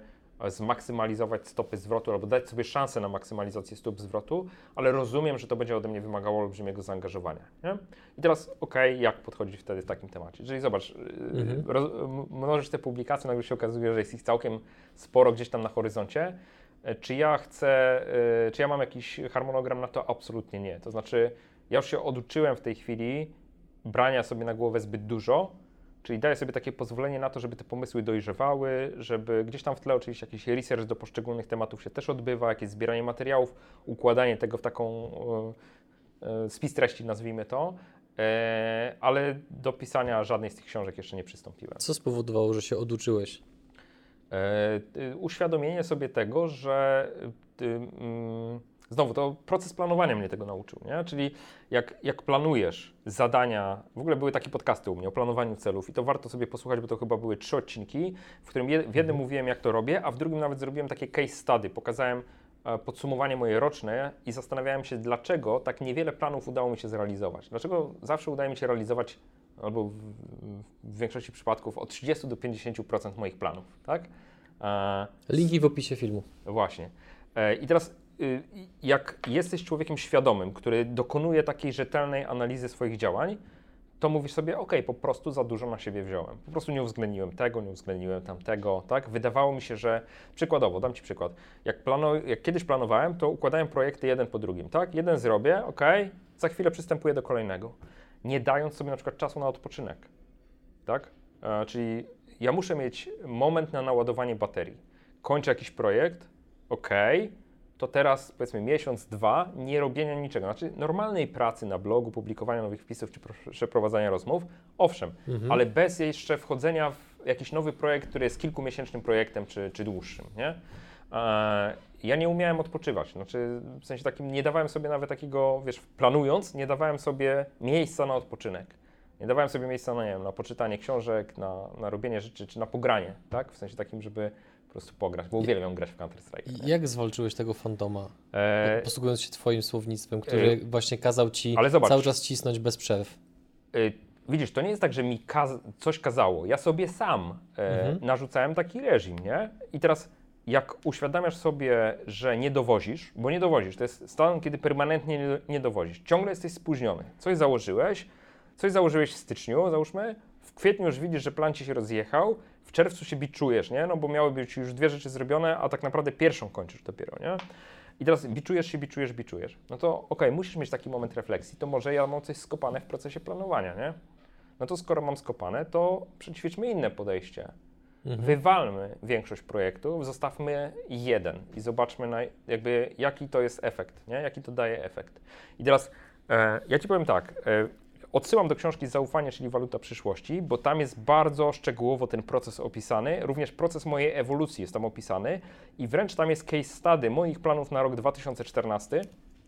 zmaksymalizować stopy zwrotu albo dać sobie szansę na maksymalizację stóp zwrotu, ale rozumiem, że to będzie ode mnie wymagało olbrzymiego zaangażowania. Nie? I teraz, okej, jak podchodzić wtedy w takim temacie? Czyli zobacz, yy, Mhm. roz, mnożysz te publikacje, nagle się okazuje, że jest ich całkiem sporo gdzieś tam na horyzoncie. E, Czy ja chcę, e, czy ja mam jakiś harmonogram na to? Absolutnie nie. To znaczy, ja już się oduczyłem w tej chwili brania sobie na głowę zbyt dużo, czyli daję sobie takie pozwolenie na to, żeby te pomysły dojrzewały, żeby gdzieś tam w tle oczywiście jakiś research do poszczególnych tematów się też odbywa, jakieś zbieranie materiałów, układanie tego w taką e, e, spis treści, nazwijmy to, e, ale do pisania żadnej z tych książek jeszcze nie przystąpiłem. Co spowodowało, że się oduczyłeś? E, y, uświadomienie sobie tego, że y, mm, znowu to proces planowania mnie tego nauczył, nie? Czyli jak, jak planujesz zadania, w ogóle były takie podcasty u mnie o planowaniu celów i to warto sobie posłuchać, bo to chyba były trzy odcinki, w którym je, w jednym mówiłem jak to robię, a w drugim nawet zrobiłem takie case study, pokazałem e, podsumowanie moje roczne i zastanawiałem się, dlaczego tak niewiele planów udało mi się zrealizować. Dlaczego zawsze udaje mi się realizować albo w, w większości przypadków od 30 do 50% moich planów, tak? E, Linki w opisie filmu. Właśnie. E, I teraz, jak jesteś człowiekiem świadomym, który dokonuje takiej rzetelnej analizy swoich działań, to mówisz sobie, ok, po prostu za dużo na siebie wziąłem. Po prostu nie uwzględniłem tego, nie uwzględniłem tamtego, tak? Wydawało mi się, że, przykładowo, dam Ci przykład, jak, jak kiedyś planowałem, to układałem projekty jeden po drugim, tak? Jeden zrobię, ok, za chwilę przystępuję do kolejnego, nie dając sobie na przykład czasu na odpoczynek, tak? E, czyli ja muszę mieć moment na naładowanie baterii. Kończę jakiś projekt, ok, to teraz powiedzmy miesiąc, dwa nie robienia niczego. Znaczy normalnej pracy na blogu, publikowania nowych wpisów czy pro- przeprowadzania rozmów, owszem, Mhm. ale bez jeszcze wchodzenia w jakiś nowy projekt, który jest kilkumiesięcznym projektem czy, czy dłuższym, nie? E, ja nie umiałem odpoczywać, znaczy w sensie takim nie dawałem sobie nawet takiego, wiesz, planując, nie dawałem sobie miejsca na odpoczynek. Nie dawałem sobie miejsca na, nie wiem, na poczytanie książek, na, na robienie rzeczy, czy na pogranie, tak? W sensie takim, żeby po prostu pograć, bo uwielbiam grać w Counter-Strike. Jak zwalczyłeś tego fantoma? E, Posługując się twoim słownictwem, który e, właśnie kazał ci cały czas cisnąć bez przerw. y, widzisz, to nie jest tak, że mi kaz coś kazało. Ja sobie sam e, Mhm. narzucałem taki reżim, nie? I teraz jak uświadamiasz sobie, że nie dowozisz, bo nie dowozisz, to jest stan, kiedy permanentnie nie, nie dowozisz. Ciągle jesteś spóźniony. Coś założyłeś, coś założyłeś w styczniu, załóżmy, w kwietniu już widzisz, że plan ci się rozjechał, w czerwcu się biczujesz, nie? No bo miały być już dwie rzeczy zrobione, a tak naprawdę pierwszą kończysz dopiero, nie? I teraz biczujesz się, biczujesz, biczujesz. No to okej, musisz mieć taki moment refleksji, to może ja mam coś skopane w procesie planowania, nie? No to skoro mam skopane, to przećwiczmy inne podejście. Mhm. Wywalmy większość projektów, zostawmy jeden i zobaczmy na, jakby jaki to jest efekt, nie? jaki to daje efekt. I teraz e, ja Ci powiem tak, e, odsyłam do książki Zaufanie, czyli Waluta przyszłości, bo tam jest bardzo szczegółowo ten proces opisany, również proces mojej ewolucji jest tam opisany i wręcz tam jest case study moich planów na rok 2014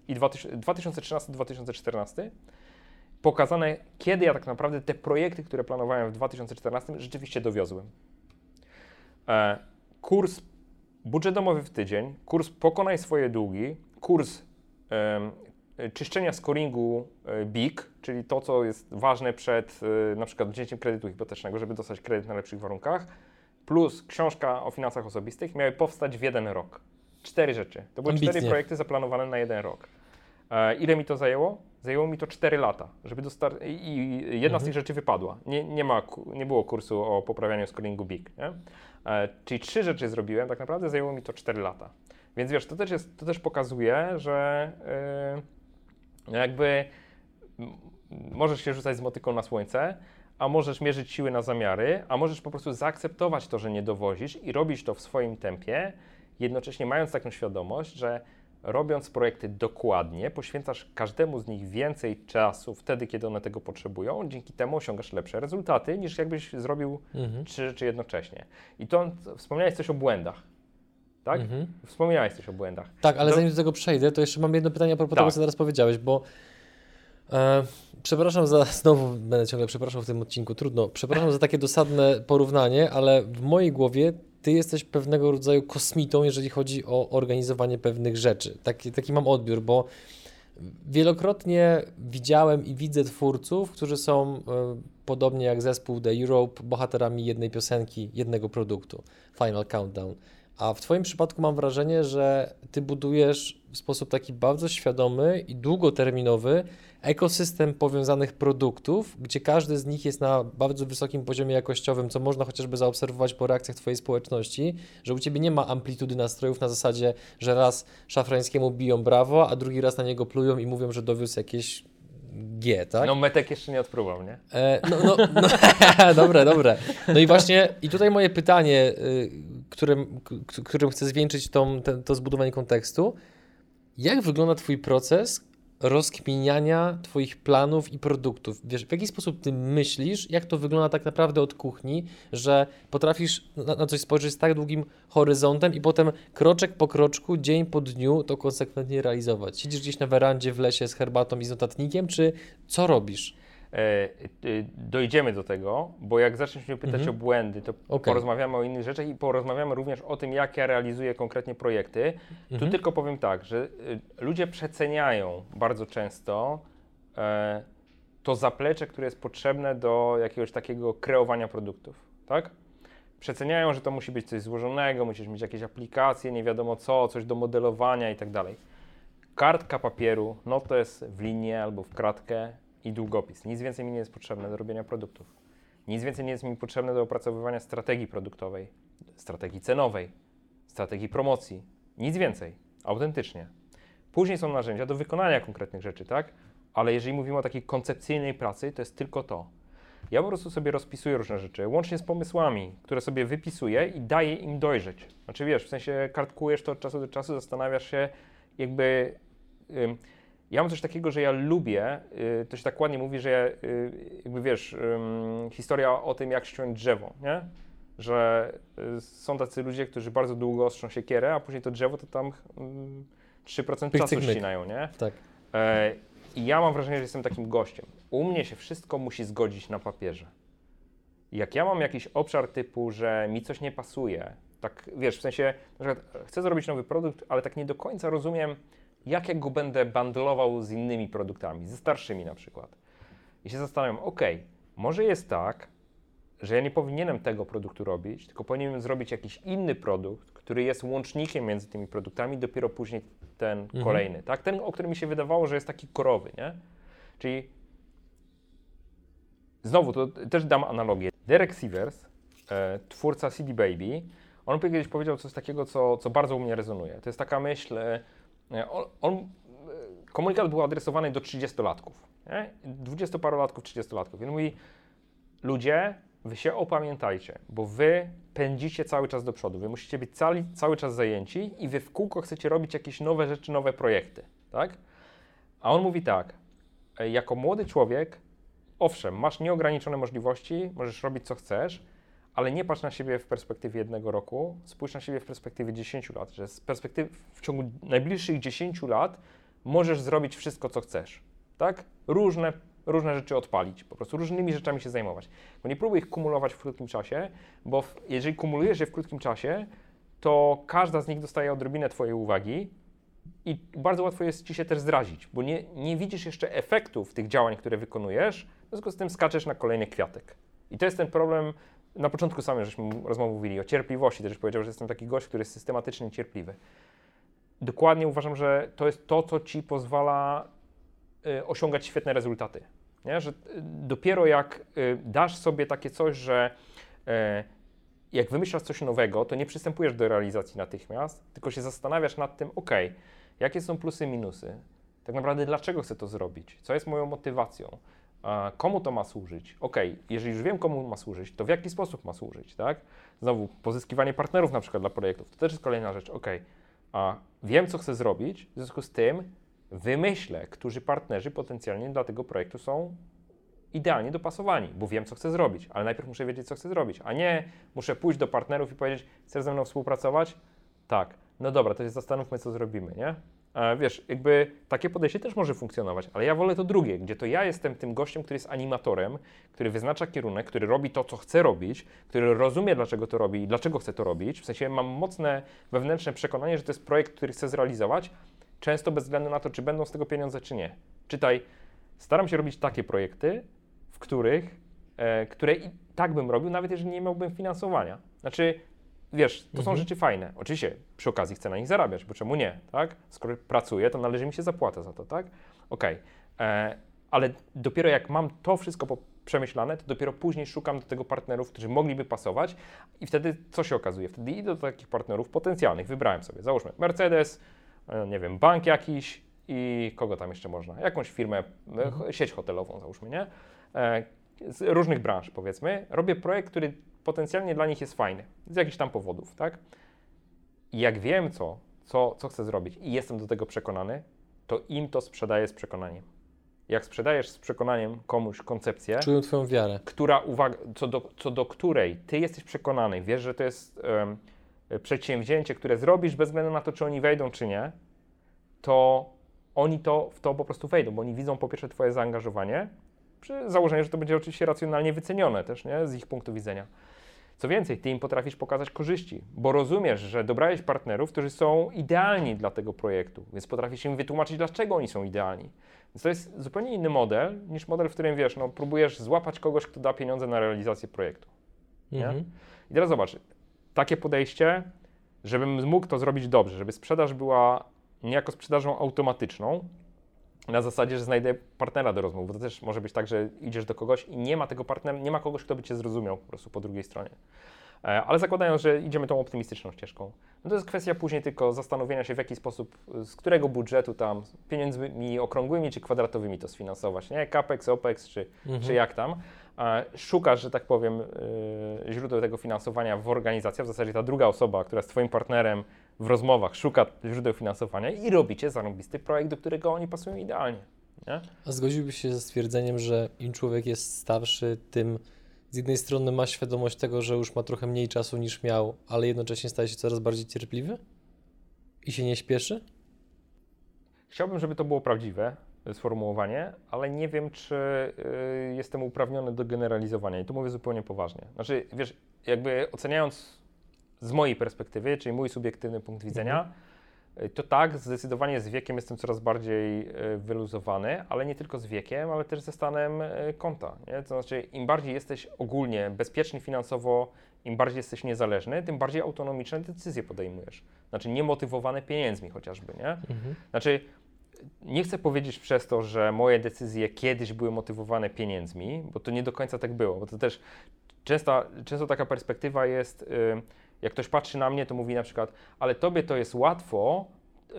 i 2013-2014 pokazane, kiedy ja tak naprawdę te projekty, które planowałem w 2014 rzeczywiście dowiozłem. E, kurs budżet domowy w tydzień, kurs pokonaj swoje długi, kurs e, czyszczenia scoringu e, BIG, czyli to, co jest ważne przed e, na przykład wzięciem kredytu hipotecznego, żeby dostać kredyt na lepszych warunkach, plus książka o finansach osobistych miały powstać w jeden rok. Cztery rzeczy. To były cztery Ambitnie. projekty zaplanowane na jeden rok. E, ile mi to zajęło? Zajęło mi to 4 lata, żeby dostar- i, jedna z tych rzeczy wypadła. Nie, nie, ma, nie było kursu o poprawianiu scoringu BIG. E, czyli trzy rzeczy zrobiłem, tak naprawdę zajęło mi to 4 lata. Więc wiesz, to też, jest, to też pokazuje, że yy, jakby możesz się rzucać z motyką na słońce, a możesz mierzyć siły na zamiary, a możesz po prostu zaakceptować to, że nie dowozisz i robić to w swoim tempie, jednocześnie mając taką świadomość, że robiąc projekty dokładnie, poświęcasz każdemu z nich więcej czasu wtedy, kiedy one tego potrzebują, dzięki temu osiągasz lepsze rezultaty, niż jakbyś zrobił Mhm. trzy rzeczy jednocześnie. I to wspomniałeś coś o błędach, tak? Mhm. Wspomniałeś coś o błędach. Tak, ale Do- zanim do tego przejdę, to jeszcze mam jedno pytanie a propos Tak. tego, co teraz powiedziałeś, bo e, przepraszam za, znowu będę ciągle przepraszał w tym odcinku, trudno, przepraszam za takie dosadne porównanie, ale w mojej głowie ty jesteś pewnego rodzaju kosmitą, jeżeli chodzi o organizowanie pewnych rzeczy. Taki, taki mam odbiór, bo wielokrotnie widziałem i widzę twórców, którzy są e, podobnie jak zespół The Europe, bohaterami jednej piosenki, jednego produktu, Final Countdown. A w Twoim przypadku mam wrażenie, że Ty budujesz w sposób taki bardzo świadomy i długoterminowy ekosystem powiązanych produktów, gdzie każdy z nich jest na bardzo wysokim poziomie jakościowym, co można chociażby zaobserwować po reakcjach Twojej społeczności, że u Ciebie nie ma amplitudy nastrojów na zasadzie, że raz szafrańskiemu biją brawo, a drugi raz na niego plują i mówią, że dowiózł jakieś G, tak? No metek jeszcze nie odpróbował, nie? E, no, no, no dobre, dobre. No i właśnie, i tutaj moje pytanie, y, którym, którym chcę zwieńczyć tą, ten, to zbudowanie kontekstu. Jak wygląda Twój proces rozkminiania Twoich planów i produktów? Wiesz, w jaki sposób Ty myślisz, jak to wygląda tak naprawdę od kuchni, że potrafisz na, na coś spojrzeć z tak długim horyzontem i potem kroczek po kroczku, dzień po dniu to konsekwentnie realizować? Siedzisz gdzieś na werandzie w lesie z herbatą i z notatnikiem, czy co robisz? E, e, dojdziemy do tego, bo jak zaczniesz mnie pytać Mhm. o błędy, to Okej. porozmawiamy o innych rzeczach i porozmawiamy również o tym, jak ja realizuję konkretnie projekty. Tu Mhm. tylko powiem tak, że y, ludzie przeceniają bardzo często e, to zaplecze, które jest potrzebne do jakiegoś takiego kreowania produktów, tak? Przeceniają, że to musi być coś złożonego, musisz mieć jakieś aplikacje, nie wiadomo co, coś do modelowania i tak dalej. Kartka papieru, notes w linię albo w kratkę i długopis. Nic więcej mi nie jest potrzebne do robienia produktów. Nic więcej nie jest mi potrzebne do opracowywania strategii produktowej, strategii cenowej, strategii promocji. Nic więcej, autentycznie. Później są narzędzia do wykonania konkretnych rzeczy, tak? Ale jeżeli mówimy o takiej koncepcyjnej pracy, to jest tylko to. Ja po prostu sobie rozpisuję różne rzeczy, łącznie z pomysłami, które sobie wypisuję i daję im dojrzeć. Znaczy wiesz, w sensie kartkujesz to od czasu do czasu, zastanawiasz się, jakby. Ja mam coś takiego, że ja lubię, y, to się tak ładnie mówi, że ja, y, jakby wiesz, historia o tym, jak ściąć drzewo, nie? Że y, są tacy ludzie, którzy bardzo długo ostrzą siekierę, a później to drzewo to tam ym, 3% Pyk, czasu ścinają, nie? Tak. E, I ja mam wrażenie, że jestem takim gościem. U mnie się wszystko musi zgodzić na papierze. Jak ja mam jakiś obszar typu, że mi coś nie pasuje, Tak, wiesz, w sensie, na przykład chcę zrobić nowy produkt, ale tak nie do końca rozumiem, jak ja go będę bundlował z innymi produktami, ze starszymi na przykład. I się zastanawiam, ok, może jest tak, że ja nie powinienem tego produktu robić, tylko powinienem zrobić jakiś inny produkt, który jest łącznikiem między tymi produktami, dopiero później ten Mhm. kolejny, tak? Ten, o którym mi się wydawało, że jest taki korowy, nie? Czyli znowu, to też dam analogię. Derek Sivers, e, twórca CD Baby, on kiedyś powiedział coś takiego, co, co bardzo u mnie rezonuje. To jest taka myśl, e, on, on, e, komunikat był adresowany do 30-latków, nie? 20-parolatków, 30-latków. I on mówi, ludzie, wy się opamiętajcie, bo wy pędzicie cały czas do przodu, wy musicie być cały, cały czas zajęci i wy w kółko chcecie robić jakieś nowe rzeczy, nowe projekty, tak? A on mówi tak, e, jako młody człowiek, owszem, masz nieograniczone możliwości, możesz robić co chcesz, ale nie patrz na siebie w perspektywie jednego roku, spójrz na siebie w perspektywie 10 lat, że z perspektywy w ciągu najbliższych 10 lat możesz zrobić wszystko, co chcesz, tak? Różne, różne rzeczy odpalić, po prostu różnymi rzeczami się zajmować. Bo nie próbuj ich kumulować w krótkim czasie, bo w, jeżeli kumulujesz je w krótkim czasie, to każda z nich dostaje odrobinę Twojej uwagi i bardzo łatwo jest Ci się też zrazić, bo nie, nie widzisz jeszcze efektów tych działań, które wykonujesz, w związku z tym skaczesz na kolejny kwiatek. I to jest ten problem, na początku sami żeśmy rozmowę mówili o cierpliwości, też powiedział, że jestem taki gość, który jest systematycznie cierpliwy. Dokładnie uważam, że to jest to, co Ci pozwala y, osiągać świetne rezultaty. Nie? Że y, dopiero jak y, dasz sobie takie coś, że y, jak wymyślasz coś nowego, to nie przystępujesz do realizacji natychmiast, tylko się zastanawiasz nad tym, ok, jakie są plusy, minusy, tak naprawdę dlaczego chcę to zrobić, co jest moją motywacją, komu to ma służyć. Ok, jeżeli już wiem, komu ma służyć, to w jaki sposób ma służyć, tak? Znowu, pozyskiwanie partnerów na przykład dla projektów, to też jest kolejna rzecz, ok, a wiem, co chcę zrobić, w związku z tym wymyślę, którzy partnerzy potencjalnie dla tego projektu są idealnie dopasowani, bo wiem, co chcę zrobić, ale najpierw muszę wiedzieć, co chcę zrobić, a nie muszę pójść do partnerów i powiedzieć, chcesz ze mną współpracować? Tak. No dobra, to się zastanówmy, co zrobimy, nie? E, wiesz, jakby takie podejście też może funkcjonować, ale ja wolę to drugie, gdzie to ja jestem tym gościem, który jest animatorem, który wyznacza kierunek, który robi to, co chce robić, który rozumie, dlaczego to robi i dlaczego chce to robić. W sensie mam mocne wewnętrzne przekonanie, że to jest projekt, który chcę zrealizować, często bez względu na to, czy będą z tego pieniądze, czy nie. Czytaj, staram się robić takie projekty, w których, e, które i tak bym robił, nawet jeżeli nie miałbym finansowania. Znaczy, wiesz, to są Mhm. rzeczy fajne. Oczywiście przy okazji chcę na nich zarabiać, bo czemu nie, tak? Skoro pracuję, to należy mi się zapłata za to, tak? Okej. E, Ale dopiero jak mam to wszystko po- przemyślane, to dopiero później szukam do tego partnerów, którzy mogliby pasować i wtedy co się okazuje? Wtedy idę do takich partnerów potencjalnych, wybrałem sobie, załóżmy Mercedes, e, nie wiem, bank jakiś i kogo tam jeszcze można? Jakąś firmę, e, Mhm. sieć hotelową załóżmy, nie? Z różnych branż powiedzmy. Robię projekt, który potencjalnie dla nich jest fajny, z jakichś tam powodów, tak? I jak wiem co, co, co chcę zrobić i jestem do tego przekonany, to im to sprzedaję z przekonaniem. Jak sprzedajesz z przekonaniem komuś koncepcję, Czują Twoją wiarę. która uwaga, co do, co do której ty jesteś przekonany, wiesz, że to jest em, przedsięwzięcie, które zrobisz bez względu na to, czy oni wejdą, czy nie, to oni to w to po prostu wejdą, bo oni widzą po pierwsze twoje zaangażowanie, przy założeniu, że to będzie oczywiście racjonalnie wycenione też, nie, z ich punktu widzenia. Co więcej, ty im potrafisz pokazać korzyści, bo rozumiesz, że dobrałeś partnerów, którzy są idealni dla tego projektu, więc potrafisz im wytłumaczyć, dlaczego oni są idealni. Więc to jest zupełnie inny model niż model, w którym wiesz, no, próbujesz złapać kogoś, kto da pieniądze na realizację projektu. Mhm. I teraz zobacz, takie podejście, żebym mógł to zrobić dobrze, żeby sprzedaż była niejako sprzedażą automatyczną, na zasadzie, że znajdę partnera do rozmów, bo to też może być tak, że idziesz do kogoś i nie ma tego partnera, nie ma kogoś, kto by cię zrozumiał po prostu po drugiej stronie. E, Ale zakładając, że idziemy tą optymistyczną ścieżką, no to jest kwestia później tylko zastanowienia się, w jaki sposób, z którego budżetu tam, pieniędzmi okrągłymi czy kwadratowymi to sfinansować, nie? CAPEX, OPEX czy, Mhm. czy jak tam. E, Szukasz, że tak powiem, e, źródeł tego finansowania w organizacji, w zasadzie ta druga osoba, która jest twoim partnerem w rozmowach, szuka źródeł finansowania i robicie zarąbisty projekt, do którego oni pasują idealnie. Nie? A zgodziłbyś się ze stwierdzeniem, że im człowiek jest starszy, tym z jednej strony ma świadomość tego, że już ma trochę mniej czasu niż miał, ale jednocześnie staje się coraz bardziej cierpliwy? I się nie śpieszy? Chciałbym, żeby to było prawdziwe y, sformułowanie, ale nie wiem, czy y, jestem uprawniony do generalizowania i to mówię zupełnie poważnie. Znaczy, wiesz, jakby oceniając z mojej perspektywy, czyli mój subiektywny punkt widzenia, y, to tak, zdecydowanie z wiekiem jestem coraz bardziej y, wyluzowany, ale nie tylko z wiekiem, ale też ze stanem y, konta. Nie? To znaczy, im bardziej jesteś ogólnie bezpieczny finansowo, im bardziej jesteś niezależny, tym bardziej autonomiczne decyzje podejmujesz. Znaczy, niemotywowane pieniędzmi chociażby, nie? Mhm. Znaczy, nie chcę powiedzieć przez to, że moje decyzje kiedyś były motywowane pieniędzmi, bo to nie do końca tak było, bo to też często, często taka perspektywa jest, y, jak ktoś patrzy na mnie, to mówi na przykład, ale tobie to jest łatwo,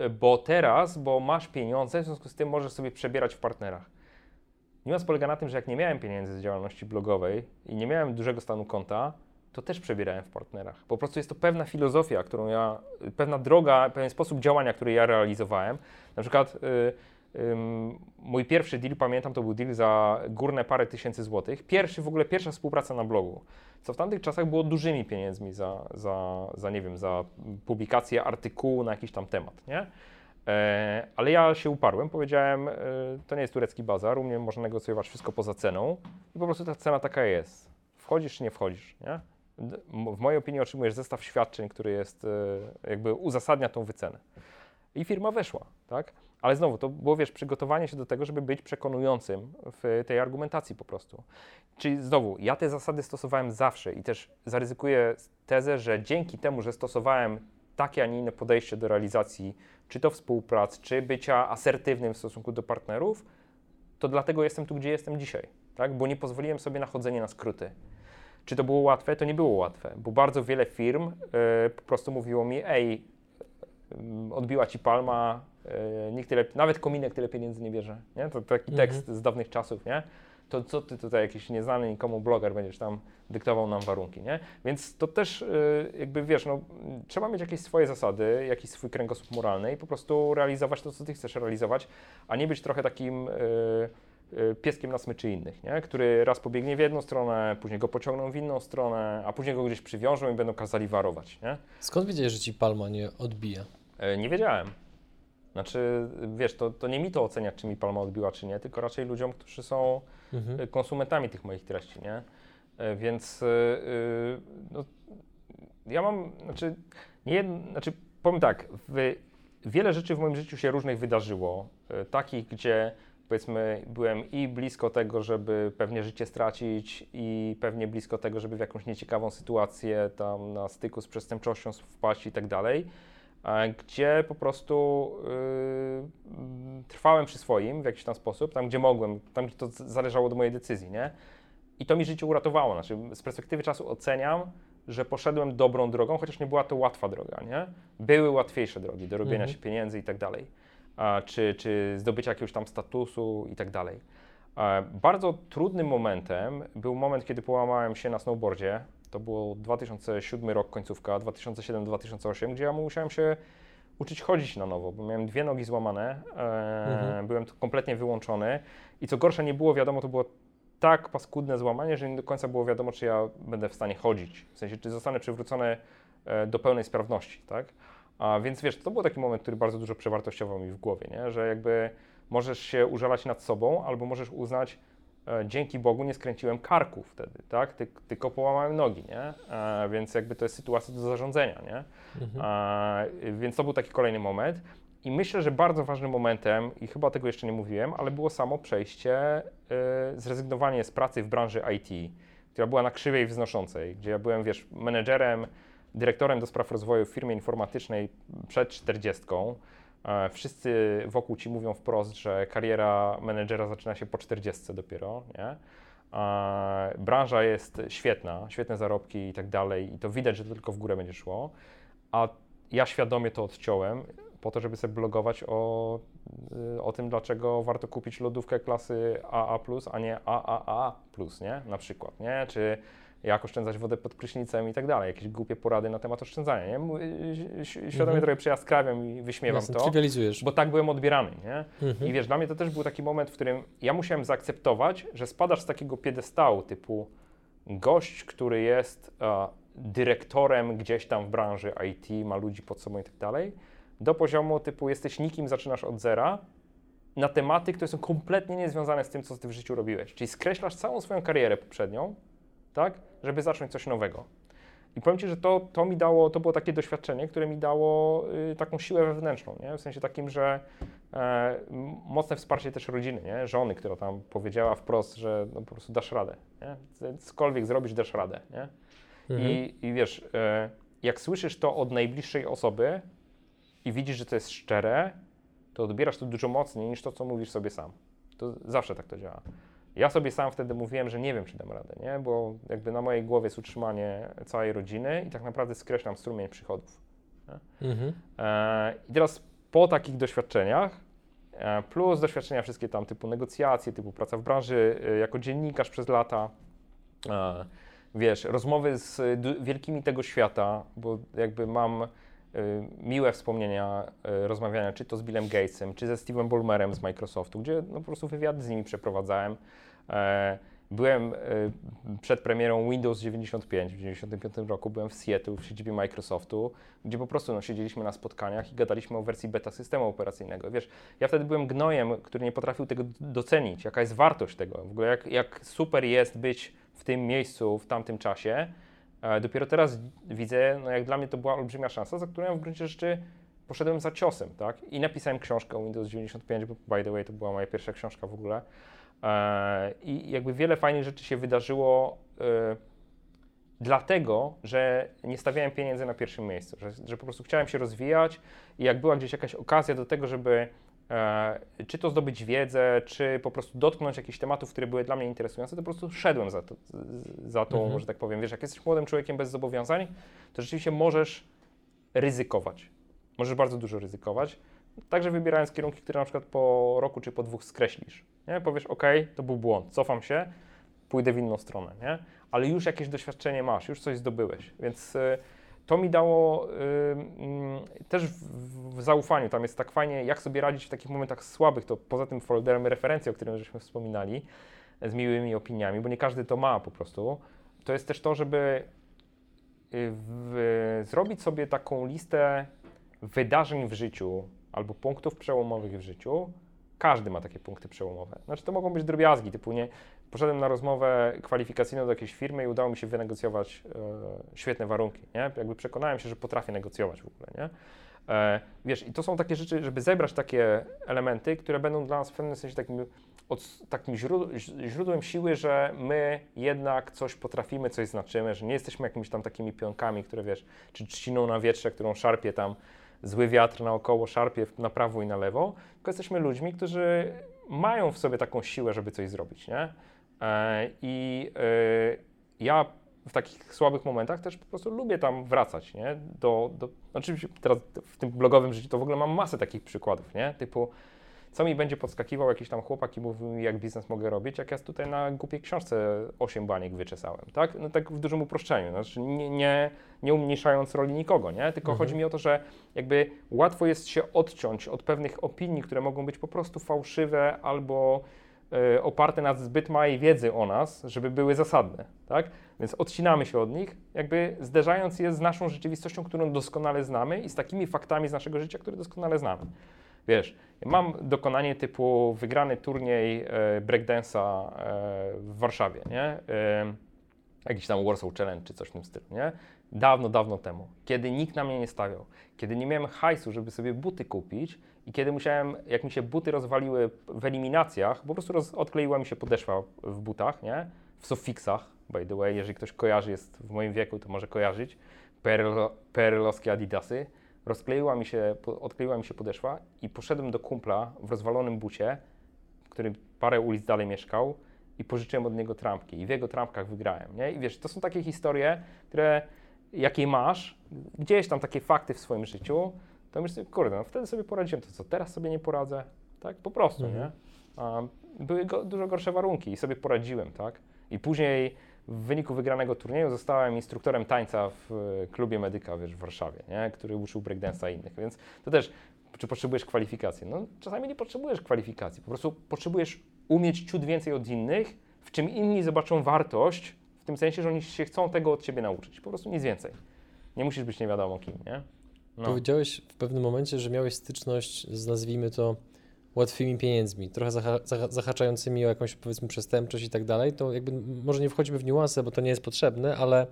y, bo teraz, bo masz pieniądze, w związku z tym możesz sobie przebierać w partnerach. Niuans polega na tym, że jak nie miałem pieniędzy z działalności blogowej i nie miałem dużego stanu konta, to też przebierałem w partnerach. Po prostu jest to pewna filozofia, którą ja, pewna droga, pewien sposób działania, który ja realizowałem. Na przykład y, y, mój pierwszy deal, pamiętam, to był deal za górne parę tysięcy złotych. Pierwszy, w ogóle pierwsza współpraca na blogu, co w tamtych czasach było dużymi pieniędzmi za, za, za nie wiem, za publikację artykułu na jakiś tam temat, nie? E, ale ja się uparłem, powiedziałem, e, to nie jest turecki bazar, u mnie można negocjować wszystko poza ceną i po prostu ta cena taka jest. Wchodzisz czy nie wchodzisz, nie? W mojej opinii otrzymujesz zestaw świadczeń, który jest, e, jakby uzasadnia tą wycenę. I firma weszła, tak? Ale znowu, to było, wiesz, przygotowanie się do tego, żeby być przekonującym w tej argumentacji po prostu. Czyli znowu, ja te zasady stosowałem zawsze i też zaryzykuję tezę, że dzięki temu, że stosowałem takie, a nie inne podejście do realizacji, czy to współprac, czy bycia asertywnym w stosunku do partnerów, to dlatego jestem tu, gdzie jestem dzisiaj, tak? Bo nie pozwoliłem sobie na chodzenie na skróty. Czy to było łatwe? To nie było łatwe, bo bardzo wiele firm e, po prostu mówiło mi, ej, mm, odbiła ci palma, nikt tyle, nawet kominek tyle pieniędzy nie bierze, nie? To taki Mhm. tekst z dawnych czasów, nie? To co ty tutaj jakiś nieznany nikomu bloger będziesz tam dyktował nam warunki, nie? Więc to też e, jakby wiesz, no, trzeba mieć jakieś swoje zasady, jakiś swój kręgosłup moralny i po prostu realizować to, co ty chcesz realizować, a nie być trochę takim e, e, pieskiem na smyczy innych, nie? który raz pobiegnie w jedną stronę, później go pociągną w inną stronę, a później go gdzieś przywiążą i będą kazali warować. Nie? Skąd wiedziałeś, że ci palma nie odbija? E, Nie wiedziałem. Znaczy, wiesz, to, to nie mi to oceniać, czy mi palma odbiła, czy nie, tylko raczej ludziom, którzy są Mhm. e, konsumentami tych moich treści, nie? E, Więc e, no, ja mam, znaczy, nie, znaczy powiem tak, w, wiele rzeczy w moim życiu się różnych wydarzyło, e, takich, gdzie powiedzmy byłem i blisko tego, żeby pewnie życie stracić i pewnie blisko tego, żeby w jakąś nieciekawą sytuację tam na styku z przestępczością wpaść i tak dalej, gdzie po prostu y, mm, trwałem przy swoim w jakiś tam sposób, tam gdzie mogłem, tam gdzie to zależało od mojej decyzji, nie? I to mi życie uratowało. Znaczy, z perspektywy czasu oceniam, że poszedłem dobrą drogą, chociaż nie była to łatwa droga, nie? Były łatwiejsze drogi do robienia Mhm. się pieniędzy i tak dalej, a, czy, czy zdobycia jakiegoś tam statusu i tak dalej. E, Bardzo trudnym momentem był moment, kiedy połamałem się na snowboardzie. To było 2007 rok, końcówka, 2007-2008, gdzie ja musiałem się uczyć chodzić na nowo, bo miałem dwie nogi złamane, e, Mhm. byłem kompletnie wyłączony i co gorsza nie było wiadomo, to było tak paskudne złamanie, że nie do końca było wiadomo, czy ja będę w stanie chodzić, w sensie, czy zostanę przywrócony e, do pełnej sprawności, tak? A więc wiesz, to był taki moment, który bardzo dużo przewartościował mi w głowie, nie? że jakby możesz się użalać nad sobą, albo możesz uznać, dzięki Bogu nie skręciłem karku wtedy, tak? Ty, tylko połamałem nogi, nie? E, więc jakby to jest sytuacja do zarządzania, nie? Mhm. A, więc to był taki kolejny moment. I myślę, że bardzo ważnym momentem, i chyba tego jeszcze nie mówiłem, ale było samo przejście, y, zrezygnowanie z pracy w branży IT, która była na krzywej wznoszącej, gdzie ja byłem, wiesz, menedżerem, dyrektorem do spraw rozwoju w firmie informatycznej przed 40. E, Wszyscy wokół ci mówią wprost, że kariera menedżera zaczyna się po 40 dopiero, nie? E, Branża jest świetna, świetne zarobki i tak dalej, i to widać, że to tylko w górę będzie szło. A ja świadomie to odciąłem po to, żeby sobie blogować o, y, o tym, dlaczego warto kupić lodówkę klasy AA+, a nie AAA+, nie? Na przykład, nie? Czy jak oszczędzać wodę pod prysznicem i tak dalej. Jakieś głupie porady na temat oszczędzania, nie? Mu- y, ś- Świadomie Mhm. trochę przejaskrawiam i wyśmiewam Jasne, to, bo tak byłem odbierany, nie? Mhm. I wiesz, dla mnie to też był taki moment, w którym ja musiałem zaakceptować, że spadasz z takiego piedestału typu gość, który jest e, dyrektorem gdzieś tam w branży IT, ma ludzi pod sobą i tak dalej, do poziomu typu jesteś nikim, zaczynasz od zera, na tematy, które są kompletnie niezwiązane z tym, co ty w życiu robiłeś. Czyli skreślasz całą swoją karierę poprzednią, tak, żeby zacząć coś nowego. I powiem Ci, że to, to mi dało, to było takie doświadczenie, które mi dało y, taką siłę wewnętrzną, nie? w sensie takim, że e, mocne wsparcie też rodziny, nie? żony, która tam powiedziała wprost, że no, po prostu dasz radę, nie? cokolwiek zrobisz, dasz radę. Nie? Mhm. I, I wiesz, e, jak słyszysz to od najbliższej osoby i widzisz, że to jest szczere, to odbierasz to dużo mocniej niż to, co mówisz sobie sam. To zawsze tak to działa. Ja sobie sam wtedy mówiłem, że nie wiem, czy dam radę, nie? bo jakby na mojej głowie jest utrzymanie całej rodziny i tak naprawdę skreślam strumień przychodów. Mhm. E, I teraz po takich doświadczeniach, e, plus doświadczenia wszystkie tam typu negocjacje, typu praca w branży e, jako dziennikarz przez lata, e, wiesz, rozmowy z wielkimi tego świata, bo jakby mam miłe wspomnienia e, rozmawiania czy to z Billem Gatesem, czy ze Steve'em Ballmerem z Microsoftu, gdzie no, po prostu wywiady z nimi przeprowadzałem. E, Byłem e, przed premierą Windows 95 w 95 roku, byłem w Seattle w siedzibie Microsoftu, gdzie po prostu no, siedzieliśmy na spotkaniach i gadaliśmy o wersji beta systemu operacyjnego. Wiesz, ja wtedy byłem gnojem, który nie potrafił tego docenić, jaka jest wartość tego, w ogóle jak, jak super jest być w tym miejscu, w tamtym czasie. E, Dopiero teraz widzę, no jak dla mnie to była olbrzymia szansa, za którą ja w gruncie rzeczy poszedłem za ciosem, tak? I napisałem książkę o Windows 95, bo by the way to była moja pierwsza książka w ogóle. E, I jakby wiele fajnych rzeczy się wydarzyło e, dlatego, że nie stawiałem pieniędzy na pierwszym miejscu, że, że po prostu chciałem się rozwijać i jak była gdzieś jakaś okazja do tego, żeby czy to zdobyć wiedzę, czy po prostu dotknąć jakichś tematów, które były dla mnie interesujące, to po prostu szedłem za, to, za tą, Mhm. że tak powiem. Wiesz, jak jesteś młodym człowiekiem bez zobowiązań, to rzeczywiście możesz ryzykować. Możesz bardzo dużo ryzykować. Także wybierając kierunki, które na przykład po roku czy po dwóch skreślisz. Nie? Powiesz, ok, to był błąd, cofam się, pójdę w inną stronę, nie? Ale już jakieś doświadczenie masz, już coś zdobyłeś, więc y, to mi dało y, też w, w zaufaniu, tam jest tak fajnie, jak sobie radzić w takich momentach słabych, to poza tym folderem referencji, o którym żeśmy wspominali, z miłymi opiniami, bo nie każdy to ma po prostu, to jest też to, żeby y, w, zrobić sobie taką listę wydarzeń w życiu albo punktów przełomowych w życiu. Każdy ma takie punkty przełomowe. Znaczy to mogą być drobiazgi, typu nie, poszedłem na rozmowę kwalifikacyjną do jakiejś firmy i udało mi się wynegocjować e, świetne warunki, nie? Jakby przekonałem się, że potrafię negocjować w ogóle, nie? E, wiesz, i to są takie rzeczy, żeby zebrać takie elementy, które będą dla nas w pewnym sensie takim, od, takim źródł, źródłem siły, że my jednak coś potrafimy, coś znaczymy, że nie jesteśmy jakimiś tam takimi pionkami, które wiesz, czy trzciną na wietrze, którą szarpie tam zły wiatr naokoło, szarpie na prawo i na lewo, tylko jesteśmy ludźmi, którzy mają w sobie taką siłę, żeby coś zrobić, nie? E, I e, ja w takich słabych momentach też po prostu lubię tam wracać, nie? Do, do, oczywiście teraz w tym blogowym życiu to w ogóle mam masę takich przykładów, nie? Typu, co mi będzie podskakiwał jakiś tam chłopak i mówił mi, jak biznes mogę robić, jak ja tutaj na głupiej książce 8 baniek wyczesałem, tak? No tak w dużym uproszczeniu, znaczy nie, nie, nie umniejszając roli nikogo, nie? Tylko Mhm. chodzi mi o to, że jakby łatwo jest się odciąć od pewnych opinii, które mogą być po prostu fałszywe albo oparte na zbyt małej wiedzy o nas, żeby były zasadne, tak? Więc odcinamy się od nich, jakby zderzając je z naszą rzeczywistością, którą doskonale znamy i z takimi faktami z naszego życia, które doskonale znamy. Wiesz, mam dokonanie typu wygrany turniej e, breakdance'a e, w Warszawie, nie? E, jakiś tam Warsaw Challenge czy coś w tym stylu, nie? Dawno, dawno temu, kiedy nikt na mnie nie stawiał, kiedy nie miałem hajsu, żeby sobie buty kupić i kiedy musiałem, jak mi się buty rozwaliły w eliminacjach, po prostu roz, odkleiła mi się podeszwa w butach, nie? W Sofixach, by the way, jeżeli ktoś kojarzy, jest w moim wieku, to może kojarzyć, PRL, PRL-owskie adidasy, rozkleiła mi się, odkleiła mi się podeszwa i poszedłem do kumpla w rozwalonym bucie, który parę ulic dalej mieszkał i pożyczyłem od niego trampki i w jego trampkach wygrałem, nie? I wiesz, to są takie historie, które jakie masz, gdzieś tam takie fakty w swoim życiu, to myślisz sobie, kurde, no wtedy sobie poradziłem, to co, teraz sobie nie poradzę, tak? Po prostu, Mhm. nie? A, były go, dużo gorsze warunki i sobie poradziłem, tak? I później w wyniku wygranego turnieju zostałem instruktorem tańca w e, klubie medyka, wiesz, w Warszawie, nie? Który uczył breakdance'a innych, więc to też, czy potrzebujesz kwalifikacji? No czasami nie potrzebujesz kwalifikacji, po prostu potrzebujesz umieć ciut więcej od innych, w czym inni zobaczą wartość, w tym sensie, że oni się chcą tego od ciebie nauczyć, po prostu nic więcej. Nie musisz być nie wiadomo kim, nie? No. Powiedziałeś w pewnym momencie, że miałeś styczność z nazwijmy to łatwymi pieniędzmi, trochę zaha zaha zahaczającymi o jakąś powiedzmy przestępczość i tak dalej, to jakby może nie wchodzimy w niuanse, bo to nie jest potrzebne, ale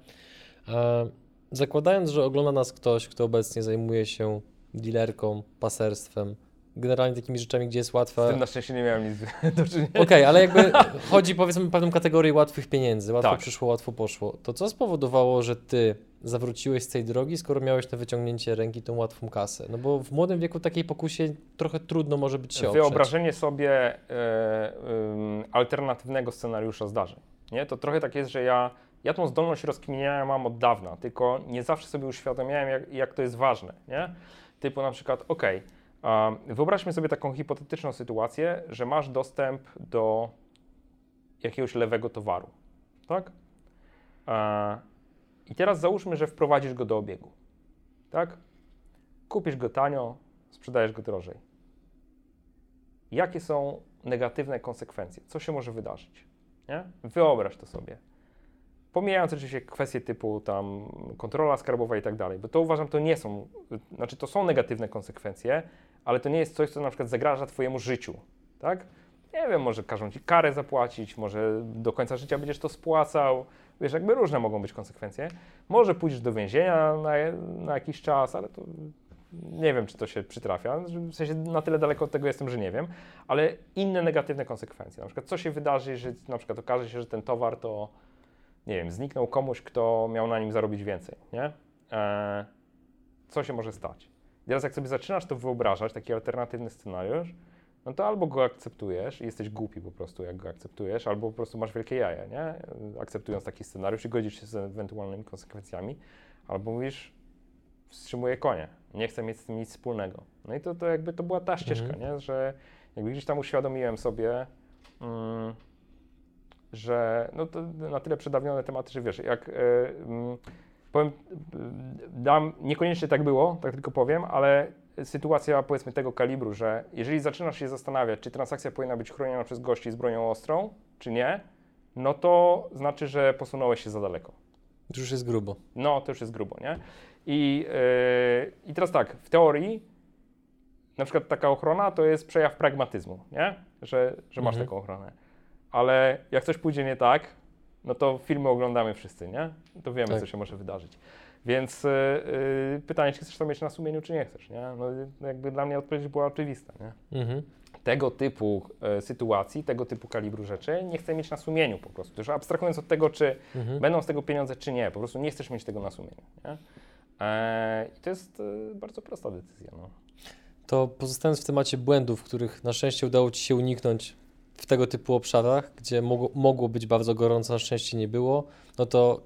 e, zakładając, że ogląda nas ktoś, kto obecnie zajmuje się dealerką, paserstwem, generalnie takimi rzeczami, gdzie jest Z łatwa... tym na szczęście nie miałem nic do czynienia. Okej, ale jakby chodzi powiedzmy o pewną kategorię łatwych pieniędzy. Łatwo Tak. przyszło, łatwo poszło. To co spowodowało, że ty zawróciłeś z tej drogi, skoro miałeś na wyciągnięcie ręki tą łatwą kasę? No bo w młodym wieku takiej pokusie trochę trudno może być się oprzeć. Wyobrażenie sobie e, ym, alternatywnego scenariusza zdarzeń. Nie? To trochę tak jest, że ja, ja tą zdolność rozkminiania mam od dawna, tylko nie zawsze sobie uświadamiałem, jak, jak to jest ważne. Nie? Typu na przykład, ok, wyobraźmy sobie taką hipotetyczną sytuację, że masz dostęp do jakiegoś lewego towaru. Tak? I teraz załóżmy, że wprowadzisz go do obiegu. Tak? Kupisz go tanio, sprzedajesz go drożej jakie są negatywne konsekwencje, co się może wydarzyć. Nie? Wyobraź to sobie. Pomijając oczywiście kwestie typu tam kontrola skarbowa i tak dalej, bo to uważam, to nie są, znaczy to są negatywne konsekwencje, ale to nie jest coś, co na przykład zagraża Twojemu życiu, tak? Nie wiem, może każą Ci karę zapłacić, może do końca życia będziesz to spłacał, wiesz, jakby różne mogą być konsekwencje. Może pójdziesz do więzienia na, na jakiś czas, ale to nie wiem, czy to się przytrafia. W sensie na tyle daleko od tego jestem, że nie wiem, ale inne negatywne konsekwencje. Na przykład, co się wydarzy, jeżeli na przykład okaże się, że ten towar to, nie wiem, zniknął komuś, kto miał na nim zarobić więcej, nie? E, co się może stać? I teraz, jak sobie zaczynasz to wyobrażać, taki alternatywny scenariusz, no to albo go akceptujesz i jesteś głupi po prostu, jak go akceptujesz, albo po prostu masz wielkie jaja, nie? Akceptując taki scenariusz i godzisz się z ewentualnymi konsekwencjami, albo mówisz, wstrzymuję konie, nie chcę mieć z tym nic wspólnego. No i to, to jakby to była ta ścieżka, nie? że jakby gdzieś tam uświadomiłem sobie, mm, że no to na tyle przedawnione tematy, że wiesz, jak y, mm, powiem, y, dam, niekoniecznie tak było, tak tylko powiem, ale sytuacja powiedzmy tego kalibru, że jeżeli zaczynasz się zastanawiać, czy transakcja powinna być chroniona przez gości z bronią ostrą, czy nie, no to znaczy, że posunąłeś się za daleko. To już jest grubo. No, to już jest grubo, nie? I, yy, I teraz tak, w teorii na przykład taka ochrona to jest przejaw pragmatyzmu, nie? Że, że masz Mhm. taką ochronę. Ale jak coś pójdzie nie tak, no to filmy oglądamy wszyscy, nie? To wiemy, Tak. co się może wydarzyć. Więc yy, pytanie, czy chcesz to mieć na sumieniu, czy nie chcesz, nie? No jakby dla mnie odpowiedź była oczywista, nie? Mhm. tego typu e, sytuacji, tego typu kalibru rzeczy nie chcę mieć na sumieniu po prostu. Już abstrahując od tego, czy Mhm. będą z tego pieniądze, czy nie, po prostu nie chcesz mieć tego na sumieniu. Nie? E, I to jest e, bardzo prosta decyzja. No. To pozostając w temacie błędów, których na szczęście udało Ci się uniknąć w tego typu obszarach, gdzie mogło, mogło być bardzo gorąco, na szczęście nie było, no to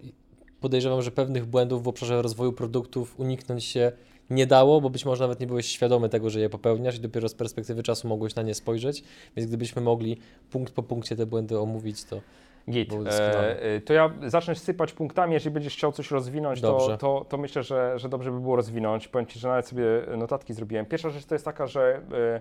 podejrzewam, że pewnych błędów w obszarze rozwoju produktów uniknąć się nie dało, bo być może nawet nie byłeś świadomy tego, że je popełniasz i dopiero z perspektywy czasu mogłeś na nie spojrzeć, więc gdybyśmy mogli punkt po punkcie te błędy omówić, to Git. E, e, to ja zacznę sypać punktami, jeżeli będziesz chciał coś rozwinąć, to, to, to myślę, że, że dobrze by było rozwinąć. Powiem Ci, że nawet sobie notatki zrobiłem. Pierwsza rzecz to jest taka, że e,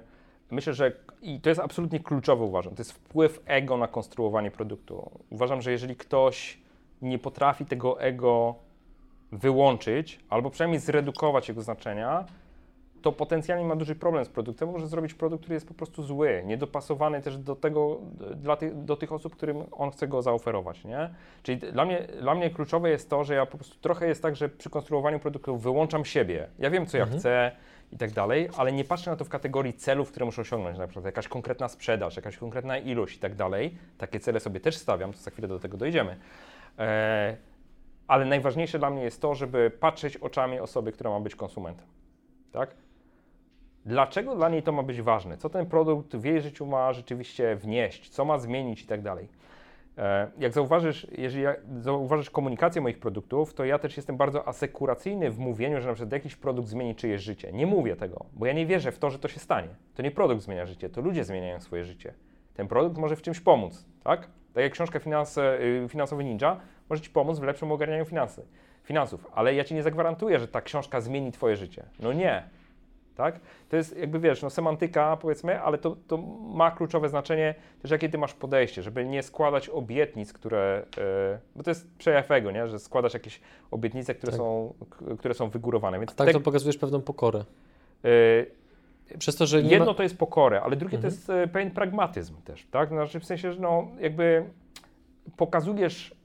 myślę, że i to jest absolutnie kluczowe uważam, to jest wpływ ego na konstruowanie produktu. Uważam, że jeżeli ktoś nie potrafi tego ego wyłączyć, albo przynajmniej zredukować jego znaczenia, to potencjalnie ma duży problem z produktem, może zrobić produkt, który jest po prostu zły, niedopasowany też do tego, dla tych, do tych osób, którym on chce go zaoferować, nie? Czyli dla mnie, dla mnie kluczowe jest to, że ja po prostu trochę jest tak, że przy konstruowaniu produktu wyłączam siebie. Ja wiem, co ja Mhm. chcę i tak dalej, ale nie patrzę na to w kategorii celów, które muszę osiągnąć, na przykład jakaś konkretna sprzedaż, jakaś konkretna ilość i tak dalej. Takie cele sobie też stawiam, to za chwilę do tego dojdziemy. E, ale najważniejsze dla mnie jest to, żeby patrzeć oczami osoby, która ma być konsumentem. Tak? Dlaczego dla niej to ma być ważne? Co ten produkt w jej życiu ma rzeczywiście wnieść? Co ma zmienić i tak dalej? E, Jak zauważysz, jeżeli zauważysz komunikację moich produktów, to ja też jestem bardzo asekuracyjny w mówieniu, że na przykład jakiś produkt zmieni czyjeś życie. Nie mówię tego, bo ja nie wierzę w to, że to się stanie. To nie produkt zmienia życie, to ludzie zmieniają swoje życie. Ten produkt może w czymś pomóc, tak? Tak jak książka finanse, y, Finansowy Ninja może Ci pomóc w lepszym ogarnianiu finansy, finansów, ale ja Ci nie zagwarantuję, że ta książka zmieni Twoje życie. No nie, tak? To jest jakby, wiesz, no semantyka powiedzmy, ale to, to ma kluczowe znaczenie też jakie ty masz podejście, żeby nie składać obietnic, które, e, bo to jest przejaw ego, nie? że składasz jakieś obietnice, które, Tak. są, które są wygórowane. Więc tak te- to pokazujesz pewną pokorę. e, Przez to, że jedno ma... to jest pokorę, ale drugie Mhm. to jest e, pewien pragmatyzm też, tak? Znaczy w sensie, że no jakby pokazujesz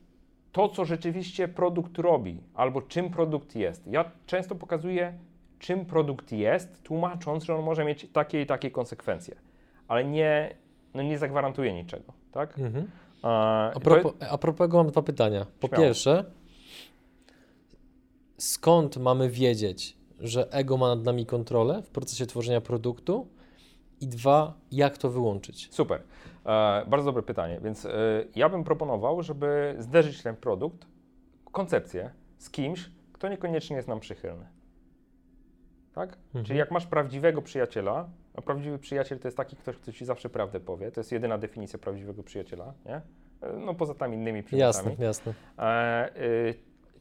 to, co rzeczywiście produkt robi, albo czym produkt jest. Ja często pokazuję, czym produkt jest, tłumacząc, że on może mieć takie i takie konsekwencje, ale nie, no nie zagwarantuje niczego, tak? Mhm. A to- propos, a propos tego mam dwa pytania. Po Śmiało. pierwsze, skąd mamy wiedzieć, że ego ma nad nami kontrolę w procesie tworzenia produktu? I dwa, jak to wyłączyć? Super. E, bardzo dobre pytanie. Więc e, ja bym proponował, żeby zderzyć ten produkt, koncepcję z kimś, kto niekoniecznie jest nam przychylny. Tak? Mhm. Czyli jak masz prawdziwego przyjaciela, a prawdziwy przyjaciel to jest taki ktoś, kto ci zawsze prawdę powie, to jest jedyna definicja prawdziwego przyjaciela, nie? E, No poza tam innymi przymiotami. Jasne, jasne. E, y,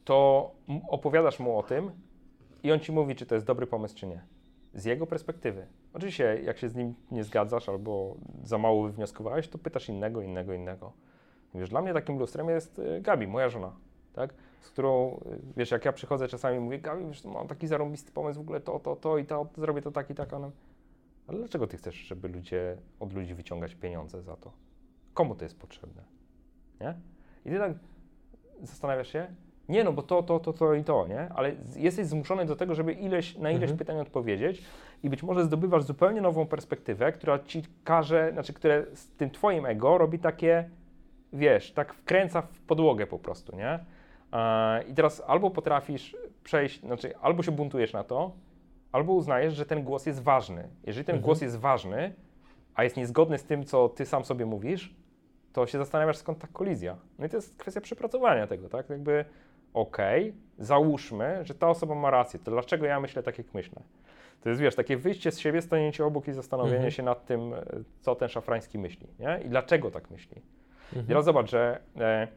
to opowiadasz mu o tym i on ci mówi, czy to jest dobry pomysł, czy nie. Z jego perspektywy. Oczywiście, jak się z nim nie zgadzasz albo za mało wywnioskowałeś, to pytasz innego, innego, innego. Wiesz, dla mnie takim lustrem jest y, Gabi, moja żona, tak? Z którą, y, wiesz, jak ja przychodzę czasami mówię, Gabi, wiesz, mam taki zarąbisty pomysł, w ogóle to, to, to i to, zrobię to tak i tak, ale dlaczego ty chcesz, żeby ludzie, od ludzi wyciągać pieniądze za to? Komu to jest potrzebne? Nie? I ty tak zastanawiasz się, nie no, bo to, to, to, to i to, nie? Ale jesteś zmuszony do tego, żeby ileś, na ileś Mhm. pytań odpowiedzieć i być może zdobywasz zupełnie nową perspektywę, która ci każe, znaczy, które z tym twoim ego robi takie, wiesz, tak wkręca w podłogę po prostu, nie? I teraz albo potrafisz przejść, znaczy albo się buntujesz na to, albo uznajesz, że ten głos jest ważny. Jeżeli ten Mhm. głos jest ważny, a jest niezgodny z tym, co ty sam sobie mówisz, to się zastanawiasz, skąd ta kolizja. No i to jest kwestia przepracowania tego, tak? Jakby, okej, załóżmy, że ta osoba ma rację, to dlaczego ja myślę tak, jak myślę? To jest, wiesz, takie wyjście z siebie, stanięcie obok i zastanowienie Mhm. się nad tym, e, co ten szafrański myśli, nie? I dlaczego tak myśli. Mhm. teraz zobacz, że e,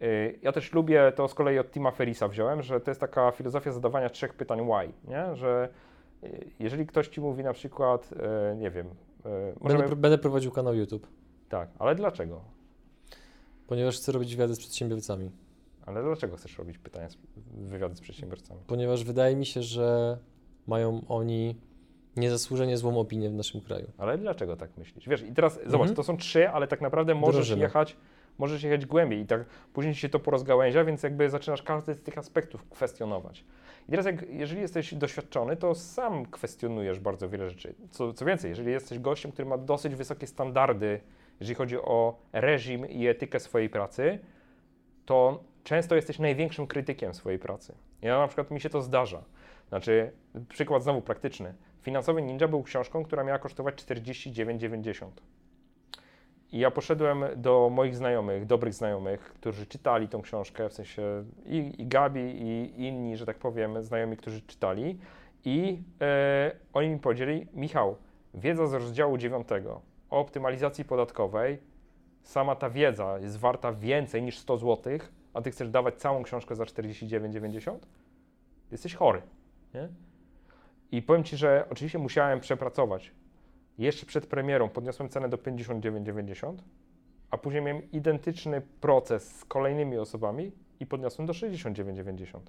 e, ja też lubię, to z kolei od Tima Ferrisa wziąłem, że to jest taka filozofia zadawania trzech pytań why, nie? Że e, jeżeli ktoś ci mówi na przykład, e, nie wiem, e, możemy, Będę, będę prowadził kanał YouTube, tak, ale dlaczego? ponieważ chcę robić wywiady z przedsiębiorcami. Ale dlaczego chcesz robić pytania, wywiady z przedsiębiorcami? Ponieważ wydaje mi się, że mają oni niezasłużenie złą opinię w naszym kraju. Ale dlaczego tak myślisz? Wiesz, i teraz zobacz, Mhm. to są trzy, ale tak naprawdę możesz jechać, możesz jechać głębiej i tak później się to porozgałęzia, więc jakby zaczynasz każdy z tych aspektów kwestionować. I teraz jak, jeżeli jesteś doświadczony, to sam kwestionujesz bardzo wiele rzeczy. Co, co więcej, jeżeli jesteś gościem, który ma dosyć wysokie standardy, jeżeli chodzi o reżim i etykę swojej pracy, to często jesteś największym krytykiem swojej pracy. Ja na przykład mi się to zdarza. Znaczy, przykład znowu praktyczny. Finansowy Ninja był książką, która miała kosztować 49,90. I ja poszedłem do moich znajomych, dobrych znajomych, którzy czytali tą książkę, w sensie i, i Gabi, i inni, że tak powiem, znajomi, którzy czytali. I e, oni mi powiedzieli, Michał, wiedza z rozdziału 9 o optymalizacji podatkowej, sama ta wiedza jest warta więcej niż 100 zł, a ty chcesz dawać całą książkę za 49,90? Jesteś chory, nie? I powiem Ci, że oczywiście musiałem przepracować. Jeszcze przed premierą podniosłem cenę do 59,90, a później miałem identyczny proces z kolejnymi osobami i podniosłem do 69,90.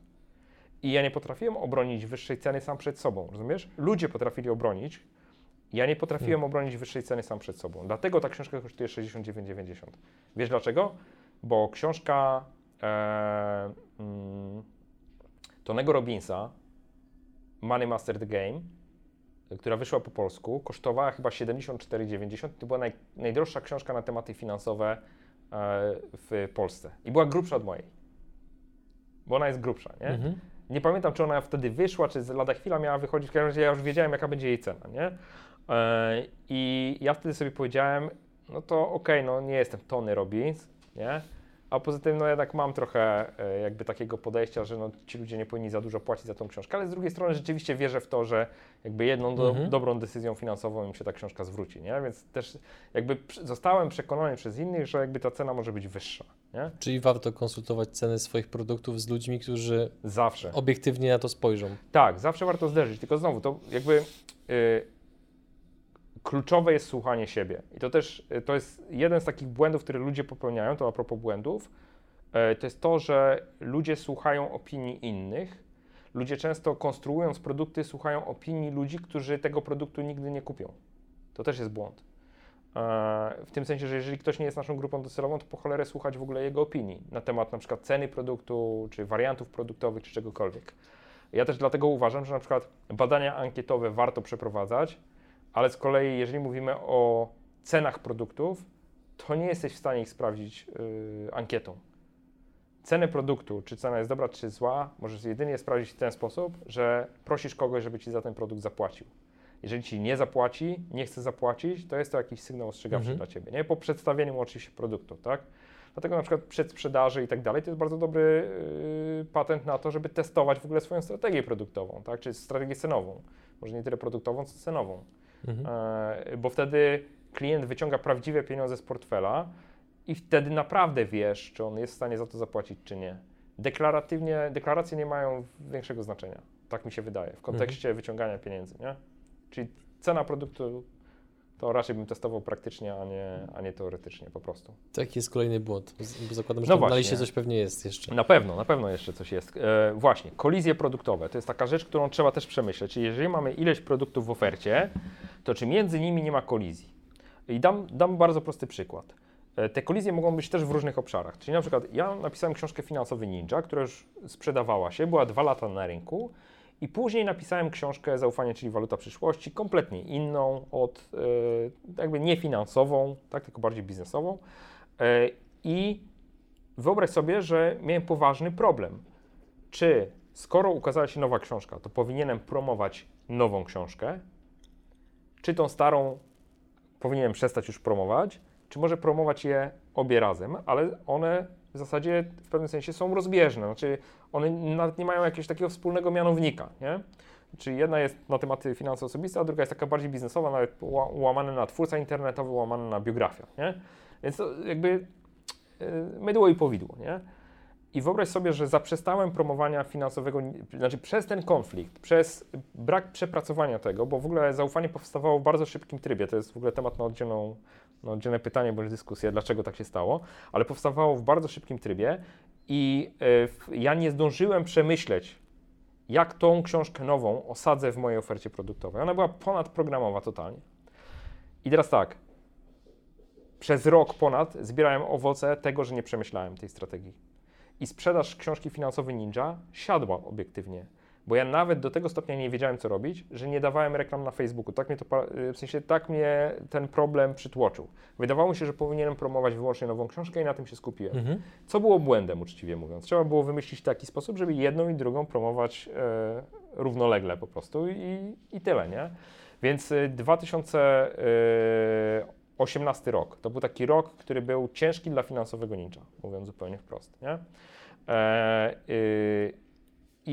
I ja nie potrafiłem obronić wyższej ceny sam przed sobą, rozumiesz? Ludzie potrafili obronić, ja nie potrafiłem obronić wyższej ceny sam przed sobą. Dlatego ta książka kosztuje 69,90. Wiesz dlaczego? Bo książka e, mm, Tonego Robinsa, Money Master the Game, która wyszła po polsku, kosztowała chyba 74,90. To była naj, najdroższa książka na tematy finansowe e, w Polsce. I była grubsza od mojej. Bo ona jest grubsza, nie? Mhm. Nie pamiętam, czy ona wtedy wyszła, czy z lada chwila miała wychodzić. W każdym razie ja już wiedziałem, jaka będzie jej cena, nie? E, I ja wtedy sobie powiedziałem, no to okej, no nie jestem Tony Robbins, nie? A poza tym, no jednak mam trochę e, jakby takiego podejścia, że no, ci ludzie nie powinni za dużo płacić za tą książkę, ale z drugiej strony rzeczywiście wierzę w to, że jakby jedną do, Mhm. dobrą decyzją finansową im się ta książka zwróci, nie? Więc też jakby zostałem przekonany przez innych, że jakby ta cena może być wyższa, nie? Czyli warto konsultować ceny swoich produktów z ludźmi, którzy Zawsze. obiektywnie na to spojrzą. Tak, zawsze warto zderzyć, tylko znowu to jakby y, kluczowe jest słuchanie siebie. I to też y, to jest jeden z takich błędów, które ludzie popełniają, to a propos błędów, y, to jest to, że ludzie słuchają opinii innych. Ludzie często konstruując produkty, słuchają opinii ludzi, którzy tego produktu nigdy nie kupią. To też jest błąd. E, w tym sensie, że jeżeli ktoś nie jest naszą grupą docelową, to po cholerę słuchać w ogóle jego opinii na temat na przykład ceny produktu, czy wariantów produktowych, czy czegokolwiek. Ja też dlatego uważam, że na przykład badania ankietowe warto przeprowadzać, ale z kolei jeżeli mówimy o cenach produktów, to nie jesteś w stanie ich sprawdzić yy, ankietą. Cenę produktu, czy cena jest dobra, czy zła, możesz jedynie sprawdzić w ten sposób, że prosisz kogoś, żeby ci za ten produkt zapłacił. Jeżeli ci nie zapłaci, nie chce zapłacić, to jest to jakiś sygnał ostrzegawczy Mhm. dla ciebie, nie? Po przedstawieniu oczywiście produktu, tak? Dlatego na przykład przedsprzedaży i tak dalej, to jest bardzo dobry yy, patent na to, żeby testować w ogóle swoją strategię produktową, tak? Czy strategię cenową. Może nie tyle produktową, co cenową. Mhm. E, bo wtedy klient wyciąga prawdziwe pieniądze z portfela i wtedy naprawdę wiesz, czy on jest w stanie za to zapłacić, czy nie. Deklaratywnie, deklaracje nie mają większego znaczenia, tak mi się wydaje, w kontekście wyciągania pieniędzy, nie? Czyli cena produktu to raczej bym testował praktycznie, a nie, a nie teoretycznie po prostu. Taki jest kolejny błąd, bo zakładam, że No na liście coś pewnie jest jeszcze. Na pewno, na pewno jeszcze coś jest. E, właśnie, kolizje produktowe to jest taka rzecz, którą trzeba też przemyśleć. Czyli jeżeli mamy ileś produktów w ofercie, to czy między nimi nie ma kolizji? I dam, dam bardzo prosty przykład. E, Te kolizje mogą być też w różnych obszarach. Czyli na przykład ja napisałem książkę Finansowy Ninja, która już sprzedawała się, była dwa lata na rynku i później napisałem książkę Zaufanie, czyli waluta przyszłości, kompletnie inną od e, jakby nie finansową, tak, tylko bardziej biznesową. E, I wyobraź sobie, że miałem poważny problem. Czy skoro ukazała się nowa książka, to powinienem promować nową książkę, czy tą starą powinienem przestać już promować, czy może promować je obie razem, ale one w zasadzie w pewnym sensie są rozbieżne, znaczy one nawet nie mają jakiegoś takiego wspólnego mianownika, nie? Czyli jedna jest na tematy finanse osobiste, a druga jest taka bardziej biznesowa, nawet ła- łamane na twórca internetowy, łamane na biografia, nie? Więc to jakby y, mydło i powidło, nie? I wyobraź sobie, że zaprzestałem promowania finansowego, znaczy przez ten konflikt, przez brak przepracowania tego, bo w ogóle zaufanie powstawało w bardzo szybkim trybie, to jest w ogóle temat na, oddzielną, na oddzielne pytanie bądź dyskusję, dlaczego tak się stało, ale powstawało w bardzo szybkim trybie i y, ja nie zdążyłem przemyśleć, jak tą książkę nową osadzę w mojej ofercie produktowej. Ona była ponadprogramowa totalnie. I teraz tak, przez rok ponad zbierałem owoce tego, że nie przemyślałem tej strategii. I sprzedaż książki Finansowy Ninja siadła obiektywnie, bo ja nawet do tego stopnia nie wiedziałem, co robić, że nie dawałem reklam na Facebooku. Tak mnie to, w sensie tak mnie ten problem przytłoczył. Wydawało mi się, że powinienem promować wyłącznie nową książkę i na tym się skupiłem. Mhm. Co było błędem, uczciwie mówiąc. Trzeba było wymyślić taki sposób, żeby jedną i drugą promować e, równolegle po prostu i, i tyle, nie? Więc e, 2018 rok to był taki rok, który był ciężki dla finansowego ninja, mówiąc zupełnie wprost, nie? E, y,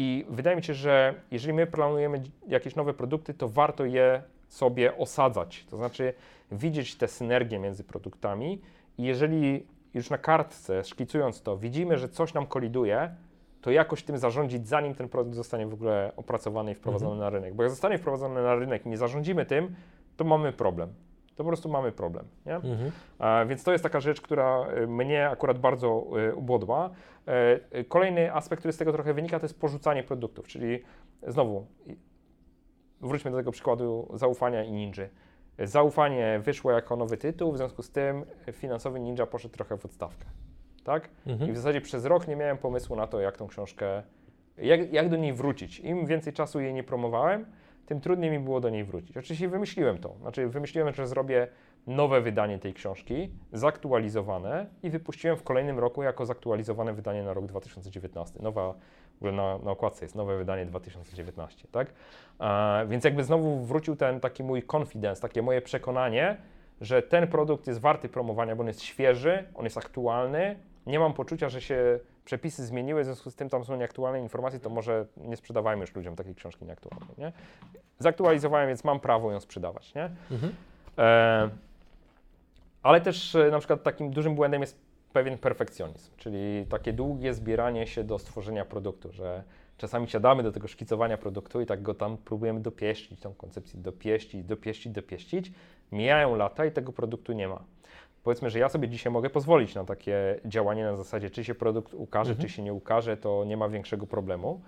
I wydaje mi się, że jeżeli my planujemy jakieś nowe produkty, to warto je sobie osadzać, to znaczy widzieć te synergie między produktami i jeżeli już na kartce, szkicując to, widzimy, że coś nam koliduje, to jakoś tym zarządzić, zanim ten produkt zostanie w ogóle opracowany i wprowadzony na rynek. Bo jak zostanie wprowadzony na rynek i nie zarządzimy tym, to mamy problem. To po prostu mamy problem. Nie? Mhm. A, więc to jest taka rzecz, która y, mnie akurat bardzo y, ubodła. E, y, Kolejny aspekt, który z tego trochę wynika, to jest porzucanie produktów, czyli znowu i- wróćmy do tego przykładu zaufania i ninja. Zaufanie wyszło jako nowy tytuł, w związku z tym finansowy ninja poszedł trochę w odstawkę. Tak? I Mhm. w zasadzie przez rok nie miałem pomysłu na to, jak tą książkę, jak, jak do niej wrócić. Im więcej czasu jej nie promowałem, tym trudniej mi było do niej wrócić. Oczywiście wymyśliłem to. Znaczy wymyśliłem, że zrobię nowe wydanie tej książki, zaktualizowane i wypuściłem w kolejnym roku jako zaktualizowane wydanie na rok 2019. Nowa, w ogóle na, na okładce jest nowe wydanie 2019, tak? Więc jakby znowu wrócił ten taki mój confidence, takie moje przekonanie, że ten produkt jest warty promowania, bo on jest świeży, on jest aktualny. Nie mam poczucia, że się przepisy zmieniły, w związku z tym tam są nieaktualne informacje, to może nie sprzedawajmy już ludziom takiej książki nieaktualnej, nie? Zaktualizowałem, więc mam prawo ją sprzedawać, nie? Mhm. E, ale też e, na przykład takim dużym błędem jest pewien perfekcjonizm, czyli takie długie zbieranie się do stworzenia produktu, że czasami siadamy do tego szkicowania produktu i tak go tam próbujemy dopieścić, tą koncepcję dopieścić, dopieścić, dopieścić. Mijają lata i tego produktu nie ma. Powiedzmy, że ja sobie dzisiaj mogę pozwolić na takie działanie na zasadzie, czy się produkt ukaże, Mhm. czy się nie ukaże, to nie ma większego problemu.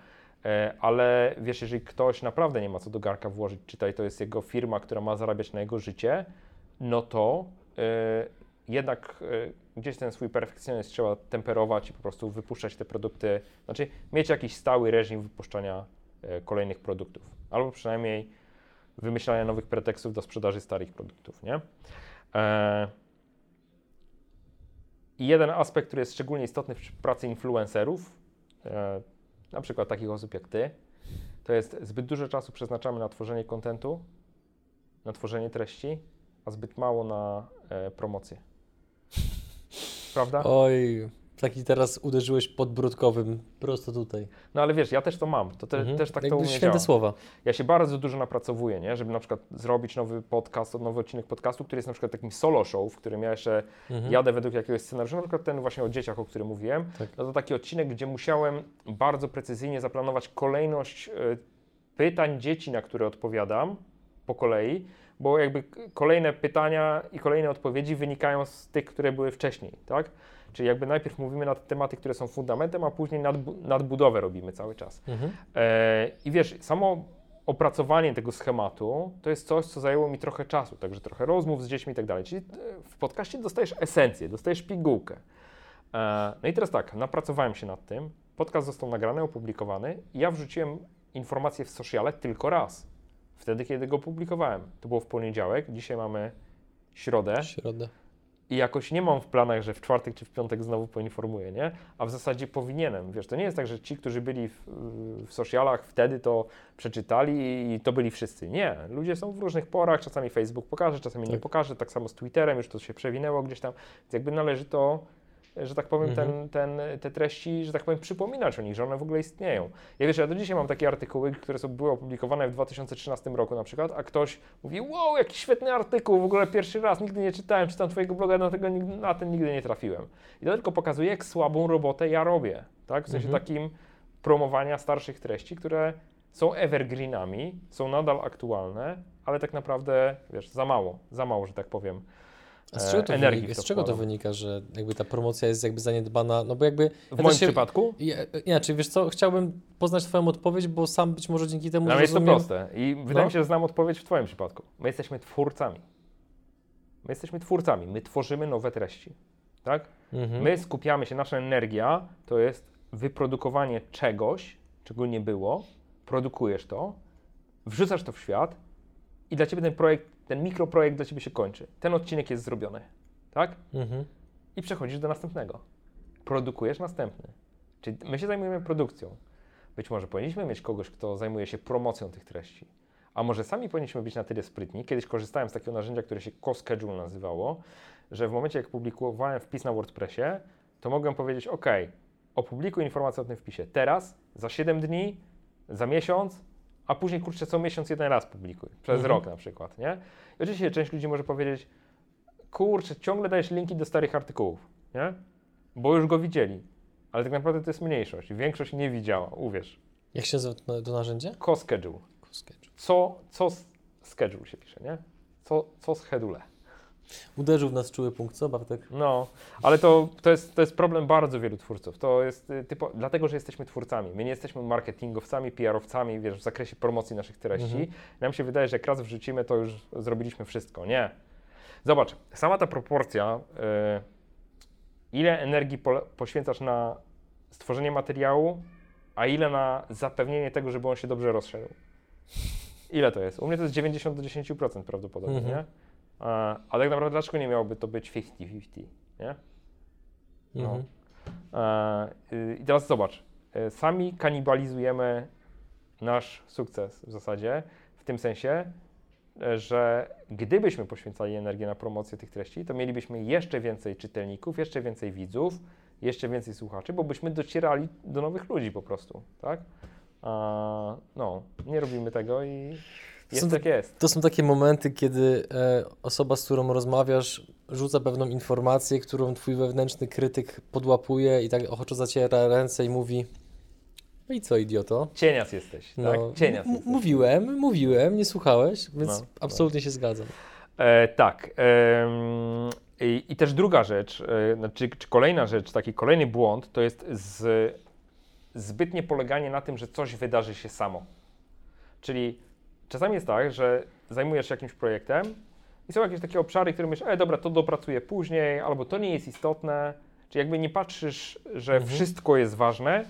E, Ale wiesz, jeżeli ktoś naprawdę nie ma co do garka włożyć, czytaj, to jest jego firma, która ma zarabiać na jego życie, no to jednak y, gdzieś ten swój perfekcjonizm trzeba temperować i po prostu wypuszczać te produkty, znaczy mieć jakiś stały reżim wypuszczania y, kolejnych produktów, albo przynajmniej wymyślania nowych pretekstów do sprzedaży starych produktów, nie? I jeden aspekt, który jest szczególnie istotny w pracy influencerów, e, na przykład takich osób jak ty, to jest zbyt dużo czasu przeznaczamy na tworzenie kontentu, na tworzenie treści, a zbyt mało na e, promocję. Prawda? Oj, taki teraz uderzyłeś podbródkowym prosto tutaj. No ale wiesz, ja też to mam. To te, Mhm. też tak Jakby to u mnie święte działa. słowa. Ja się bardzo dużo napracowuję, nie? żeby na przykład zrobić nowy podcast, nowy odcinek podcastu, który jest na przykład takim solo show, w którym ja jeszcze Mhm. jadę według jakiegoś scenariusza, na przykład ten właśnie o dzieciach, o którym mówiłem. Tak. No to taki odcinek, gdzie musiałem bardzo precyzyjnie zaplanować kolejność e, pytań dzieci, na które odpowiadam po kolei, bo jakby kolejne pytania i kolejne odpowiedzi wynikają z tych, które były wcześniej, tak? Czyli jakby najpierw mówimy na te tematy, które są fundamentem, a później nadbu- nadbudowę robimy cały czas. Mhm. E, I wiesz, samo opracowanie tego schematu to jest coś, co zajęło mi trochę czasu, także trochę rozmów z dziećmi i tak dalej. Czyli e, w podcaście dostajesz esencję, dostajesz pigułkę. E, no i teraz tak, napracowałem się nad tym, podcast został nagrany, opublikowany i ja wrzuciłem informację w sociale tylko raz. Wtedy, kiedy go publikowałem. To było w poniedziałek, dzisiaj mamy środę. Środę. I jakoś nie mam w planach, że w czwartek czy w piątek znowu poinformuję, nie? A w zasadzie powinienem. Wiesz, to nie jest tak, że ci, którzy byli w, w socialach wtedy to przeczytali i to byli wszyscy. Nie. Ludzie są w różnych porach, czasami Facebook pokaże, czasami nie Tak. pokaże, tak samo z Twitterem, już to się przewinęło gdzieś tam. Więc jakby należy to, że tak powiem, Mhm. ten, ten, te treści, że tak powiem, przypominać o nich, że one w ogóle istnieją. Ja wiesz, ja do dzisiaj mam takie artykuły, które są, były opublikowane w 2013 roku na przykład, a ktoś mówi, wow, jaki świetny artykuł, w ogóle pierwszy raz, nigdy nie czytałem, czytam twojego bloga, na, tego, na ten nigdy nie trafiłem. I to tylko pokazuje, jak słabą robotę ja robię, tak? W sensie Mhm. takim promowania starszych treści, które są evergreenami, są nadal aktualne, ale tak naprawdę, wiesz, za mało, za mało, że tak powiem. A z e, czego to, energii wynika, z czego to wynika, że jakby ta promocja jest jakby zaniedbana? No bo jakby... W ja moim się- przypadku Ja, nie, czy wiesz co, chciałbym poznać Twoją odpowiedź, bo sam być może dzięki temu Dla mnie jest to proste i wydaje No. mi się, że znam odpowiedź w Twoim przypadku. My jesteśmy twórcami. My jesteśmy twórcami, my tworzymy nowe treści. Tak? Mhm. My skupiamy się, nasza energia to jest wyprodukowanie czegoś, czego nie było, produkujesz to, wrzucasz to w świat i dla Ciebie ten projekt, ten mikroprojekt dla Ciebie się kończy. Ten odcinek jest zrobiony. Tak? Mhm. i przechodzisz do następnego. Produkujesz następny. Czyli my się zajmujemy produkcją. Być może powinniśmy mieć kogoś, kto zajmuje się promocją tych treści. A może sami powinniśmy być na tyle sprytni. Kiedyś korzystałem z takiego narzędzia, które się CoSchedule nazywało, że w momencie, jak publikowałem wpis na WordPressie, to mogłem powiedzieć: OK, opublikuj informację o tym wpisie teraz, za 7 dni, za miesiąc, a później kurczę co miesiąc jeden raz publikuj. Przez Mhm. rok na przykład, nie? I oczywiście część ludzi może powiedzieć: kurczę, ciągle dajesz linki do starych artykułów, nie? Bo już go widzieli. Ale tak naprawdę to jest mniejszość. Większość nie widziała, uwierz. Jak się nazywa to, narzędzie? Co-schedule. Sketch. Co, co schedule się pisze, nie? Co, co schedule. Uderzył w nas czuły punkt, co Bartek? No, ale to, to, jest, to jest problem bardzo wielu twórców. To jest y, typo, dlatego, że jesteśmy twórcami. My nie jesteśmy marketingowcami, PR-owcami, wiesz, w zakresie promocji naszych treści. Mhm. Nam się wydaje, że jak raz wrzucimy, to już zrobiliśmy wszystko. Nie. Zobacz, sama ta proporcja, y, ile energii pole- poświęcasz na stworzenie materiału, a ile na zapewnienie tego, żeby on się dobrze rozszedł. Ile to jest? U mnie to jest 90 do 10% prawdopodobnie, Mhm. nie? A, a tak naprawdę dlaczego nie miałoby to być 50-50, nie? No. Mhm. E, y, I teraz zobacz, e, sami kanibalizujemy nasz sukces w zasadzie, w tym sensie, e, że gdybyśmy poświęcali energię na promocję tych treści, to mielibyśmy jeszcze więcej czytelników, jeszcze więcej widzów, jeszcze więcej słuchaczy, bo byśmy docierali do nowych ludzi po prostu, tak? A, no, nie robimy tego i jest Są tak jest. To są takie momenty, kiedy e, osoba, z którą rozmawiasz, rzuca pewną informację, którą twój wewnętrzny krytyk podłapuje i tak ochoczo zaciera ręce i mówi no i co, idioto? Cienias jesteś, tak? Cienias jesteś. mówiłem, mówiłem, nie słuchałeś, więc No, absolutnie się zgadzam. E, tak. em, i, I też druga rzecz, e, znaczy, czy kolejna rzecz, taki kolejny błąd, to jest z, zbytnie poleganie na tym, że coś wydarzy się samo. Czyli czasami jest tak, że zajmujesz się jakimś projektem I są jakieś takie obszary, które myślisz, e dobra, to dopracuję później, albo to nie jest istotne. Czy jakby nie patrzysz, że Mhm. wszystko jest ważne,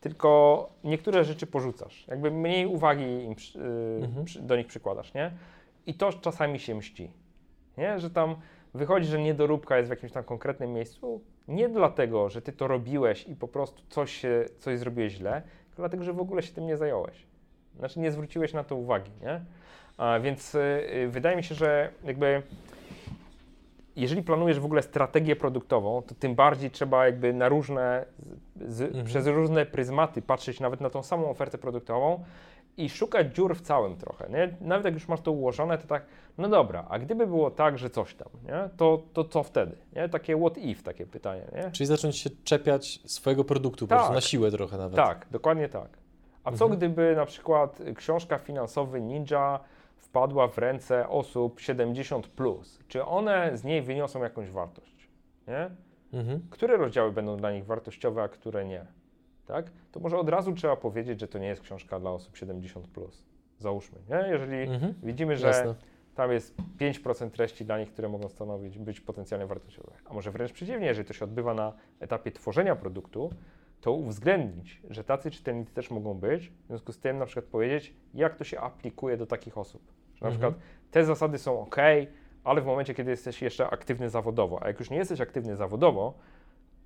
tylko niektóre rzeczy porzucasz. Jakby mniej uwagi im, yy, Mhm. przy, do nich przykładasz, nie? I to czasami się mści. Nie? Że tam wychodzi, że niedoróbka jest w jakimś tam konkretnym miejscu, nie dlatego, że ty to robiłeś i po prostu coś, coś zrobiłeś źle, tylko dlatego, że w ogóle się tym nie zająłeś. Znaczy nie zwróciłeś na to uwagi, nie? A, więc y, y, wydaje mi się, że jakby jeżeli planujesz w ogóle strategię produktową, to tym bardziej trzeba jakby na różne, z, Mhm. przez różne pryzmaty patrzeć nawet na tą samą ofertę produktową i szukać dziur w całym trochę, nie? Nawet jak już masz to ułożone, to tak, no dobra, a gdyby było tak, że coś tam, nie? To, to co wtedy, nie? Takie what if, takie pytanie, nie? Czyli zacząć się czepiać swojego produktu, po prostu Tak. na siłę trochę nawet. Tak, dokładnie tak. A co Mhm. gdyby na przykład książka finansowy Ninja wpadła w ręce osób 70+, plus? Czy one z niej wyniosą jakąś wartość, nie? Mhm. które rozdziały będą dla nich wartościowe, a które nie. Tak? To może od razu trzeba powiedzieć, że to nie jest książka dla osób 70. Plus. Załóżmy, nie? Jeżeli Mhm. widzimy, że Jasne. tam jest 5% treści dla nich, które mogą stanowić, być potencjalnie wartościowe. A może wręcz przeciwnie, jeżeli to się odbywa na etapie tworzenia produktu, to uwzględnić, że tacy czytelnicy też mogą być, w związku z tym na przykład powiedzieć, jak to się aplikuje do takich osób. Że na Mhm. przykład te zasady są ok, ale w momencie, kiedy jesteś jeszcze aktywny zawodowo, a jak już nie jesteś aktywny zawodowo,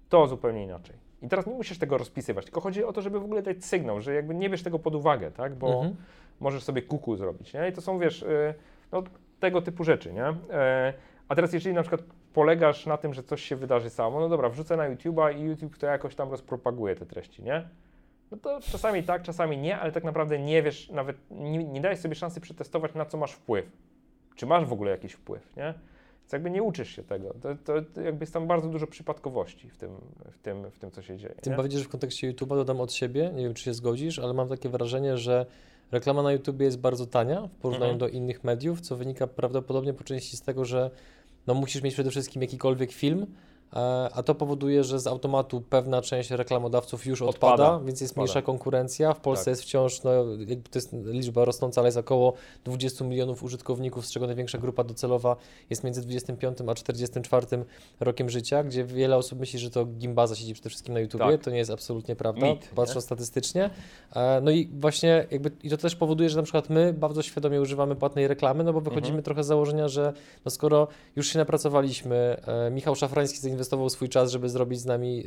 to zupełnie inaczej. I teraz nie musisz tego rozpisywać, tylko chodzi o to, żeby w ogóle dać sygnał, że jakby nie bierz tego pod uwagę, tak? Bo Mhm. możesz sobie kuku zrobić, nie? I to są, wiesz, y, no, tego typu rzeczy, nie? E, A teraz jeżeli na przykład polegasz na tym, że coś się wydarzy samo, no dobra, wrzucę na YouTube'a i YouTube to jakoś tam rozpropaguje te treści, nie? No to czasami tak, czasami nie, ale tak naprawdę nie wiesz, nawet nie, nie dajesz sobie szansy przetestować, na co masz wpływ. Czy masz w ogóle jakiś wpływ, nie? Więc jakby nie uczysz się tego. To, to, to jakby jest tam bardzo dużo przypadkowości w tym, w tym, w tym co się dzieje. Tym nie? bardziej, że w kontekście YouTube'a dodam od siebie, nie wiem czy się zgodzisz, ale mam takie wrażenie, że reklama na YouTubie jest bardzo tania w porównaniu Mhm. do innych mediów, co wynika prawdopodobnie po części z tego, że no, musisz mieć przede wszystkim jakikolwiek film, a to powoduje, że z automatu pewna część reklamodawców już odpada, Odpada, więc jest odpada. mniejsza konkurencja. W Polsce Tak. jest wciąż, no, to jest liczba rosnąca, ale jest około 20 milionów użytkowników, z czego największa grupa docelowa jest między 25 a 44 rokiem życia, gdzie wiele osób myśli, że to gimbaza siedzi przede wszystkim na YouTubie. Tak. To nie jest absolutnie prawda, Mit, nie? patrząc statystycznie. E, No i właśnie jakby, i to też powoduje, że na przykład my bardzo świadomie używamy płatnej reklamy, no bo wychodzimy Mhm. trochę z założenia, że no skoro już się napracowaliśmy, e, Michał Szafrański zainwestował swój czas, żeby zrobić z nami,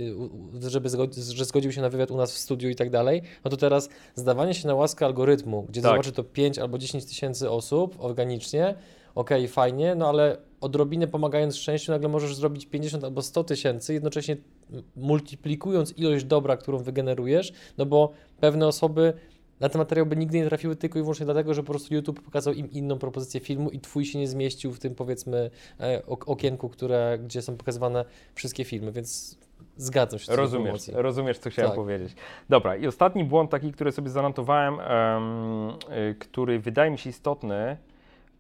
y, żeby że zgodził się na wywiad u nas w studiu i tak dalej, no to teraz zdawanie się na łaskę algorytmu, gdzie Tak. zobaczy to 5 albo 10 tysięcy osób organicznie, okej, fajnie, no ale odrobinę pomagając szczęściu, nagle możesz zrobić 50 albo 100 tysięcy, jednocześnie multiplikując ilość dobra, którą wygenerujesz, no bo pewne osoby na ten materiał by nigdy nie trafiły tylko i wyłącznie dlatego, że po prostu YouTube pokazał im inną propozycję filmu i twój się nie zmieścił w tym powiedzmy e, ok- okienku, które, gdzie są pokazywane wszystkie filmy, więc zgadzam się Rozumiesz, rozumiesz, co chciałem Tak. powiedzieć. Dobra, i ostatni błąd taki, który sobie zanotowałem, em, y, który wydaje mi się istotny,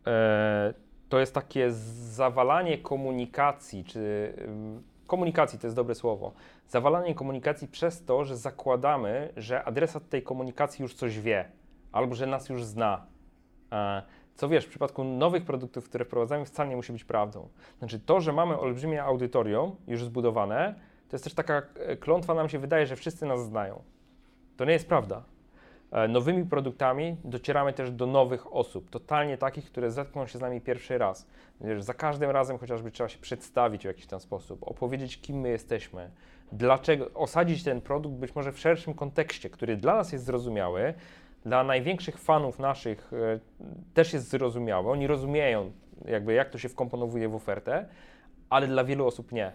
e, to jest takie zawalanie komunikacji, czy ym, komunikacji to jest dobre słowo, zawalanie komunikacji przez to, że zakładamy, że adresat tej komunikacji już coś wie, albo że nas już zna. E, Co wiesz, w przypadku nowych produktów, które wprowadzamy, wcale nie musi być prawdą. Znaczy to, że mamy olbrzymie audytorium już zbudowane, to jest też taka e, klątwa, nam się wydaje, że wszyscy nas znają. To nie jest prawda. E, Nowymi produktami docieramy też do nowych osób, totalnie takich, które zetkną się z nami pierwszy raz. Wiesz, za każdym razem chociażby trzeba się przedstawić w jakiś tam sposób, opowiedzieć, kim my jesteśmy, dlaczego, osadzić ten produkt być może w szerszym kontekście, który dla nas jest zrozumiały, dla największych fanów naszych e, też jest zrozumiały. Oni rozumieją, jakby jak to się wkomponowuje w ofertę, ale dla wielu osób nie.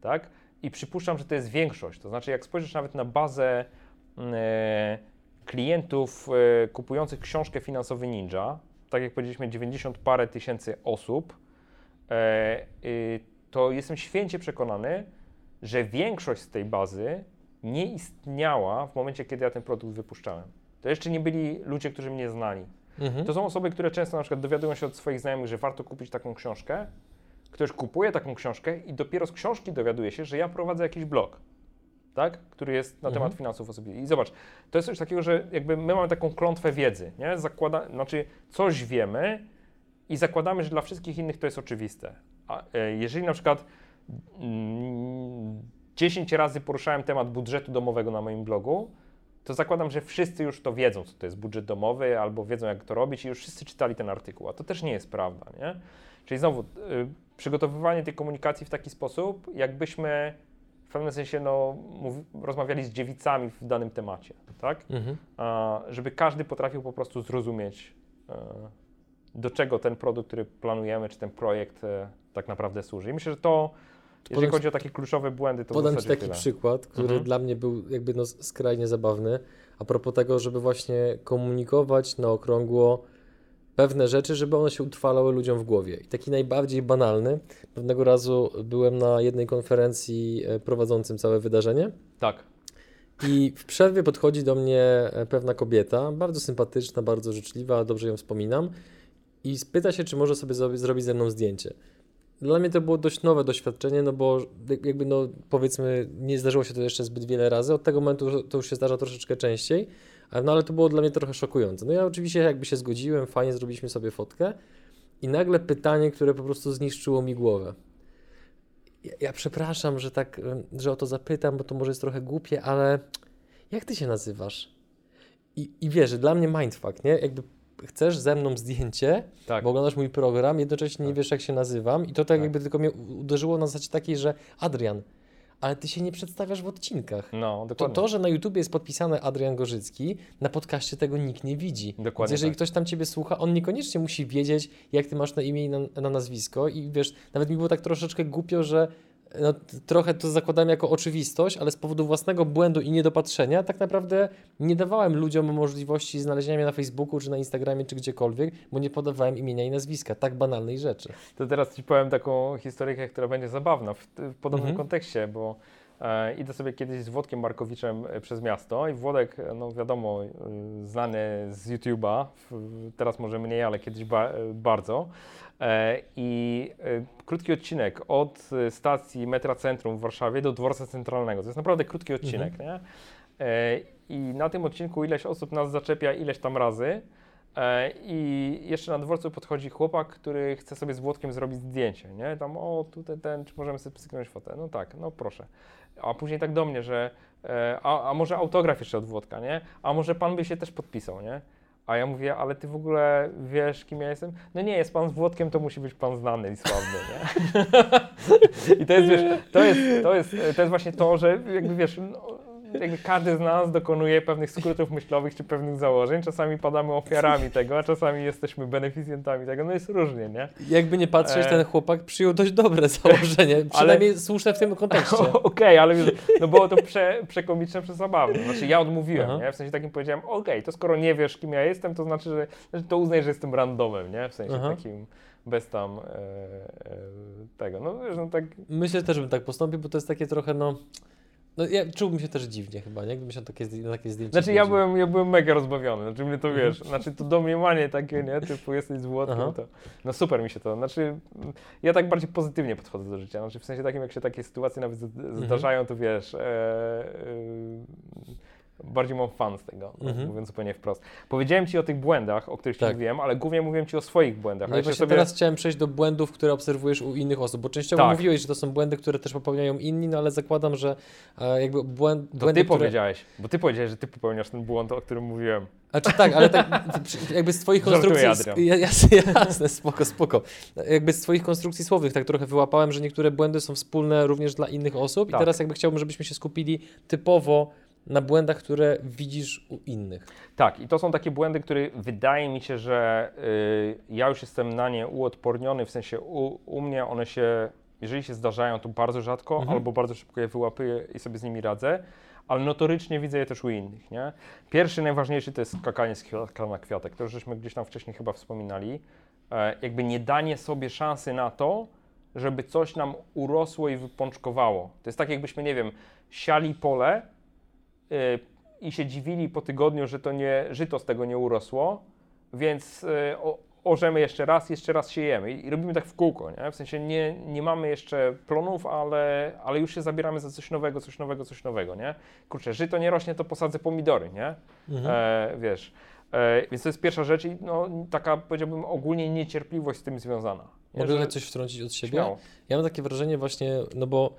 Tak? I przypuszczam, że to jest większość. To znaczy, jak spojrzysz nawet na bazę mm, e, klientów e, kupujących książkę Finansowy Ninja, tak jak powiedzieliśmy, 90 parę tysięcy osób, e, y, to jestem święcie przekonany, że większość z tej bazy nie istniała w momencie, kiedy ja ten produkt wypuszczałem. To jeszcze nie byli ludzie, którzy mnie znali. Mhm. To są osoby, które często na przykład dowiadują się od swoich znajomych, że warto kupić taką książkę. Ktoś kupuje taką książkę i dopiero z książki dowiaduje się, że ja prowadzę jakiś blog, tak? który jest na Mhm. temat finansów osobistych. I zobacz, to jest coś takiego, że jakby my mamy taką klątwę wiedzy, nie? Zakłada, znaczy coś wiemy i zakładamy, że dla wszystkich innych to jest oczywiste. A e, jeżeli na przykład mm, 10 razy poruszałem temat budżetu domowego na moim blogu, to zakładam, że wszyscy już to wiedzą, co to jest budżet domowy, albo wiedzą, jak to robić i już wszyscy czytali ten artykuł, a to też nie jest prawda, nie? Czyli znowu, y, przygotowywanie tej komunikacji w taki sposób, jakbyśmy pewnym sensie no, rozmawiali z dziewicami w danym temacie, tak? Mhm. A, żeby każdy potrafił po prostu zrozumieć, e, do czego ten produkt, który planujemy, czy ten projekt e, tak naprawdę służy. I myślę, że to, jeżeli Podam- chodzi o takie kluczowe błędy, to Podam Ci taki tyle. przykład, który Mhm. dla mnie był jakby no skrajnie zabawny, a propos tego, żeby właśnie komunikować na okrągło pewne rzeczy, żeby one się utrwalały ludziom w głowie. I taki najbardziej banalny, pewnego razu byłem na jednej konferencji e, prowadzącym całe wydarzenie Tak. i w przerwie podchodzi do mnie e, pewna kobieta, bardzo sympatyczna, bardzo życzliwa, dobrze ją wspominam i spyta się, czy może sobie zrobi- zrobić ze mną zdjęcie. Dla mnie to było dość nowe doświadczenie, no bo jak- jakby no powiedzmy nie zdarzyło się to jeszcze zbyt wiele razy, od tego momentu to już się zdarza troszeczkę częściej, no ale to było dla mnie trochę szokujące. No ja oczywiście jakby się zgodziłem, fajnie zrobiliśmy sobie fotkę i nagle pytanie, które po prostu zniszczyło mi głowę. Ja, ja przepraszam, że tak, że o to zapytam, bo to może jest trochę głupie, ale jak ty się nazywasz? I, i wiesz, że dla mnie mindfuck, nie? Jakby chcesz ze mną zdjęcie, Tak. bo oglądasz mój program, jednocześnie nie Tak. wiesz, jak się nazywam, i to tak, Tak. jakby tylko mnie uderzyło na zasadzie takiej, że Adrian, ale ty się nie przedstawiasz w odcinkach. No, To, dokładnie. to, że na YouTubie jest podpisane Adrian Gorzycki, na podcaście tego nikt nie widzi. Dokładnie Więc jeżeli tak. ktoś tam ciebie słucha, on niekoniecznie musi wiedzieć, jak ty masz na imię i na, na nazwisko. I wiesz, nawet mi było tak troszeczkę głupio, że no, trochę to zakładałem jako oczywistość, ale z powodu własnego błędu i niedopatrzenia, tak naprawdę nie dawałem ludziom możliwości znalezienia mnie na Facebooku, czy na Instagramie, czy gdziekolwiek, bo nie podawałem imienia i nazwiska. Tak banalnej rzeczy. To teraz Ci powiem taką historyjkę, która będzie zabawna w, w podobnym Mhm. kontekście, bo idę sobie kiedyś z Włodkiem Markowiczem e, przez miasto i Włodek, e, no wiadomo, e, znany z YouTube'a, teraz może mniej, ale kiedyś ba, e, bardzo. E, I e, krótki odcinek od e, stacji metra Centrum w Warszawie do dworca centralnego. To jest naprawdę krótki odcinek, nie? E, I na tym odcinku ileś osób nas zaczepia ileś tam razy. E, I jeszcze na dworcu podchodzi chłopak, który chce sobie z Włodkiem zrobić zdjęcie, nie? Tam, o, tutaj ten, czy możemy sobie pstryknąć fotę? No tak, no proszę. A później tak do mnie, że, e, a, a może autograf jeszcze od Włodka, nie? A może pan by się też podpisał, nie? A ja mówię, ale ty w ogóle wiesz, kim ja jestem? No nie, jest pan z Włodkiem, to musi być pan znany i sławny, nie? I to jest, wiesz, to jest, to jest, to jest właśnie to, że jakby wiesz, no, jakby każdy z nas dokonuje pewnych skrótów myślowych czy pewnych założeń. Czasami padamy ofiarami tego, a czasami jesteśmy beneficjentami tego. No jest różnie, nie? Jakby nie patrzeć, E. ten chłopak przyjął dość dobre założenie, przynajmniej słuszne w tym kontekście. Okej, ale wiesz, no było to prze, przekomiczne, przezabawne. Znaczy ja odmówiłem, Aha. nie? W sensie takim powiedziałem, okej, to skoro nie wiesz, kim ja jestem, to znaczy, że, że to uznaj, że jestem randomem, nie? W sensie Aha. takim bez tam e, e, tego. No wiesz, no tak Myślę też, bym tak postąpił, bo to jest takie trochę, no... No ja czułbym się też dziwnie chyba, nie? Gdybym się na takie, na takie zdjęcie Znaczy ja byłem, ja byłem mega rozbawiony, znaczy mnie to Mhm. wiesz, znaczy to domniemanie takie, nie, typu jesteś z Włodkiem, Aha. to no super mi się to, znaczy ja tak bardziej pozytywnie podchodzę do życia, znaczy w sensie takim jak się takie sytuacje nawet Mhm. zdarzają, to wiesz, e, e, bardziej mam fan z tego, no, Mhm. mówiąc zupełnie wprost. Powiedziałem Ci o tych błędach, o których Ci Tak. mówiłem, ale głównie mówiłem Ci o swoich błędach, No a i jeszcze właśnie sobie... teraz chciałem przejść do błędów, które obserwujesz u innych osób, bo częściowo Tak. mówiłeś, że to są błędy, które też popełniają inni, no ale zakładam, że e, jakby błęd, To błędy, Ty które... powiedziałeś, bo Ty powiedziałeś, że Ty popełniasz ten błąd, o którym mówiłem. A czy tak, ale tak jakby z twoich konstrukcji... Ja- Jasne, jasne, spoko, spoko. Jakby z twoich konstrukcji słownych tak trochę wyłapałem, że niektóre błędy są wspólne również dla innych osób Tak. i teraz jakby chciałbym, żebyśmy się skupili typowo na błędach, które widzisz u innych. Tak, i to są takie błędy, które wydaje mi się, że y, ja już jestem na nie uodporniony, w sensie u, u mnie one się, jeżeli się zdarzają, to bardzo rzadko Mhm. albo bardzo szybko je wyłapuję i sobie z nimi radzę, ale notorycznie widzę je też u innych, nie? Pierwszy, najważniejszy to jest skakanie z kwiatka na kwiatek, to już żeśmy gdzieś tam wcześniej chyba wspominali, e, jakby nie danie sobie szansy na to, żeby coś nam urosło i wypączkowało. To jest tak, jakbyśmy, nie wiem, siali pole, i się dziwili po tygodniu, że to nie, żyto z tego nie urosło, więc y, o, orzemy jeszcze raz, jeszcze raz siejemy i, robimy tak w kółko, nie? W sensie nie, nie mamy jeszcze plonów, ale, ale już się zabieramy za coś nowego, coś nowego, coś nowego, nie? Kurczę, żyto nie rośnie, to posadzę pomidory, nie? Mhm. E, wiesz. E, więc to jest pierwsza rzecz i no, taka powiedziałbym ogólnie niecierpliwość z tym związana. Nie, Mogę że... coś wtrącić od siebie? Śmiało. Ja mam takie wrażenie właśnie, no bo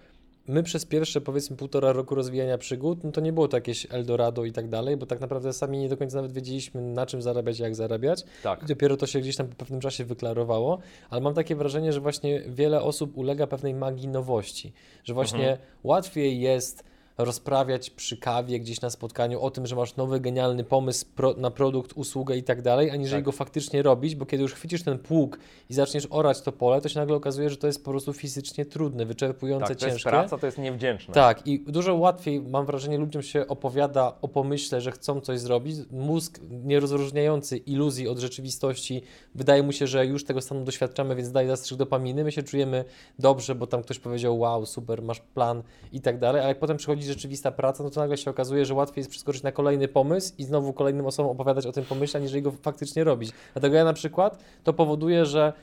my przez pierwsze powiedzmy półtora roku rozwijania przygód, no to nie było to jakieś Eldorado i tak dalej, bo tak naprawdę sami nie do końca nawet wiedzieliśmy na czym zarabiać jak zarabiać Tak. i dopiero to się gdzieś tam po pewnym czasie wyklarowało, ale mam takie wrażenie, że właśnie wiele osób ulega pewnej magii nowości, że właśnie Mhm. łatwiej jest rozprawiać przy kawie gdzieś na spotkaniu o tym, że masz nowy, genialny pomysł pro, na produkt, usługę i tak dalej, aniżeli Tak. go faktycznie robić, bo kiedy już chwycisz ten pług i zaczniesz orać to pole, to się nagle okazuje, że to jest po prostu fizycznie trudne, wyczerpujące, Tak, to jest ciężkie. praca, to jest niewdzięczne. Tak, i dużo łatwiej, mam wrażenie, ludziom się opowiada o pomyśle, że chcą coś zrobić. Mózg, nie rozróżniający iluzji od rzeczywistości, wydaje mu się, że już tego stanu doświadczamy, więc daje zastrzyk dopaminy. My się czujemy dobrze, bo tam ktoś powiedział, wow, super, masz plan i tak dalej, ale jak potem przychodzi rzeczywista praca, no to nagle się okazuje, że łatwiej jest przeskoczyć na kolejny pomysł i znowu kolejnym osobom opowiadać o tym pomyśle, aniżeli go faktycznie robić. Dlatego ja na przykład to powoduje, że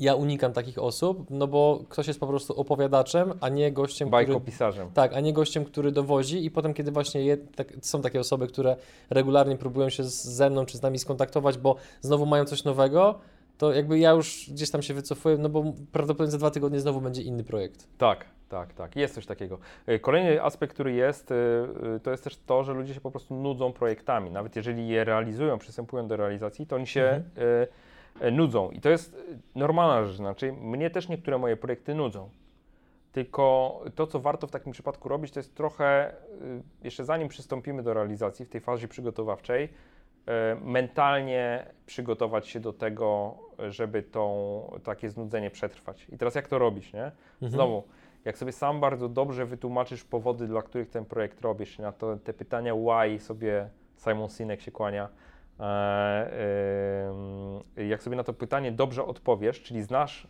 ja unikam takich osób, no bo ktoś jest po prostu opowiadaczem, a nie gościem, który... Bajkopisarzem. Tak, a nie gościem, który dowozi i potem, kiedy właśnie je, tak, są takie osoby, które regularnie próbują się z, ze mną czy z nami skontaktować, bo znowu mają coś nowego, to jakby ja już gdzieś tam się wycofuję, no bo prawdopodobnie za dwa tygodnie znowu będzie inny projekt. Tak, tak, tak. Jest coś takiego. E, Kolejny aspekt, który jest, e, e, to jest też to, że ludzie się po prostu nudzą projektami. Nawet jeżeli je realizują, przystępują do realizacji, to oni się Mhm. nudzą. I to jest normalna rzecz. Znaczy, mnie też niektóre moje projekty nudzą. Tylko to, co warto w takim przypadku robić, to jest trochę, jeszcze zanim przystąpimy do realizacji, w tej fazie przygotowawczej, mentalnie przygotować się do tego, żeby tą, takie znudzenie przetrwać. I teraz jak to robić, nie? Mhm. Jak sobie sam bardzo dobrze wytłumaczysz powody, dla których ten projekt robisz, na to, te pytania why sobie Simon Sinek się kłania, e, em, jak sobie na to pytanie dobrze odpowiesz, czyli znasz,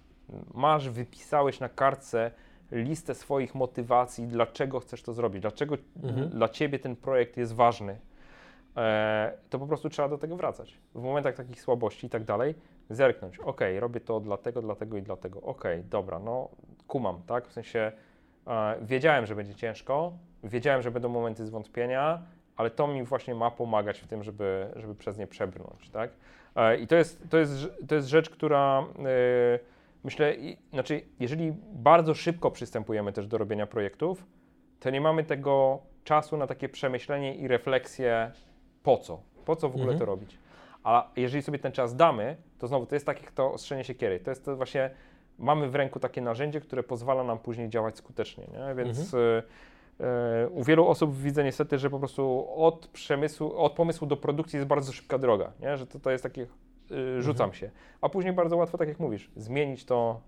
masz, wypisałeś na kartce listę swoich motywacji, dlaczego chcesz to zrobić, dlaczego Mhm. dla Ciebie ten projekt jest ważny, e, to po prostu trzeba do tego wracać. W momentach takich słabości i tak dalej, zerknąć, ok, robię to dlatego, dlatego i dlatego, ok, dobra, no kumam, tak, w sensie e, wiedziałem, że będzie ciężko, wiedziałem, że będą momenty zwątpienia, ale to mi właśnie ma pomagać w tym, żeby, żeby przez nie przebrnąć, tak. E, I to jest, to jest, to jest rzecz, która e, myślę, i, znaczy, jeżeli bardzo szybko przystępujemy też do robienia projektów, to nie mamy tego czasu na takie przemyślenie i refleksję, po co, po co w ogóle Mhm. to robić. A jeżeli sobie ten czas damy, to znowu to jest tak jak to ostrzenie siekiery. To jest to właśnie, mamy w ręku takie narzędzie, które pozwala nam później działać skutecznie, nie? Więc y, y, u wielu osób widzę niestety, że po prostu od przemysłu, od pomysłu do produkcji jest bardzo szybka droga, nie? Że to, to jest takie y, rzucam się. A później bardzo łatwo, tak jak mówisz, zmienić to,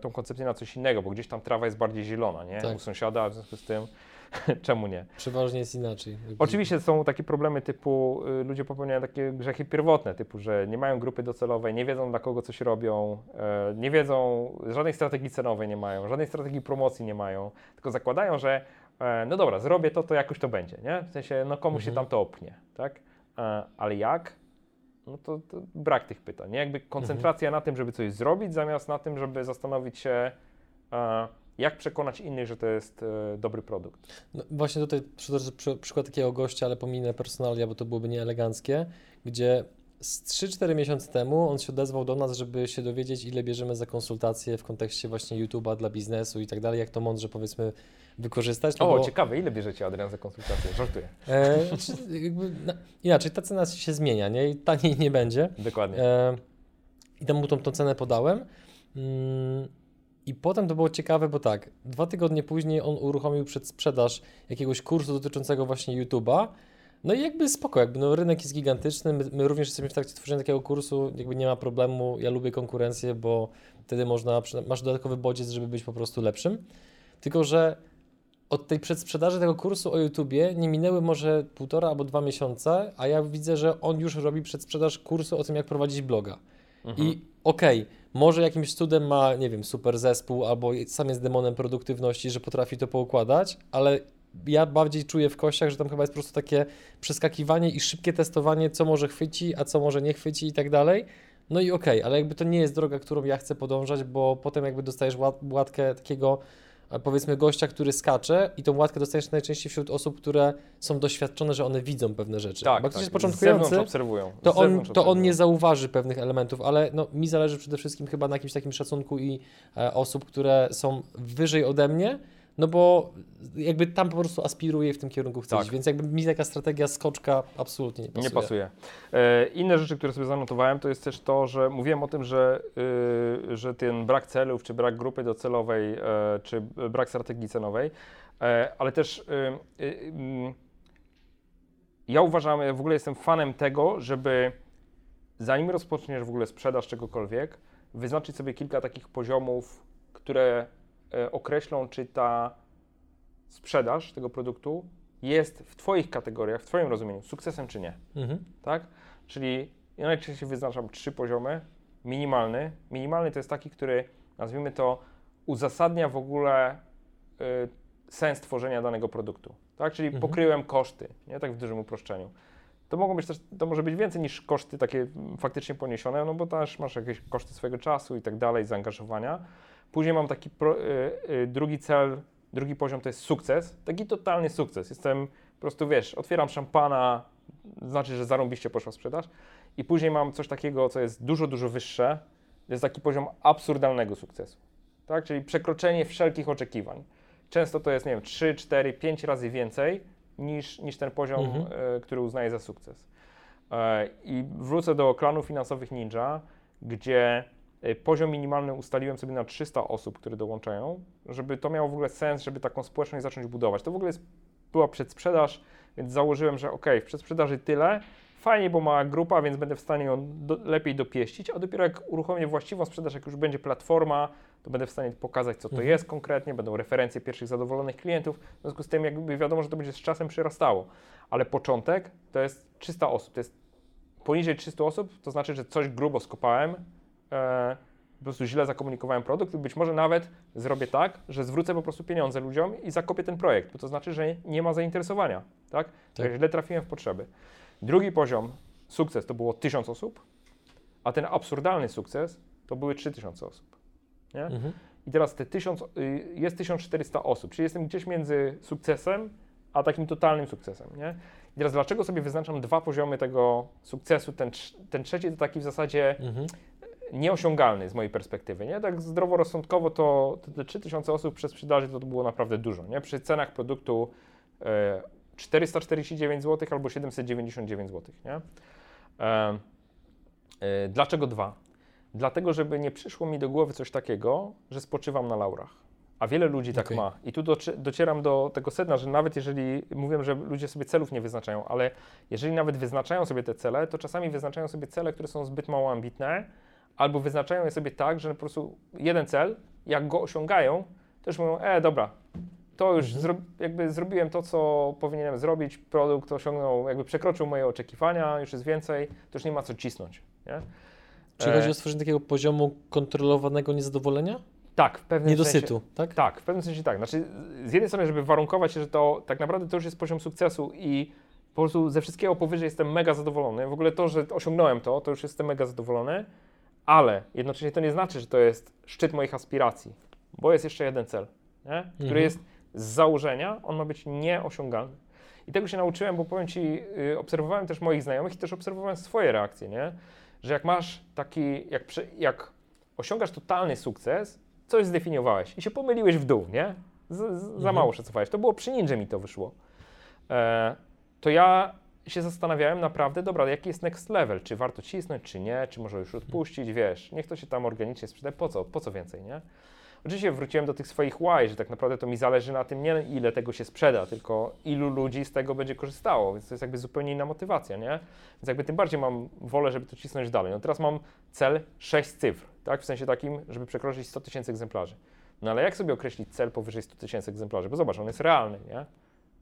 tą koncepcję na coś innego, bo gdzieś tam trawa jest bardziej zielona, nie? Tak. U sąsiada, w związku z tym czemu nie? Przeważnie jest inaczej. Oczywiście są takie problemy typu, y, ludzie popełniają takie grzechy pierwotne, typu, że nie mają grupy docelowej, nie wiedzą dla kogo coś robią, e, nie wiedzą, żadnej strategii cenowej nie mają, żadnej strategii promocji nie mają, tylko zakładają, że e, no dobra, zrobię to, to jakoś to będzie, nie? W sensie, no komuś się Mhm. tam to opnie, tak? E, ale jak? No to, to brak tych pytań, nie? Jakby koncentracja na tym, żeby coś zrobić, zamiast na tym, żeby zastanowić się, jak przekonać innych, że to jest e, dobry produkt. No, właśnie tutaj przytoczę przy, przykład takiego gościa, ale pominę personalia, bo to byłoby nieeleganckie, gdzie z 3-4 miesiące temu on się odezwał do nas, żeby się dowiedzieć, ile bierzemy za konsultacje w kontekście właśnie YouTube'a dla biznesu i tak dalej, jak to mądrze powiedzmy wykorzystać. no O, bo- ciekawe, ile bierzecie Adrian za konsultację? Żartuję. E, jakby, na, inaczej, ta cena się zmienia, nie? I taniej nie będzie. Dokładnie. E, I tam mu tą, tą cenę podałem. Mm, I potem to było ciekawe, bo tak, dwa tygodnie później on uruchomił przedsprzedaż jakiegoś kursu dotyczącego właśnie YouTube'a. No i jakby spoko, jakby no rynek jest gigantyczny, my, my również jesteśmy w trakcie tworzenia takiego kursu, jakby nie ma problemu, ja lubię konkurencję, bo wtedy można, masz dodatkowy bodziec, żeby być po prostu lepszym. Tylko, że od tej przedsprzedaży tego kursu o YouTubie nie minęły może półtora albo dwa miesiące, a ja widzę, że on już robi przedsprzedaż kursu o tym, jak prowadzić bloga. Mhm. I okej, może jakimś cudem ma, nie wiem, super zespół, albo sam jest demonem produktywności, że potrafi to poukładać, ale ja bardziej czuję w kościach, że tam chyba jest po prostu takie przeskakiwanie i szybkie testowanie, co może chwyci, a co może nie chwyci i tak dalej. No i okej, ale jakby to nie jest droga, którą ja chcę podążać, bo potem jakby dostajesz łat, łatkę takiego powiedzmy gościa, który skacze i tą łatkę dostajesz najczęściej wśród osób, które są doświadczone, że one widzą pewne rzeczy. Tak, Bo ktoś jest Z zewnątrz początkujący, obserwują. to on, zewnątrz to on obserwują. nie zauważy pewnych elementów, ale no, mi zależy przede wszystkim chyba na jakimś takim szacunku i e, osób, które są wyżej ode mnie, no bo jakby tam po prostu aspiruję i w tym kierunku chcę Tak. więc jakby mi taka strategia skoczka absolutnie nie pasuje. Nie pasuje. E, inne rzeczy, które sobie zanotowałem, to jest też to, że mówiłem o tym, że, y, że ten brak celów, czy brak grupy docelowej, e, czy brak strategii cenowej, e, ale też y, y, mm, ja uważam, ja w ogóle jestem fanem tego, żeby zanim rozpoczniesz w ogóle sprzedaż czegokolwiek, wyznaczyć sobie kilka takich poziomów, które określą, czy ta sprzedaż tego produktu jest w Twoich kategoriach, w Twoim rozumieniu, sukcesem czy nie Mhm. tak? Czyli ja najczęściej wyznaczam trzy poziomy. Minimalny. Minimalny to jest taki, który nazwijmy to uzasadnia w ogóle y, sens tworzenia danego produktu, tak? Czyli Mhm. pokryłem koszty, nie? Tak w dużym uproszczeniu. To mogą być też, to może być więcej niż koszty takie mm, faktycznie poniesione, no bo też masz jakieś koszty swojego czasu i tak dalej, zaangażowania. Później mam taki pro, y, y, drugi cel, drugi poziom to jest sukces, taki totalny sukces. Jestem po prostu, wiesz, otwieram szampana, znaczy, że zarąbiście poszła sprzedaż. I później mam coś takiego, co jest dużo, dużo wyższe. To jest taki poziom absurdalnego sukcesu. Tak? Czyli przekroczenie wszelkich oczekiwań. Często to jest, nie wiem, 3, 4, 5 razy więcej niż, niż ten poziom, Mhm. e, który uznaję za sukces. E, I wrócę do klanów finansowych Ninja, gdzie e, poziom minimalny ustaliłem sobie na 300 osób, które dołączają, żeby to miało w ogóle sens, żeby taką społeczność zacząć budować. To w ogóle jest, była przedsprzedaż, więc założyłem, że ok, w przedsprzedaży tyle, fajnie, bo ma grupa, więc będę w stanie ją do, lepiej dopieścić, a dopiero jak uruchomię właściwą sprzedaż, jak już będzie platforma, to będę w stanie pokazać, co to Mhm. jest konkretnie, będą referencje pierwszych zadowolonych klientów, w związku z tym jakby wiadomo, że to będzie z czasem przyrastało, ale początek to jest 300 osób, to jest poniżej 300 osób, to znaczy, że coś grubo skopałem, e, po prostu źle zakomunikowałem produkt i być może nawet zrobię tak, że zwrócę po prostu pieniądze ludziom i zakopię ten projekt, bo to znaczy, że nie ma zainteresowania, tak? Tak. Źle trafiłem w potrzeby. Drugi poziom, sukces, to było 1000 osób, a ten absurdalny sukces to były 3000 osób, nie? Mhm. I teraz te 1000, y, jest 1400 osób, czyli jestem gdzieś między sukcesem a takim totalnym sukcesem, nie? I teraz dlaczego sobie wyznaczam dwa poziomy tego sukcesu? Ten, ten trzeci to taki w zasadzie Mhm. Nieosiągalny z mojej perspektywy, nie? Tak zdroworozsądkowo to, te 3000 osób przez sprzedaży to było naprawdę dużo, nie? Przy cenach produktu e, 449 zł albo 799 zł, nie? E, e, dlaczego dwa? Dlatego, żeby nie przyszło mi do głowy coś takiego, że spoczywam na laurach. A wiele ludzi tak Okej. ma. I tu docie- docieram do tego sedna, że nawet jeżeli mówiłem, że ludzie sobie celów nie wyznaczają, ale jeżeli nawet wyznaczają sobie te cele, to czasami wyznaczają sobie cele, które są zbyt mało ambitne, albo wyznaczają je sobie tak, że po prostu jeden cel, jak go osiągają, to już mówią, e, dobra, to już Mhm. zro, jakby zrobiłem to, co powinienem zrobić, produkt osiągnął, jakby przekroczył moje oczekiwania, już jest więcej, to już nie ma co cisnąć, nie? Czyli E, chodzi o stworzenie takiego poziomu kontrolowanego niezadowolenia? Tak, w pewnym Niedosytu, sensie. tak? Tak, w pewnym sensie tak. Znaczy, z jednej strony, żeby warunkować się, że to tak naprawdę to już jest poziom sukcesu i po prostu ze wszystkiego powyżej jestem mega zadowolony. W ogóle to, że osiągnąłem to, to już jestem mega zadowolony, ale jednocześnie to nie znaczy, że to jest szczyt moich aspiracji, bo jest jeszcze jeden cel, nie? który Mhm. jest z założenia, on ma być nieosiągalny. I tego się nauczyłem, bo powiem Ci, y, obserwowałem też moich znajomych i też obserwowałem swoje reakcje, nie? Że jak masz taki, jak, jak osiągasz totalny sukces, coś zdefiniowałeś i się pomyliłeś w dół, nie? Z, z, za Mhm. mało szacowałeś. To było przy ninja mi to wyszło. E, to ja się zastanawiałem naprawdę, dobra, jaki jest next level? Czy warto cisnąć, czy nie? Czy może już odpuścić? Wiesz, niech to się tam organicznie sprzedaje. Po co? Po co więcej, nie? Oczywiście wróciłem do tych swoich why, że tak naprawdę to mi zależy na tym nie ile tego się sprzeda, tylko ilu ludzi z tego będzie korzystało, więc to jest jakby zupełnie inna motywacja, nie? Więc jakby tym bardziej mam wolę, żeby to cisnąć dalej. No teraz mam cel 6 cyfr, tak? W sensie takim, żeby przekroczyć 100 tysięcy egzemplarzy. No ale jak sobie określić cel powyżej 100 tysięcy egzemplarzy? Bo zobacz, on jest realny, nie?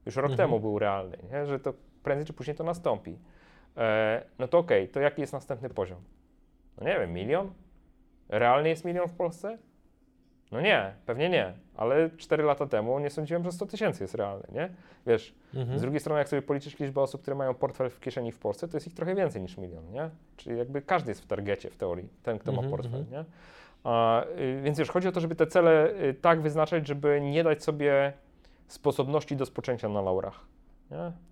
Już rok Mhm. temu był realny, nie? Że to prędzej czy później to nastąpi. E, no to okej, to jaki jest następny poziom? No nie wiem, milion? Realny jest milion w Polsce? No nie, pewnie nie, ale 4 lata temu nie sądziłem, że 100 tysięcy jest realny, nie? Wiesz, Mhm. z drugiej strony, jak sobie policzysz liczbę osób, które mają portfel w kieszeni w Polsce, to jest ich trochę więcej niż milion, nie? Czyli jakby każdy jest w targecie w teorii, ten, kto Mhm, ma portfel, mhm. nie? A, y, więc wiesz, chodzi o to, żeby te cele y, tak wyznaczać, żeby nie dać sobie sposobności do spoczęcia na laurach.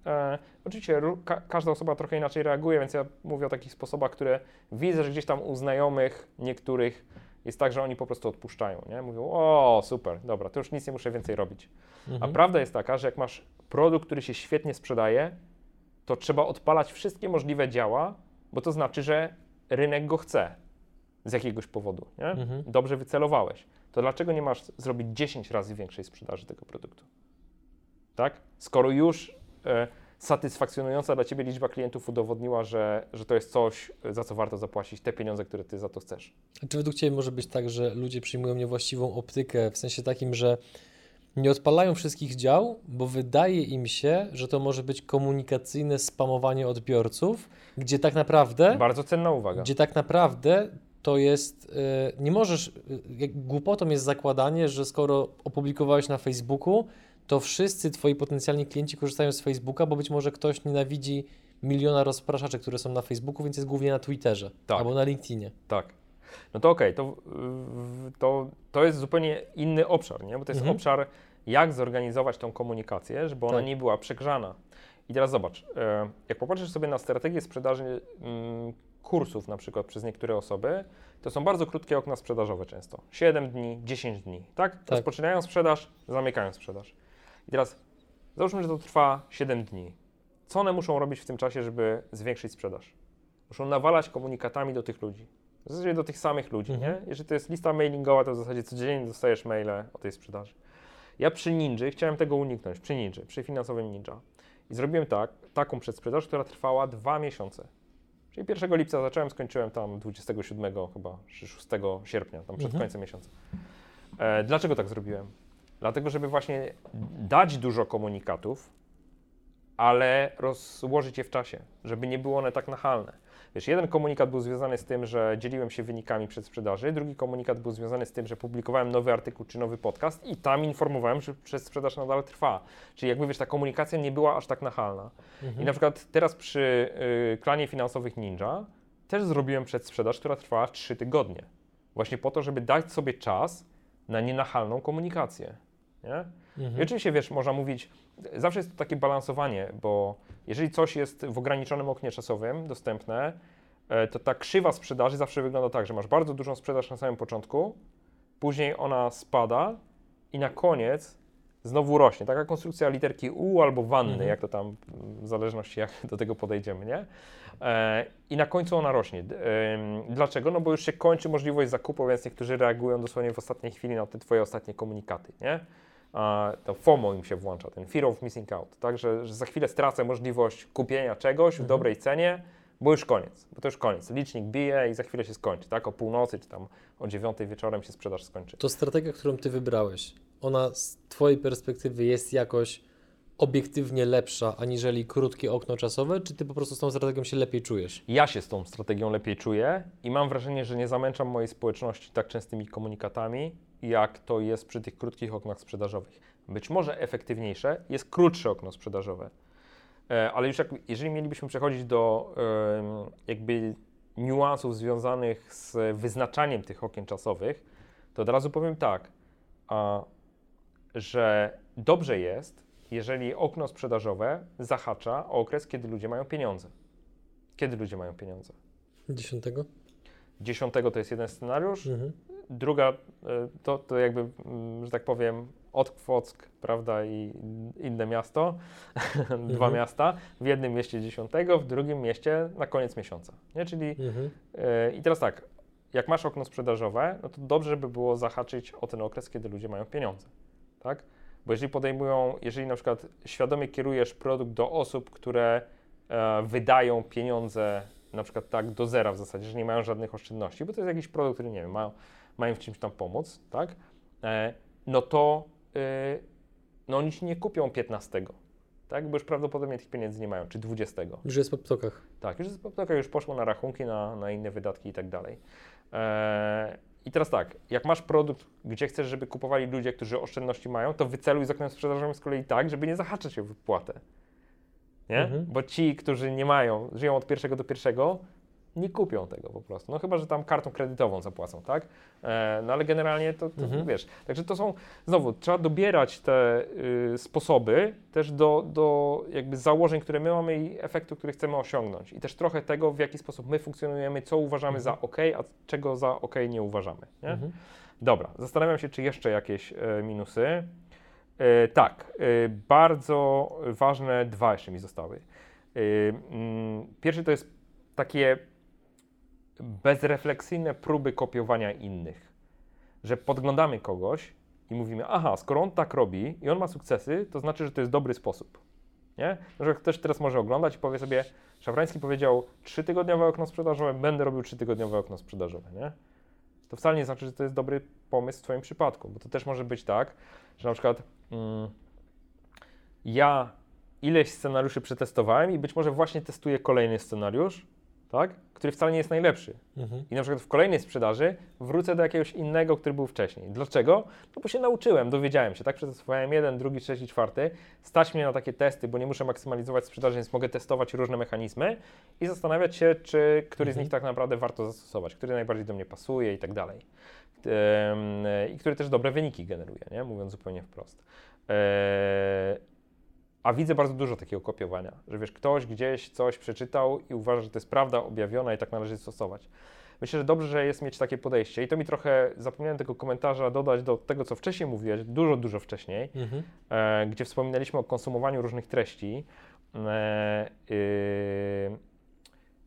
E, oczywiście ka- każda osoba trochę inaczej reaguje, więc ja mówię o takich sposobach, które widzę, że gdzieś tam u znajomych niektórych jest tak, że oni po prostu odpuszczają. Nie? Mówią, o super, dobra, to już nic nie muszę więcej robić. Mhm. A prawda jest taka, że jak masz produkt, który się świetnie sprzedaje, to trzeba odpalać wszystkie możliwe działa, bo to znaczy, że rynek go chce z jakiegoś powodu. Nie? Mhm. Dobrze wycelowałeś. To dlaczego nie masz zrobić 10 razy większej sprzedaży tego produktu? Tak? Skoro już satysfakcjonująca dla Ciebie liczba klientów udowodniła, że, że to jest coś, za co warto zapłacić te pieniądze, które Ty za to chcesz. A Czy według Ciebie może być tak, że ludzie przyjmują niewłaściwą optykę, w sensie takim, że nie odpalają wszystkich dział, bo wydaje im się, że to może być komunikacyjne spamowanie odbiorców, gdzie tak naprawdę, Bardzo cenna uwaga. gdzie tak naprawdę to jest, e, nie możesz, e, głupotą jest zakładanie, że skoro opublikowałeś na Facebooku, to wszyscy Twoi potencjalni klienci korzystają z Facebooka, bo być może ktoś nienawidzi miliona rozpraszaczy, które są na Facebooku, więc jest głównie na Twitterze Tak. albo na LinkedInie. Tak. No to okej, to, w- to, to jest zupełnie inny obszar, nie? bo to jest Mhm. obszar, jak zorganizować tą komunikację, żeby ona Tak. nie była przegrzana. I teraz zobacz, e, jak popatrzysz sobie na strategię sprzedaży mm, kursów na przykład przez niektóre osoby, to są bardzo krótkie okna sprzedażowe często. 7 dni, 10 dni, tak? Tak. Rozpoczynają sprzedaż, zamykają sprzedaż. I teraz załóżmy, że to trwa 7 dni. Co one muszą robić w tym czasie, żeby zwiększyć sprzedaż? Muszą nawalać komunikatami do tych ludzi. W zasadzie do tych samych ludzi, Mhm. nie? Jeżeli to jest lista mailingowa, to w zasadzie codziennie dostajesz maile o tej sprzedaży. Ja przy Ninja chciałem tego uniknąć, przy Ninja, przy finansowym Ninja. I zrobiłem tak, taką przedsprzedaż, która trwała dwa miesiące. Czyli 1 lipca zacząłem, skończyłem tam 27 chyba, czy 6 sierpnia, tam przed Mhm. końcem miesiąca. E, dlaczego tak zrobiłem? Dlatego, żeby właśnie dać dużo komunikatów, ale rozłożyć je w czasie, żeby nie były one tak nachalne. Wiesz, jeden komunikat był związany z tym, że dzieliłem się wynikami przedsprzedaży, drugi komunikat był związany z tym, że publikowałem nowy artykuł czy nowy podcast i tam informowałem, że przedsprzedaż nadal trwa. Czyli jakby wiesz, ta komunikacja nie była aż tak nachalna. I na przykład teraz przy y, klanie finansowych Ninja też zrobiłem przedsprzedaż, która trwała 3 tygodnie. Właśnie po to, żeby dać sobie czas na nienachalną komunikację. Nie? Mhm. I oczywiście, wiesz, można mówić, zawsze jest to takie balansowanie, bo jeżeli coś jest w ograniczonym oknie czasowym dostępne, e, to ta krzywa sprzedaży zawsze wygląda tak, że masz bardzo dużą sprzedaż na samym początku, później ona spada i na koniec znowu rośnie. Taka konstrukcja literki U albo wanny, Mhm. jak to tam, w zależności jak do tego podejdziemy, nie? E, I na końcu ona rośnie. Dlaczego? No bo już się kończy możliwość zakupu, więc niektórzy reagują dosłownie w ostatniej chwili na te twoje ostatnie komunikaty, nie? To FOMO im się włącza, ten fear of missing out, tak? Że, że za chwilę stracę możliwość kupienia czegoś w Mhm. dobrej cenie, bo już koniec, bo to już koniec. Licznik bije i za chwilę się skończy, tak? O północy czy tam o dziewiątej wieczorem się sprzedaż skończy. To strategia, którą ty wybrałeś, ona z twojej perspektywy jest jakoś obiektywnie lepsza aniżeli krótkie okno czasowe, czy ty po prostu z tą strategią się lepiej czujesz? Ja się z tą strategią lepiej czuję i mam wrażenie, że nie zamęczam mojej społeczności tak częstymi komunikatami, jak to jest przy tych krótkich oknach sprzedażowych. Być może efektywniejsze jest krótsze okno sprzedażowe, E, ale już jak, jeżeli mielibyśmy przechodzić do jakby niuansów związanych z wyznaczaniem tych okien czasowych, to od razu powiem tak, a, że dobrze jest, jeżeli okno sprzedażowe zahacza o okres, kiedy ludzie mają pieniądze. Kiedy ludzie mają pieniądze? Dziesiątego? Dziesiątego to jest jeden scenariusz, Mhm. Druga y, to, to jakby, mm, że tak powiem, Otkwock, prawda, i inne miasto, dwa Mhm. miasta, w jednym mieście dziesiątego, w drugim mieście na koniec miesiąca, nie? Czyli Mhm. y, i teraz tak, jak masz okno sprzedażowe, no to dobrze by było zahaczyć o ten okres, kiedy ludzie mają pieniądze, tak? Bo jeżeli podejmują, jeżeli na przykład świadomie kierujesz produkt do osób, które e, wydają pieniądze na przykład tak do zera w zasadzie, że nie mają żadnych oszczędności, bo to jest jakiś produkt, który nie wiem, mają, mają w czymś tam pomóc, tak? E, no to e, no oni ci nie kupią 15, tak? Bo już prawdopodobnie tych pieniędzy nie mają, czy 20. Już jest po ptokach. Tak, już jest poptaka, już poszło na rachunki, na, na inne wydatki i tak dalej. Eee, I teraz tak, jak masz produkt, gdzie chcesz, żeby kupowali ludzie, którzy oszczędności mają, to wyceluj z oknem sprzedażowym z kolei tak, żeby nie zahaczać o wypłatę. Nie? Mhm. Bo ci, którzy nie mają, żyją od pierwszego do pierwszego, nie kupią tego po prostu. No chyba, że tam kartą kredytową zapłacą, tak? E, no ale generalnie to, to Mhm. wiesz. Także to są, znowu, trzeba dobierać te y, sposoby też do, do jakby założeń, które my mamy i efektu, który chcemy osiągnąć. I też trochę tego, w jaki sposób my funkcjonujemy, co uważamy za ok, a czego za ok nie uważamy. Nie? Mhm. Dobra, zastanawiam się, czy jeszcze jakieś e, minusy. E, tak, e, bardzo ważne dwa jeszcze mi zostały. Mm, pierwszy to jest takie bezrefleksyjne próby kopiowania innych. Że podglądamy kogoś i mówimy, aha, skoro on tak robi i on ma sukcesy, to znaczy, że to jest dobry sposób. Nie? Że ktoś teraz może oglądać i powie sobie, Szafrański powiedział trzytygodniowe okno sprzedażowe, będę robił trzytygodniowe okno sprzedażowe, nie? To wcale nie znaczy, że to jest dobry pomysł w Twoim przypadku, bo to też może być tak, że na przykład mm, ja ileś scenariuszy przetestowałem i być może właśnie testuję kolejny scenariusz, tak, który wcale nie jest najlepszy. Mhm. I na przykład w kolejnej sprzedaży wrócę do jakiegoś innego, który był wcześniej. Dlaczego? No bo się nauczyłem, dowiedziałem się, tak? Przetestowałem jeden, drugi, trzeci, czwarty. Stać mnie na takie testy, bo nie muszę maksymalizować sprzedaży, więc mogę testować różne mechanizmy i zastanawiać się, czy który z Mhm. nich tak naprawdę warto zastosować, który najbardziej do mnie pasuje i tak dalej. I który też dobre wyniki generuje, nie? mówiąc zupełnie wprost. Eee, a widzę bardzo dużo takiego kopiowania, że wiesz, ktoś gdzieś coś przeczytał i uważa, że to jest prawda objawiona i tak należy stosować. Myślę, że dobrze że jest mieć takie podejście i to mi trochę, zapomniałem tego komentarza dodać do tego, co wcześniej mówiłeś, dużo, dużo wcześniej, Mhm. e, gdzie wspominaliśmy o konsumowaniu różnych treści. E, y,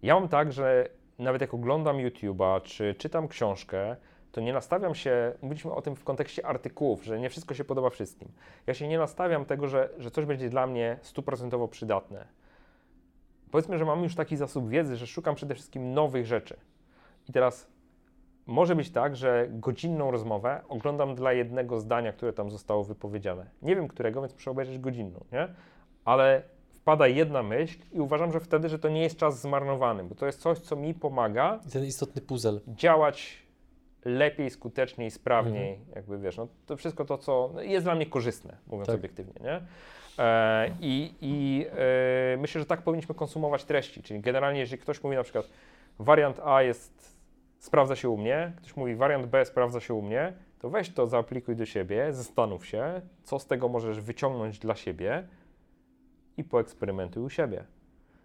ja mam tak, że nawet jak oglądam YouTube'a czy czytam książkę, to nie nastawiam się, mówiliśmy o tym w kontekście artykułów, że nie wszystko się podoba wszystkim. Ja się nie nastawiam tego, że, że coś będzie dla mnie stuprocentowo przydatne. Powiedzmy, że mam już taki zasób wiedzy, że szukam przede wszystkim nowych rzeczy. I teraz może być tak, że godzinną rozmowę oglądam dla jednego zdania, które tam zostało wypowiedziane. Nie wiem którego, więc muszę obejrzeć godzinną, nie? Ale wpada jedna myśl i uważam, że wtedy, że to nie jest czas zmarnowany, bo to jest coś, co mi pomaga I ten istotny puzzle. działać lepiej, skuteczniej, sprawniej, jakby wiesz, no to wszystko to, co no, jest dla mnie korzystne, mówiąc Tak. obiektywnie, nie? E, I i e, myślę, że tak powinniśmy konsumować treści, czyli generalnie, jeżeli ktoś mówi na przykład wariant A jest, sprawdza się u mnie, ktoś mówi wariant B sprawdza się u mnie, to weź to, zaaplikuj do siebie, zastanów się, co z tego możesz wyciągnąć dla siebie i poeksperymentuj u siebie.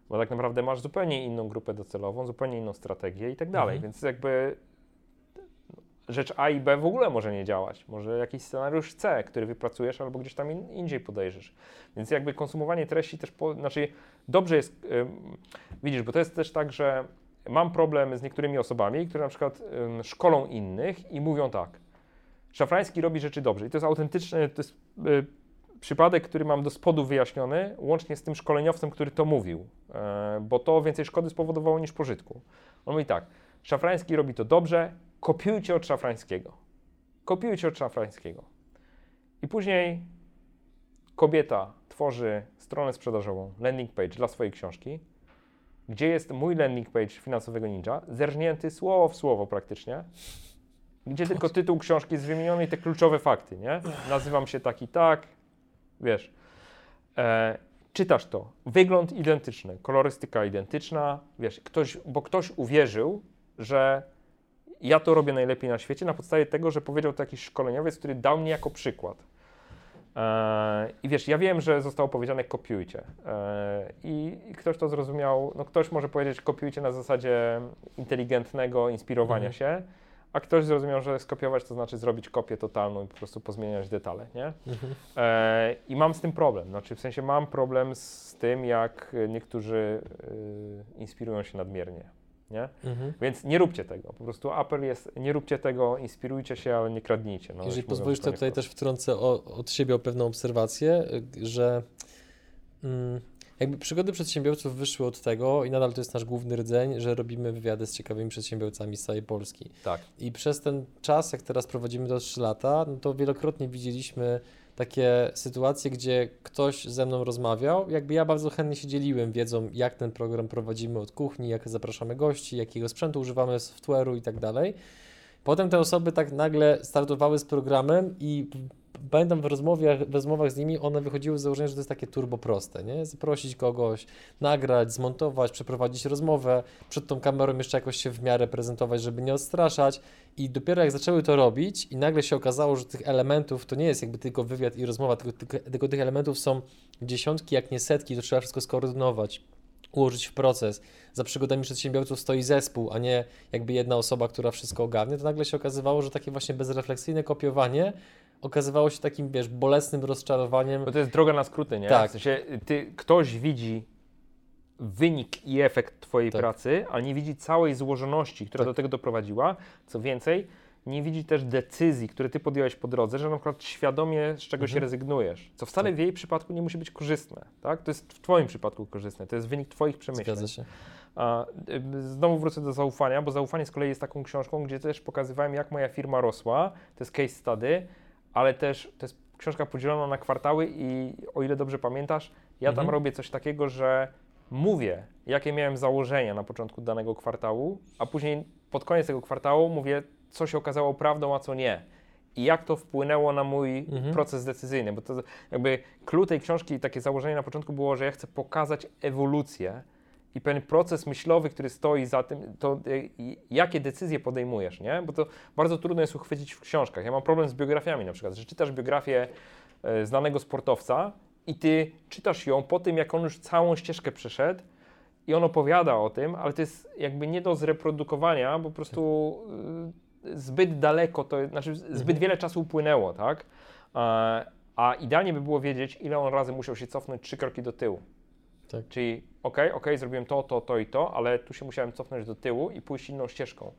Bo tak naprawdę masz zupełnie inną grupę docelową, zupełnie inną strategię i tak dalej, Mhm. więc jakby rzecz A i B w ogóle może nie działać. Może jakiś scenariusz C, który wypracujesz albo gdzieś tam in, indziej podejrzysz. Więc jakby konsumowanie treści też, po, znaczy dobrze jest, ym, widzisz, bo to jest też tak, że mam problem z niektórymi osobami, które na przykład ym, szkolą innych i mówią tak, Szafrański robi rzeczy dobrze i to jest autentyczny, to jest y, przypadek, który mam do spodu wyjaśniony, łącznie z tym szkoleniowcem, który to mówił, e, bo to więcej szkody spowodowało niż pożytku. On mówi tak, Szafrański robi to dobrze, kopiujcie od Szafrańskiego. Kopiujcie od Szafrańskiego. I później kobieta tworzy stronę sprzedażową, landing page dla swojej książki, gdzie jest mój landing page finansowego ninja, zerżnięty słowo w słowo praktycznie, gdzie tylko tytuł książki jest wymieniony i te kluczowe fakty, nie? Nazywam się tak i tak, wiesz. E, czytasz to, wygląd identyczny, kolorystyka identyczna, wiesz, ktoś, bo ktoś uwierzył, że ja to robię najlepiej na świecie na podstawie tego, że powiedział to jakiś szkoleniowiec, który dał mnie jako przykład. E, I wiesz, ja wiem, że zostało powiedziane kopiujcie. E, i, ktoś to zrozumiał, no ktoś może powiedzieć kopiujcie na zasadzie inteligentnego inspirowania Mhm. się, a ktoś zrozumiał, że skopiować to znaczy zrobić kopię totalną i po prostu pozmieniać detale, nie? Mhm. E, I mam z tym problem. Znaczy, w sensie mam problem z tym, jak niektórzy inspirują się nadmiernie. Nie? Mhm. Więc nie róbcie tego. Po prostu apel jest, nie róbcie tego, inspirujcie się, ale nie kradnijcie. No, Jeżeli pozwolisz, to tutaj też wtrącę o, od siebie o pewną obserwację, y, że mm, jakby przygody przedsiębiorców wyszły od tego i nadal to jest nasz główny rdzeń, że robimy wywiady z ciekawymi przedsiębiorcami z całej Polski. Tak. I przez ten czas, jak teraz prowadzimy to 3 lata, no to wielokrotnie widzieliśmy takie sytuacje, gdzie ktoś ze mną rozmawiał. Jakby ja bardzo chętnie się dzieliłem wiedzą, jak ten program prowadzimy od kuchni, jak zapraszamy gości, jakiego sprzętu używamy, software'u i tak dalej. Potem te osoby tak nagle startowały z programem i pamiętam w rozmowach, w rozmowach z nimi, one wychodziły z założenia, że to jest takie turbo proste, nie? Zaprosić kogoś, nagrać, zmontować, przeprowadzić rozmowę, przed tą kamerą jeszcze jakoś się w miarę prezentować, żeby nie odstraszać i dopiero jak zaczęły to robić i nagle się okazało, że tych elementów to nie jest jakby tylko wywiad i rozmowa, tylko, tylko, tylko tych elementów są dziesiątki, jak nie setki, to trzeba wszystko skoordynować ułożyć w proces. Za przygodami przedsiębiorców stoi zespół, a nie jakby jedna osoba, która wszystko ogarnie, to nagle się okazywało, że takie właśnie bezrefleksyjne kopiowanie okazywało się takim, wiesz, bolesnym rozczarowaniem. Bo to jest droga na skróty, nie? Tak. W sensie, ty, ktoś widzi wynik i efekt twojej Tak. pracy, ale nie widzi całej złożoności, która Tak. do tego doprowadziła. Co więcej, nie widzi też decyzji, które ty podjąłeś po drodze, że na przykład świadomie z czegoś Mhm. rezygnujesz, co wcale Tak. w jej przypadku nie musi być korzystne, tak? To jest w twoim przypadku korzystne, to jest wynik twoich przemyśleń. Zgadza się. A, y, znowu wrócę do zaufania, bo zaufanie z kolei jest taką książką, gdzie też pokazywałem, jak moja firma rosła. To jest case study, ale też to jest książka podzielona na kwartały i o ile dobrze pamiętasz, ja tam Mhm. robię coś takiego, że mówię, jakie miałem założenia na początku danego kwartału, a później pod koniec tego kwartału mówię, co się okazało prawdą, a co nie. I jak to wpłynęło na mój Mhm. proces decyzyjny, bo to jakby clue tej książki i takie założenie na początku było, że ja chcę pokazać ewolucję i pewien proces myślowy, który stoi za tym, to y, jakie decyzje podejmujesz, nie? Bo to bardzo trudno jest uchwycić w książkach. Ja mam problem z biografiami na przykład, że czytasz biografię e, znanego sportowca i ty czytasz ją po tym, jak on już całą ścieżkę przeszedł i on opowiada o tym, ale to jest jakby nie do zreprodukowania, bo po prostu y, zbyt daleko to, znaczy zbyt Mhm. wiele czasu upłynęło, tak? A idealnie by było wiedzieć, ile on razy musiał się cofnąć trzy kroki do tyłu. Tak. Czyli okej, okej, zrobiłem to, to, to i to, ale tu się musiałem cofnąć do tyłu i pójść inną ścieżką.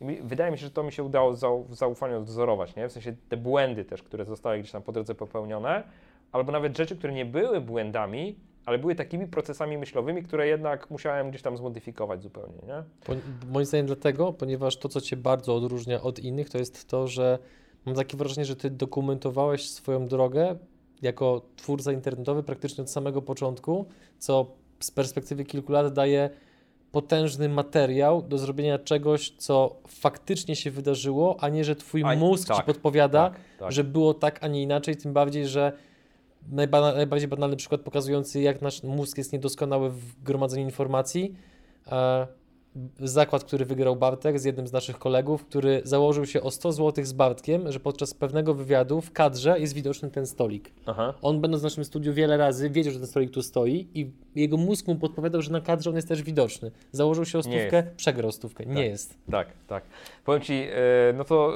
I wydaje mi się, że to mi się udało w zaufaniu wzorować, nie? W sensie te błędy też, które zostały gdzieś tam po drodze popełnione, albo nawet rzeczy, które nie były błędami, ale były takimi procesami myślowymi, które jednak musiałem gdzieś tam zmodyfikować zupełnie, nie? Po, moim zdaniem dlatego, ponieważ to, co Cię bardzo odróżnia od innych, to jest to, że mam takie wrażenie, że Ty dokumentowałeś swoją drogę jako twórca internetowy praktycznie od samego początku, co z perspektywy kilku lat daje potężny materiał do zrobienia czegoś, co faktycznie się wydarzyło, a nie, że Twój A- mózg Ci tak, podpowiada, tak, tak. że było tak, a nie inaczej, tym bardziej, że najbana, najbardziej banalny przykład pokazujący, jak nasz mózg jest niedoskonały w gromadzeniu informacji. E, zakład, który wygrał Bartek z jednym z naszych kolegów, który założył się o 100 zł z Bartkiem, że podczas pewnego wywiadu w kadrze jest widoczny ten stolik. Aha. On będąc w naszym studiu wiele razy wiedział, że ten stolik tu stoi i jego mózg mu podpowiadał, że na kadrze on jest też widoczny. Założył się o Nie stówkę, przegrał stówkę. Nie Tak. jest. Tak, tak. Powiem Ci, e, no to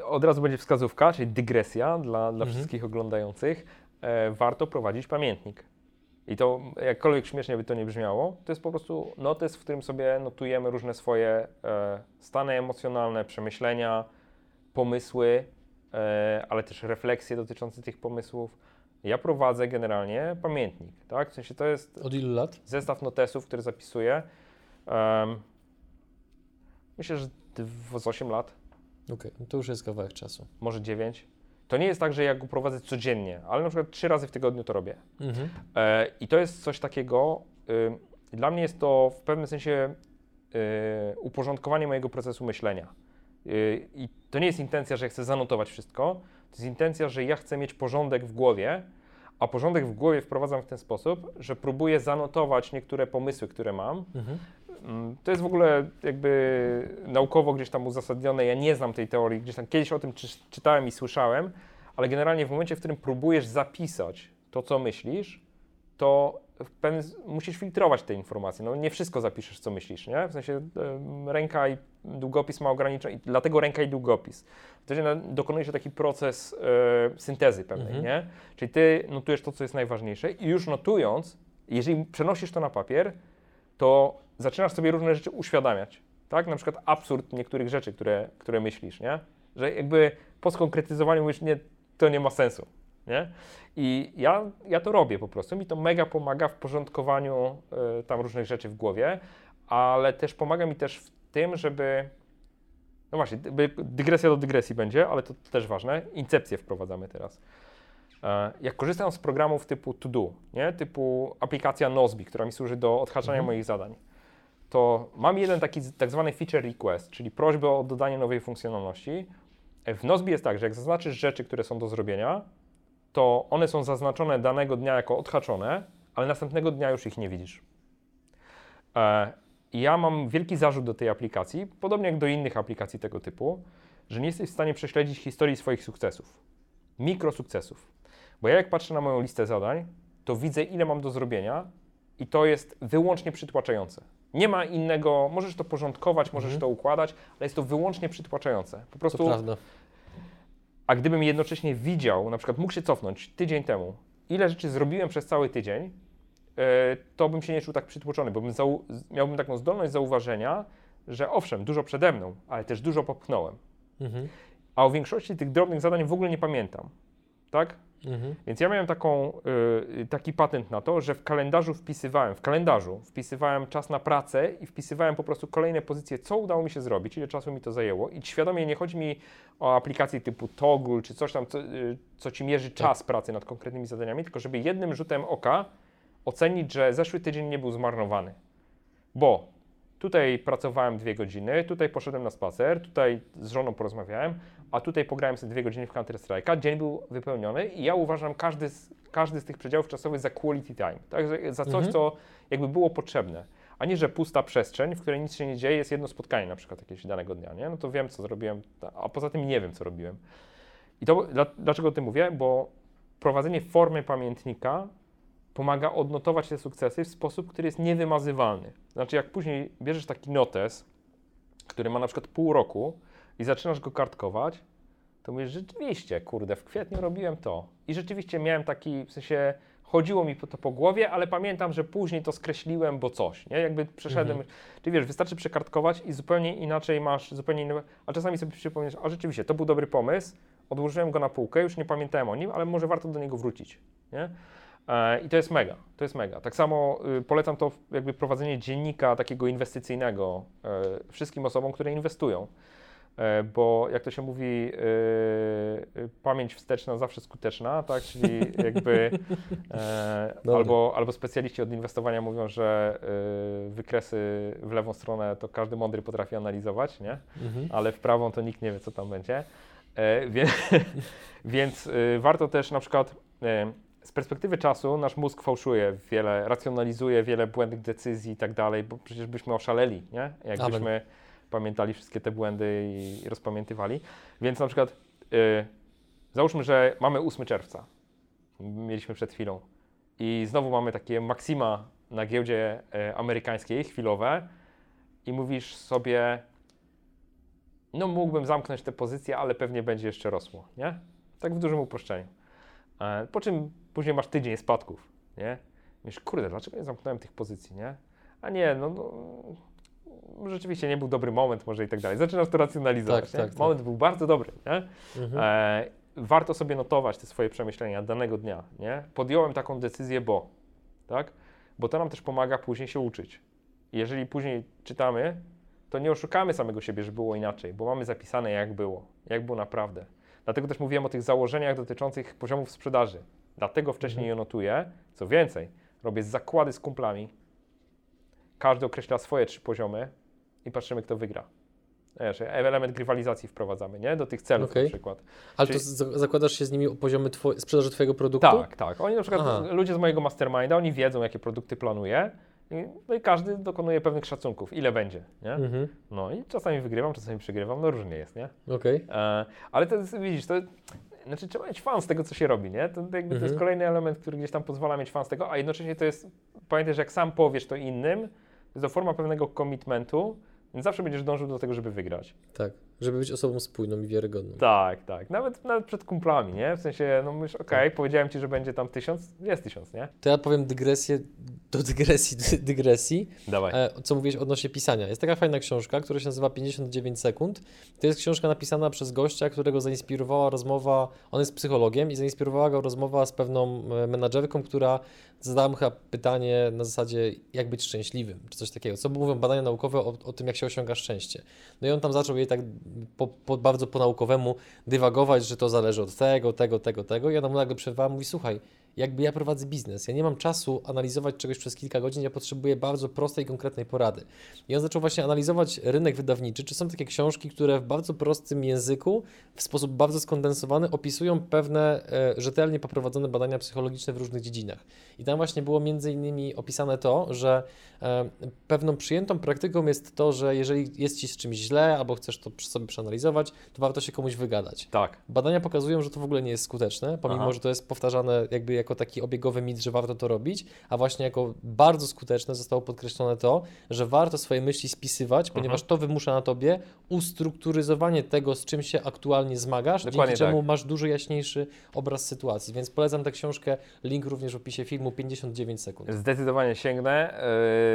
e, od razu będzie wskazówka, czyli dygresja dla, dla Mhm. wszystkich oglądających. E, Warto prowadzić pamiętnik. I to, jakkolwiek śmiesznie by to nie brzmiało, to jest po prostu notes, w którym sobie notujemy różne swoje e, stany emocjonalne, przemyślenia, pomysły, e, ale też refleksje dotyczące tych pomysłów. Ja prowadzę generalnie pamiętnik, tak? W sensie to jest Od ilu lat? zestaw notesów, który zapisuję. Em, myślę, że z 8 lat, Okej, no to już jest kawałek czasu. może 9. To nie jest tak, że ja go prowadzę codziennie, ale na przykład 3 razy w tygodniu to robię. Mhm. E, I to jest coś takiego, ym, dla mnie jest to w pewnym sensie y, uporządkowanie mojego procesu myślenia. Y, I to nie jest intencja, że ja chcę zanotować wszystko, to jest intencja, że ja chcę mieć porządek w głowie, a porządek w głowie wprowadzam w ten sposób, że próbuję zanotować niektóre pomysły, które mam, Mhm. Mm, To jest w ogóle jakby naukowo gdzieś tam uzasadnione. Ja nie znam tej teorii, gdzieś tam kiedyś o tym czy, czytałem i słyszałem, ale generalnie w momencie, w którym próbujesz zapisać to, co myślisz, to pewien, musisz filtrować te informacje. No nie wszystko zapiszesz, co myślisz, nie? W sensie ręka i długopis ma ograniczone, dlatego ręka i długopis. Wtedy dokonuje się taki proces e, syntezy pewnej, Mhm. nie? Czyli ty notujesz to, co jest najważniejsze i już notując, jeżeli przenosisz to na papier, to zaczynasz sobie różne rzeczy uświadamiać, tak? Na przykład absurd niektórych rzeczy, które, które myślisz, nie? Że jakby po skonkretyzowaniu mówisz, nie, to nie ma sensu, nie? I ja, ja to robię po prostu, mi to mega pomaga w porządkowaniu y, tam różnych rzeczy w głowie, ale też pomaga mi też w tym, żeby no właśnie, dy- dygresja do dygresji będzie, ale to też ważne. Incepcję wprowadzamy teraz. E, Jak korzystam z programów typu To Do, nie? typu aplikacja Nozbi, która mi służy do odhaczania Mhm. moich zadań, to mam jeden taki tak zwany feature request, czyli prośbę o dodanie nowej funkcjonalności W Nozbi jest tak, że jak zaznaczysz rzeczy, które są do zrobienia, to one są zaznaczone danego dnia jako odhaczone, ale następnego dnia już ich nie widzisz. E, ja mam wielki zarzut do tej aplikacji, podobnie jak do innych aplikacji tego typu, że nie jesteś w stanie prześledzić historii swoich sukcesów, mikrosukcesów. Bo ja jak patrzę na moją listę zadań, to widzę ile mam do zrobienia i to jest wyłącznie przytłaczające. Nie ma innego, możesz to porządkować, możesz Mhm. to układać, ale jest to wyłącznie przytłaczające. Po To prostu prawda. a gdybym jednocześnie widział, na przykład mógł się cofnąć tydzień temu, ile rzeczy zrobiłem przez cały tydzień, e, to bym się nie czuł tak przytłoczony, bo bym miałbym taką zdolność zauważenia, że owszem, dużo przede mną, ale też dużo popchnąłem. Mhm. A o większości tych drobnych zadań w ogóle nie pamiętam. Tak? Mhm. Więc ja miałem taką, y, taki patent na to, że w kalendarzu wpisywałem, w kalendarzu wpisywałem czas na pracę i wpisywałem po prostu kolejne pozycje, co udało mi się zrobić, ile czasu mi to zajęło i świadomie nie chodzi mi o aplikacje typu Toggle czy coś tam, co, y, co ci mierzy czas pracy nad konkretnymi zadaniami, tylko żeby jednym rzutem oka ocenić, że zeszły tydzień nie był zmarnowany. Bo tutaj pracowałem dwie godziny, tutaj poszedłem na spacer, tutaj z żoną porozmawiałem, a tutaj pograłem sobie dwie godziny w Counter Strike'a, dzień był wypełniony i ja uważam każdy z, każdy z tych przedziałów czasowych za quality time, tak? za, coś, Mhm. co jakby było potrzebne, a nie, że pusta przestrzeń, w której nic się nie dzieje, jest jedno spotkanie na przykład jakiegoś danego dnia, nie? No to wiem, co zrobiłem, a poza tym nie wiem, co robiłem. I to, dla, dlaczego o tym mówię? Bo prowadzenie formy pamiętnika pomaga odnotować te sukcesy w sposób, który jest niewymazywalny. Znaczy, jak później bierzesz taki notes, który ma na przykład pół roku i zaczynasz go kartkować, to mówisz, rzeczywiście, kurde, w kwietniu robiłem to. I rzeczywiście miałem taki, w sensie, chodziło mi to po głowie, ale pamiętam, że później to skreśliłem, bo coś, nie? Jakby przeszedłem, Mhm. czy wiesz, wystarczy przekartkować i zupełnie inaczej masz, zupełnie inny, a czasami sobie przypomnisz, a rzeczywiście, to był dobry pomysł, odłożyłem go na półkę, już nie pamiętałem o nim, ale może warto do niego wrócić, nie? E, I to jest mega, to jest mega. Tak samo y, polecam to jakby prowadzenie dziennika takiego inwestycyjnego e, wszystkim osobom, które inwestują. E, bo jak to się mówi, y, y, pamięć wsteczna zawsze skuteczna, tak? Czyli jakby albo, albo specjaliści od inwestowania mówią, że wykresy w lewą stronę to każdy mądry potrafi analizować, nie? Mhm. ale w prawą to nikt nie wie, co tam będzie. Więc y, warto też na przykład z perspektywy czasu nasz mózg fałszuje wiele, racjonalizuje wiele błędnych decyzji i tak dalej, bo przecież byśmy oszaleli, nie? Jakbyśmy pamiętali wszystkie te błędy i, rozpamiętywali. Więc na przykład y, załóżmy, że mamy 8 czerwca, mieliśmy przed chwilą i znowu mamy takie maksima na giełdzie e, amerykańskiej, chwilowe i mówisz sobie, no mógłbym zamknąć tę pozycję, ale pewnie będzie jeszcze rosło, nie? Tak w dużym uproszczeniu. E, Po czym później masz tydzień spadków, nie? Mówisz, kurde, dlaczego nie zamknąłem tych pozycji, nie? A nie, no, no rzeczywiście nie był dobry moment może i tak dalej. Zaczynasz to racjonalizować, Tak, nie? tak, tak. Moment był bardzo dobry, nie? Mhm. E, warto sobie notować te swoje przemyślenia danego dnia, nie? Podjąłem taką decyzję, bo, tak? Bo to nam też pomaga później się uczyć. Jeżeli później czytamy, to nie oszukamy samego siebie, że było inaczej, bo mamy zapisane jak było, jak było naprawdę. Dlatego też mówiłem o tych założeniach dotyczących poziomów sprzedaży. Dlatego wcześniej je notuję. Co więcej, robię zakłady z kumplami. Każdy określa swoje trzy poziomy i patrzymy, kto wygra. Wiesz, element grywalizacji wprowadzamy, nie? Do tych celów Okej. na przykład. Ale czyli- to zakładasz się z nimi o poziomy two- sprzedaży Twojego produktu? Tak, tak. Oni na przykład, Aha. ludzie z mojego masterminda, oni wiedzą, jakie produkty planuję. I, no i każdy dokonuje pewnych szacunków, ile będzie, nie? Mhm. No i czasami wygrywam, czasami przegrywam, no różnie jest, nie? Okej. E, ale to jest, widzisz, to znaczy trzeba mieć fan z tego, co się robi, nie? To, to jakby to jest Mhm. kolejny element, który gdzieś tam pozwala mieć fan z tego, a jednocześnie to jest, pamiętaj, że jak sam powiesz to innym, to jest to forma pewnego commitmentu, więc zawsze będziesz dążył do tego, żeby wygrać. Tak, żeby być osobą spójną i wiarygodną. Tak, tak. Nawet, nawet przed kumplami, nie? W sensie, no mówisz, okej, powiedziałem ci, że będzie tam tysiąc, jest tysiąc, nie? To ja powiem dygresję do dygresji, dy- dygresji. Dawaj. E, co mówiłeś odnośnie pisania. Jest taka fajna książka, która się nazywa 59 sekund. To jest książka napisana przez gościa, którego zainspirowała rozmowa, on jest psychologiem i zainspirowała go rozmowa z pewną e, menadżerką, która zadała mu chyba pytanie na zasadzie, jak być szczęśliwym, czy coś takiego. Co mówią badania naukowe o, o tym, jak się osiąga szczęście. No i on tam zaczął jej tak po, po, bardzo po naukowemu dywagować, że to zależy od tego, tego, tego, tego. I ona mu nagle przerwała, mówi, słuchaj, jakby ja prowadzę biznes. Ja nie mam czasu analizować czegoś przez kilka godzin, ja potrzebuję bardzo prostej, konkretnej porady. I on zaczął właśnie analizować rynek wydawniczy, czy są takie książki, które w bardzo prostym języku, w sposób bardzo skondensowany opisują pewne e, rzetelnie poprowadzone badania psychologiczne w różnych dziedzinach. I tam właśnie było między innymi opisane to, że e, pewną przyjętą praktyką jest to, że jeżeli jest Ci z czymś źle, albo chcesz to sobie przeanalizować, to warto się komuś wygadać. Tak. Badania pokazują, że to w ogóle nie jest skuteczne, pomimo, Aha. że to jest powtarzane jakby jako taki obiegowy mit, że warto to robić, a właśnie jako bardzo skuteczne zostało podkreślone to, że warto swoje myśli spisywać, Mhm. ponieważ to wymusza na tobie ustrukturyzowanie tego, z czym się aktualnie zmagasz, Dokładnie dzięki czemu tak. masz dużo jaśniejszy obraz sytuacji. Więc polecam tę książkę, link również w opisie filmu, 59 sekund. Zdecydowanie sięgnę,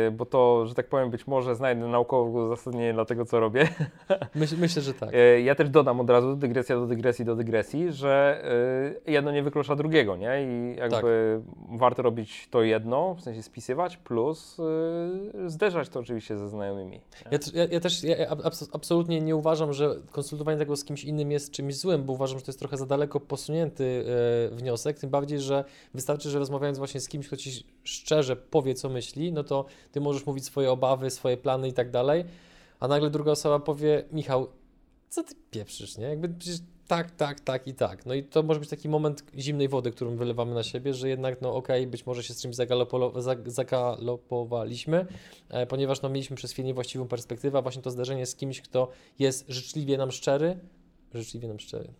yy, bo to, że tak powiem, być może znajdę naukowe uzasadnienie dla tego, co robię. Myśl, myślę, że tak. Yy, Ja też dodam od razu, dygresja do dygresji do dygresji, że yy, jedno nie wyklucza drugiego, nie? I jakby warto robić to jedno, w sensie spisywać, plus yy, zderzać to oczywiście ze znajomymi. Ja, też- ja, ja też ja ja abs- absolutnie nie uważam, że konsultowanie tego z kimś innym jest czymś złym, bo uważam, że to jest trochę za daleko posunięty e, wniosek, tym bardziej, że wystarczy, że rozmawiając właśnie z kimś, kto ci szczerze powie, co myśli, no to ty możesz mówić swoje obawy, swoje plany i tak dalej, a nagle druga osoba powie, Michał, co ty pieprzysz, nie? Jakby przecież tak, tak, tak i tak. No i to może być taki moment zimnej wody, którą wylewamy na siebie, że jednak, no okej, być może się z czymś zagalopowaliśmy, e, ponieważ no, mieliśmy przez chwilę niewłaściwą perspektywę, a właśnie to zdarzenie z kimś, kto jest życzliwie nam szczery, życzliwie nam szczery,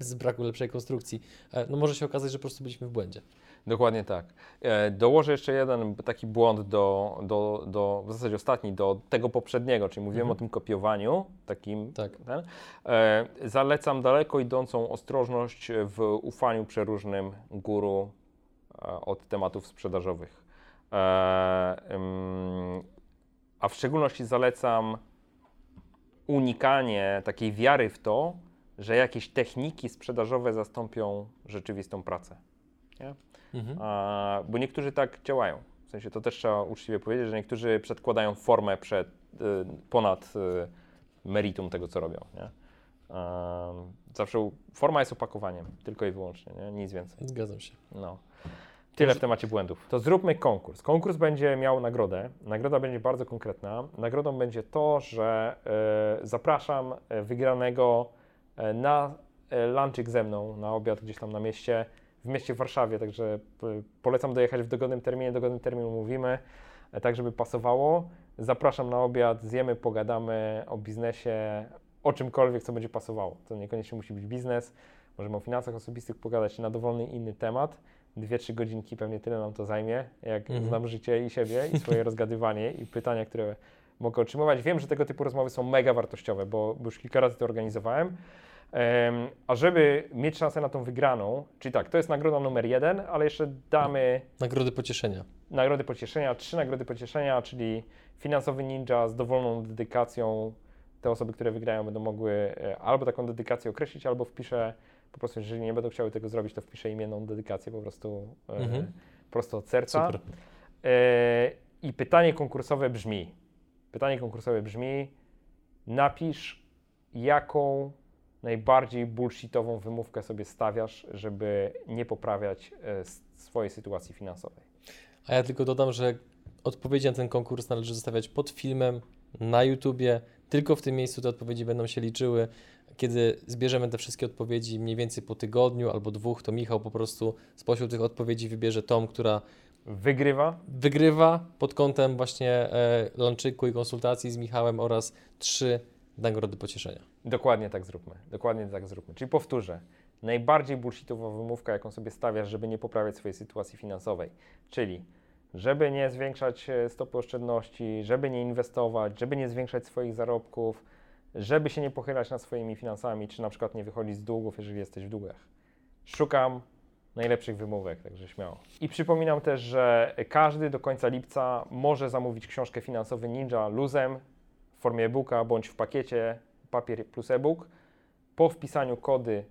z braku lepszej konstrukcji, e, no może się okazać, że po prostu byliśmy w błędzie. Dokładnie tak. E, dołożę jeszcze jeden taki błąd do, do, do w zasadzie ostatni, do tego poprzedniego, czyli mówiłem Mhm. o tym kopiowaniu, takim, Tak. ten, e, zalecam daleko idącą ostrożność w ufaniu przeróżnym guru e, od tematów sprzedażowych. A w szczególności zalecam unikanie takiej wiary w to, że jakieś techniki sprzedażowe zastąpią rzeczywistą pracę. Nie? Mhm. A, bo niektórzy tak działają. W sensie to też trzeba uczciwie powiedzieć, że niektórzy przedkładają formę przed, y, ponad y, meritum tego, co robią. Nie? Zawsze forma jest opakowaniem, tylko i wyłącznie, nie? nic więcej. Zgadzam się. No. Tyle w temacie błędów. To zróbmy konkurs. Konkurs będzie miał nagrodę. Nagroda będzie bardzo konkretna. Nagrodą będzie to, że e, zapraszam e, wygranego na lunchik ze mną, na obiad gdzieś tam na mieście, w mieście Warszawie. Także p- polecam dojechać w dogodnym terminie. Dogodny termin umówimy, e, tak żeby pasowało. Zapraszam na obiad, zjemy, pogadamy o biznesie, o czymkolwiek, co będzie pasowało. To niekoniecznie musi być biznes. Możemy o finansach osobistych pogadać na dowolny inny temat. Dwie, trzy godzinki pewnie tyle nam to zajmie, jak Mhm. znam życie i siebie i swoje rozgadywanie i pytania, które mogę otrzymywać. Wiem, że tego typu rozmowy są mega wartościowe, bo już kilka razy to organizowałem. A żeby mieć szansę na tą wygraną, czyli tak, to jest nagroda numer jeden, ale jeszcze damy Nagrody pocieszenia. nagrody pocieszenia, trzy nagrody pocieszenia, czyli finansowy ninja z dowolną dedykacją. Te osoby, które wygrają, będą mogły e, albo taką dedykację określić, albo wpiszę, po prostu jeżeli nie będą chciały tego zrobić, to wpiszę imienną dedykację po prostu e, Mhm. prosto od serca. Super. E, I pytanie konkursowe brzmi, pytanie konkursowe brzmi, napisz jaką najbardziej bullshitową wymówkę sobie stawiasz, żeby nie poprawiać e, swojej sytuacji finansowej. A ja tylko dodam, że odpowiedzi na ten konkurs należy zostawiać pod filmem na YouTubie. Tylko w tym miejscu te odpowiedzi będą się liczyły. Kiedy zbierzemy te wszystkie odpowiedzi mniej więcej po tygodniu albo dwóch, to Michał po prostu spośród tych odpowiedzi wybierze tą, która Wygrywa wygrywa pod kątem właśnie e, i konsultacji z Michałem oraz trzy nagrody pocieszenia. Dokładnie tak zróbmy. Dokładnie tak zróbmy. Czyli powtórzę. Najbardziej bullshitowa wymówka, jaką sobie stawiasz, żeby nie poprawiać swojej sytuacji finansowej. Czyli, żeby nie zwiększać e, stopy oszczędności, żeby nie inwestować, żeby nie zwiększać swoich zarobków, żeby się nie pochylać nad swoimi finansami, czy na przykład nie wychodzić z długów, jeżeli jesteś w długach. Szukam najlepszych wymówek, także śmiało. I przypominam też, że każdy do końca lipca może zamówić książkę Finansowy Ninja luzem formie e-booka bądź w pakiecie papier plus e-book po wpisaniu kody,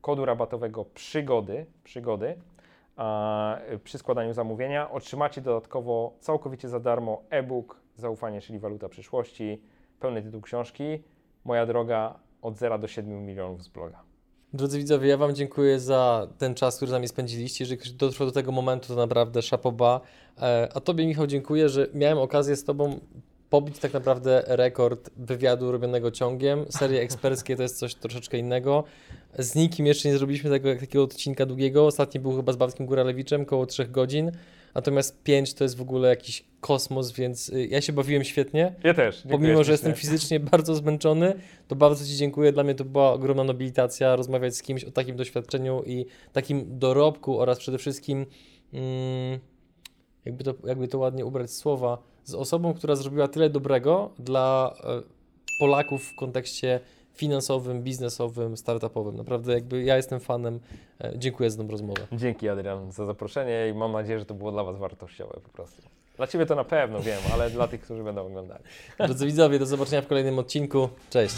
kodu rabatowego przygody, przygody a, przy składaniu zamówienia otrzymacie dodatkowo całkowicie za darmo e-book Zaufanie, czyli waluta przyszłości, pełny tytuł książki, moja droga od 0 do 7 milionów z bloga. Drodzy widzowie, ja Wam dziękuję za ten czas, który z nami spędziliście. Jeżeli ktoś dotrwał do tego momentu, to naprawdę szapoba. E, A Tobie, Michał, dziękuję, że miałem okazję z Tobą pobić tak naprawdę rekord wywiadu robionego ciągiem. Serie eksperckie to jest coś troszeczkę innego. Z nikim jeszcze nie zrobiliśmy tego, takiego odcinka długiego. Ostatni był chyba z Bartkiem Góralewiczem, około 3 godzin. Natomiast 5 to jest w ogóle jakiś kosmos, więc y, ja się bawiłem świetnie. Ja też. Pomimo, że jestem fizycznie bardzo zmęczony, to bardzo Ci dziękuję. Dla mnie to była ogromna nobilitacja rozmawiać z kimś o takim doświadczeniu i takim dorobku oraz przede wszystkim, mm, jakby, to, jakby to ładnie ubrać słowa, z osobą, która zrobiła tyle dobrego dla e, Polaków w kontekście finansowym, biznesowym, startupowym. Naprawdę jakby ja jestem fanem. E, Dziękuję za tą rozmowę. Dzięki Adrian za zaproszenie i mam nadzieję, że to było dla Was wartościowe po prostu. Dla Ciebie to na pewno wiem, ale dla tych, którzy będą oglądali. Drodzy widzowie, do zobaczenia w kolejnym odcinku. Cześć.